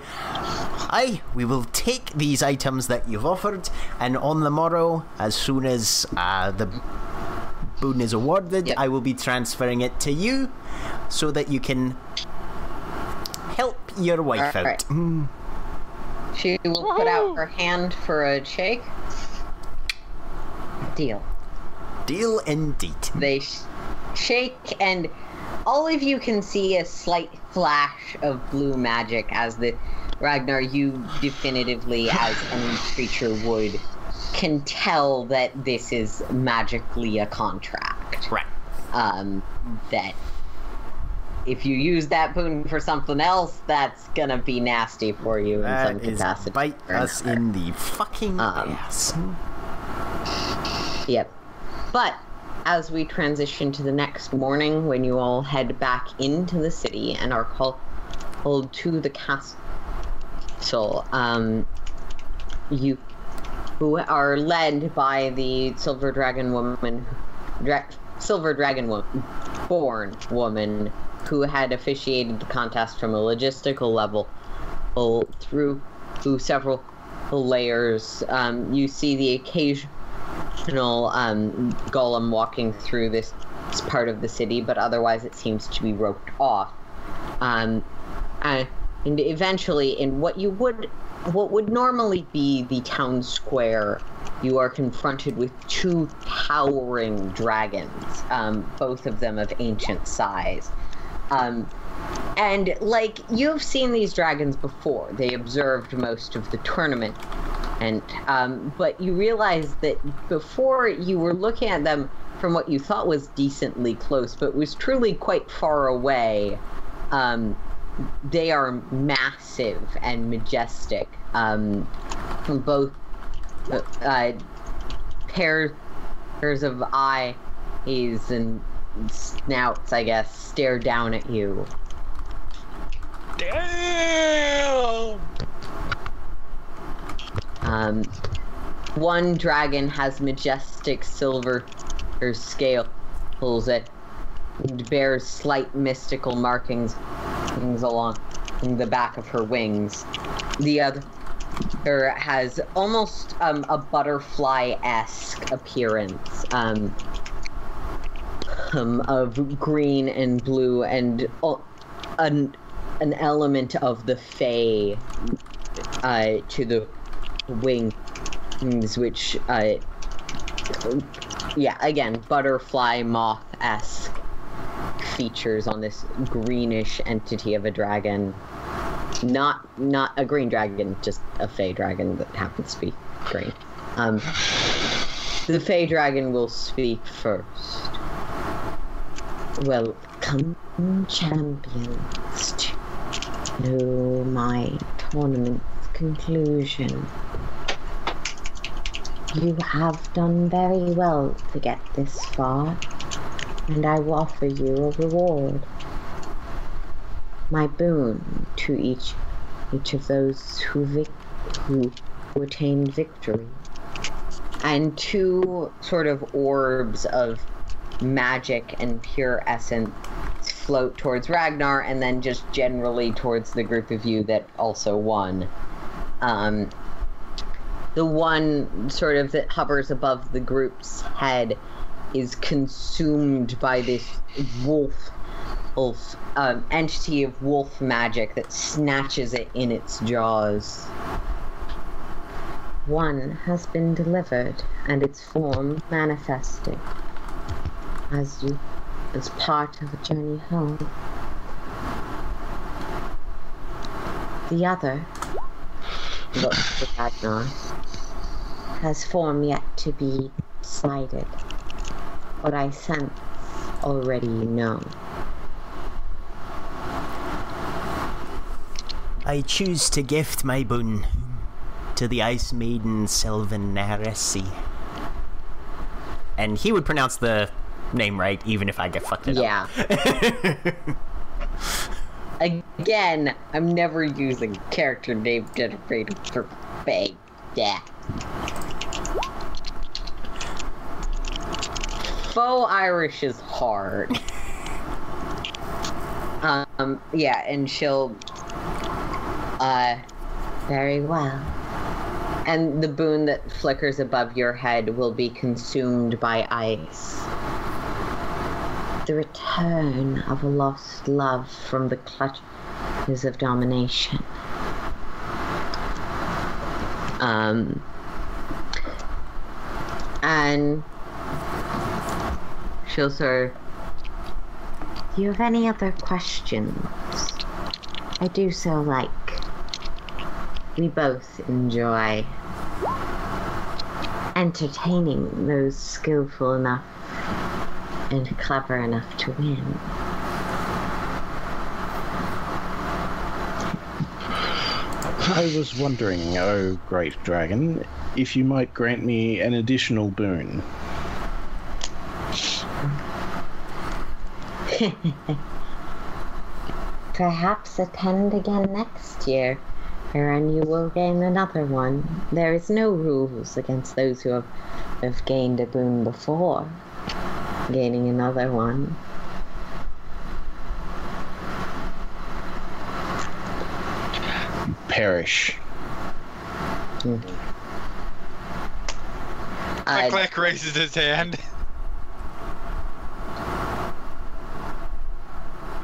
"Aye, we will take these items that you've offered, and on the morrow, as soon as uh, the boon is awarded, Yep. I will be transferring it to you, so that you can." Help your wife All out. right. she will put out her hand for a shake. Deal. Deal indeed. They sh- shake, and all of you can see a slight flash of blue magic as the Ragnar, you definitively, as any creature would, can tell that this is magically a contract. Right. Um, that if you use that boon for something else, that's gonna be nasty for you in some That is capacity. bite us in the fucking Um, ass. Yep. But as we transition to the next morning, when you all head back into the city and are called to the castle, um, you who are led by the silver dragon woman, dra- silver dragon wo- born woman who had officiated the contest from a logistical level through through several layers. Um, you see the occasion occasional um, golem walking through this part of the city, but otherwise it seems to be roped off. Um, uh, and eventually, in what you would, what would normally be the town square, you are confronted with two towering dragons, um, both of them of ancient size. Um, and like you've seen these dragons before, they observed most of the tournament, and um, but you realize that before you were looking at them from what you thought was decently close, but was truly quite far away. Um, they are massive and majestic. Um, both uh, uh, pairs pairs of eyes and snouts, I guess, stare down at you. Damn! Um, one dragon has majestic silver or scales that bears slight mystical markings things along the back of her wings. The other has almost um, a butterfly-esque appearance um, um, of green and blue and uh, an, an element of the fae uh, to the wings, which, uh, yeah, again, butterfly moth esque features on this greenish entity of a dragon. Not not a green dragon, just a fey dragon that happens to be green. Um, the fey dragon will speak first. Welcome, champions, to my tournament's conclusion. You have done very well to get this far, and I will offer you a reward. My boon to each each of those who vic- who, who victory. And two sort of orbs of magic and pure essence float towards Ragnar and then just generally towards the group of you that also won. Um, the one sort of that hovers above the group's head is consumed by this wolf, wolf um, entity of wolf magic that snatches it in its jaws. One has been delivered and its form manifested as you as part of a journey home. The other, looks to has form yet to be decided. What I sense already know. I choose to gift my boon to the Ice Maiden Sylvan. And he would pronounce the name right, even if I get fucked it Yeah. Again, I'm never using character name generator for fake. Yeah. Faux Irish is hard. um, yeah, and she'll. Uh, very well. And the boon that flickers above your head will be consumed by ice the return of a lost love from the clutches of domination. Um, and she'll of, Do you have any other questions? I do so like. We both enjoy entertaining those skillful enough and clever enough to win. I was wondering, oh great dragon, if you might grant me an additional boon. Perhaps attend again next year, wherein you will gain another one. There is no rules against those who have, have gained a boon before gaining another one. Perish. Hmm. My Uh, Clack raises his hand.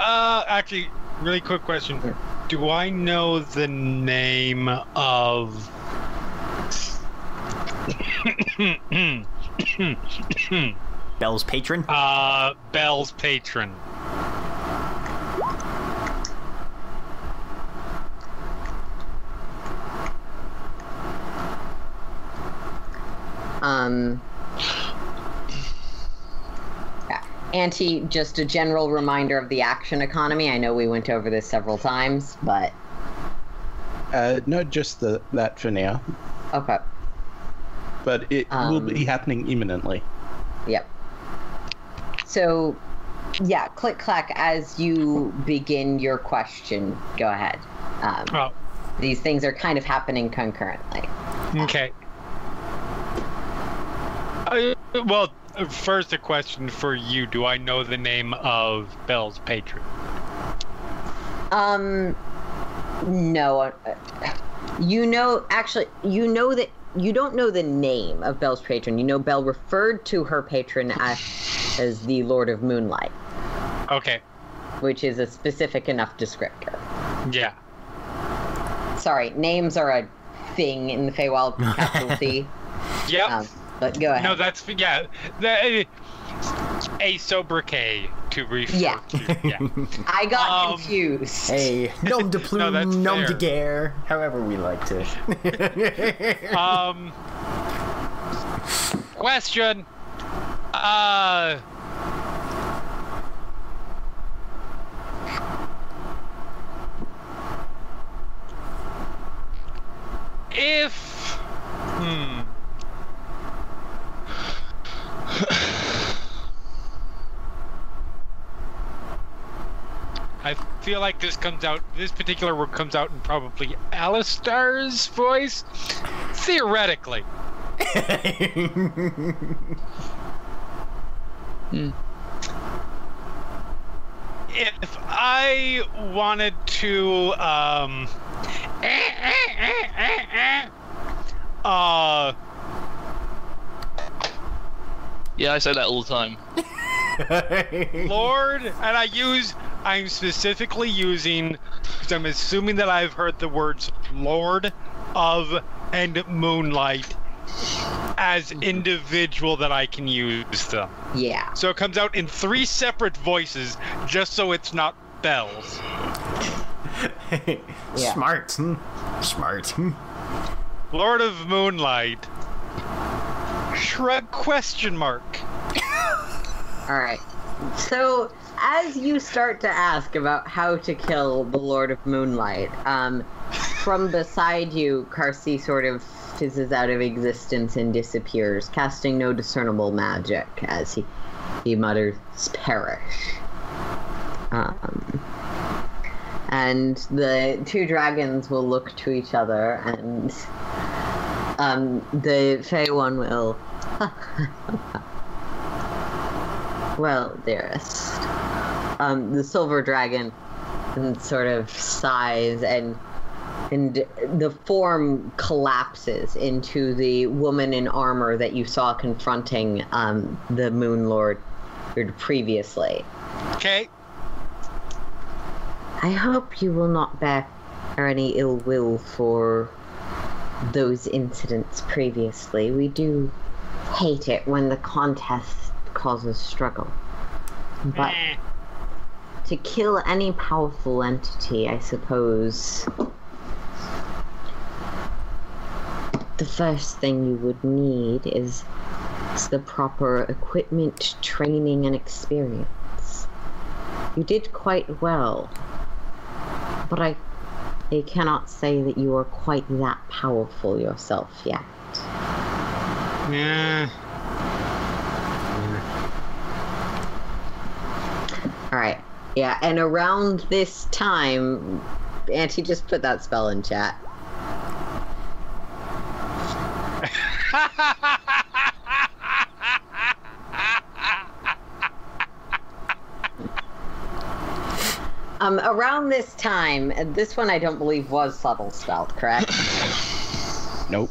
Uh, actually, Really quick question. Do I know the name of Bell's patron. uh Bell's patron? Um, yeah. Auntie, just a general reminder of the action economy. I know we went over this several times, but Uh, no, just the, that for now. okay. But it will Um, be happening imminently. Yep. So, yeah, click clack as you begin your question. Go ahead. Um, Oh, these things are kind of happening concurrently. okay. Uh, well, first a question for you. Do I know the name of Bell's patron? Um, no. You know, actually, you know that you don't know the name of Belle's patron. You know Belle referred to her patron as, as the Lord of Moonlight, Okay. which is a specific enough descriptor. Yeah. Sorry, names are a thing in the Feywild casualty. Yep. um, but go ahead. No, that's yeah. The, a sobriquet to refer Yeah. to. Yeah. I got um, confused. Hey, nom de plume, No, that's nom de guerre, however we like to. um. Question. Uh. If. Hmm. I feel like this comes out. This particular word comes out in probably Alastar's voice. Theoretically. If I wanted to, um, uh, Yeah, I say that all the time. Lord, and I use, I'm specifically using, because I'm assuming that I've heard the words Lord of and Moonlight as individual that I can use them. yeah. So it comes out in three separate voices, just so it's not bells. Yeah. Smart. hmm. Smart. hmm. Lord of Moonlight. Shrug question mark. All right. So, as you start to ask about how to kill the Lord of Moonlight, um, from beside you, Carsi sort of fizzes out of existence and disappears, casting no discernible magic as he he mutters, "Perish." Um, and the two dragons will look to each other, and um, the Fey one will. Well, dearest. Um, the silver dragon and sort of sighs and and the form collapses into the woman in armor that you saw confronting um, the Moon Lord previously. Okay. I hope you will not bear any ill will for those incidents previously. We do hate it when the contest causes struggle. But Eh. to kill any powerful entity, I suppose. The first thing you would need is, is the proper equipment, training, and experience. You did quite well, but I, I cannot say that you are quite that powerful yourself yet. Yeah. All right. Yeah, and around this time, Auntie just put that spell in chat. Um, around this time, this one I don't believe was subtle spelled, correct? Nope.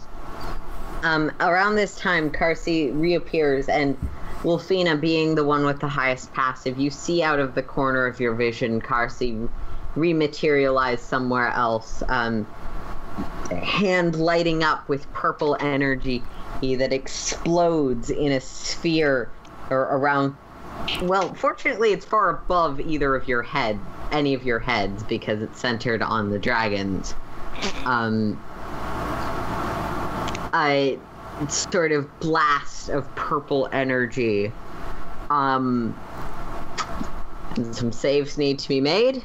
Um, around this time, Carsi reappears, and Wylfina, being the one with the highest passive, you see out of the corner of your vision Carsi rematerialize somewhere else. Um, hand lighting up with purple energy that explodes in a sphere or around. Well, fortunately, it's far above either of your head, any of your heads, because it's centered on the dragons. Um, a sort of blast of purple energy. Um, some saves need to be made.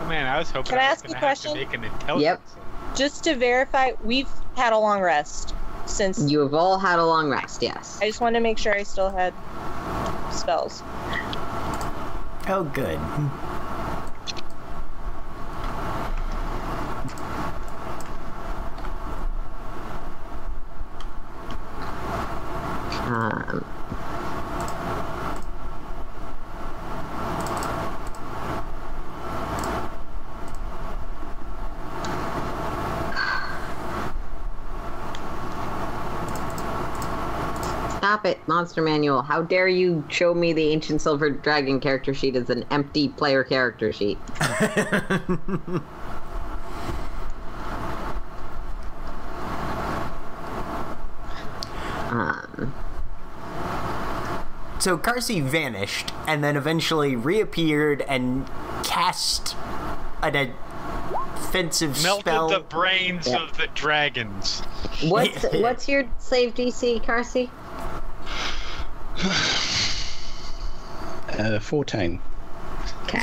Oh man, I was hoping Can I I ask gonna you a question? make an intelligence. Yep. Just to verify, we've had a long rest since. You have all had a long rest, yes. I just wanted to make sure I still had spells. Oh, good. Um, Stop it, Monster Manual. How dare you show me the Ancient Silver Dragon character sheet as an empty player character sheet? um, So Carsi vanished and then eventually reappeared and cast an offensive Melted spell. the brains Yeah. of the dragons. what's what's your save DC, Carsi? Uh, 14. Okay.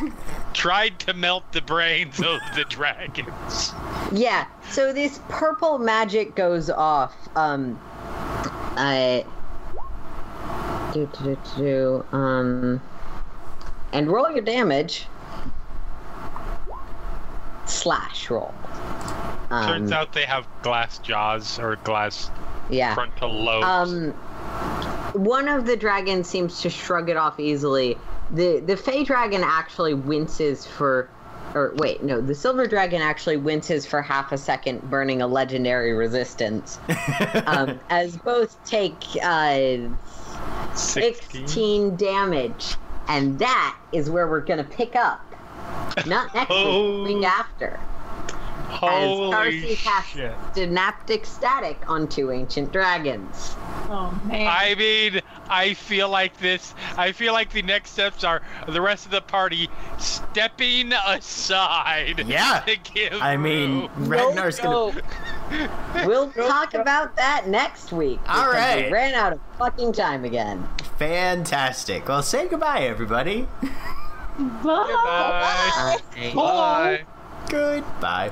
Tried to melt the brains of the dragons. Yeah. So this purple magic goes off. Um. I. Do, do, do, do, um. And roll your damage. Slash roll. Um, Turns out they have glass jaws or glass yeah. frontal lobes. Um, one of the dragons seems to shrug it off easily. The the Fey dragon actually winces for, or wait, no, the Silver dragon actually winces for half a second, burning a legendary resistance. um, as both take uh, 16 damage, and that is where we're gonna pick up. Not next Oh. week, week after. Holy as Darcy casts shit. Synaptic Static on two ancient dragons. Oh man. I mean, I feel like this. I feel like the next steps are the rest of the party stepping aside. Yeah. To give I mean, room. Ragnar's No, gonna. We'll talk about that next week. All right. We ran out of fucking time again. Fantastic. Well, say goodbye, everybody. Bye. Bye. Bye. Bye. Goodbye.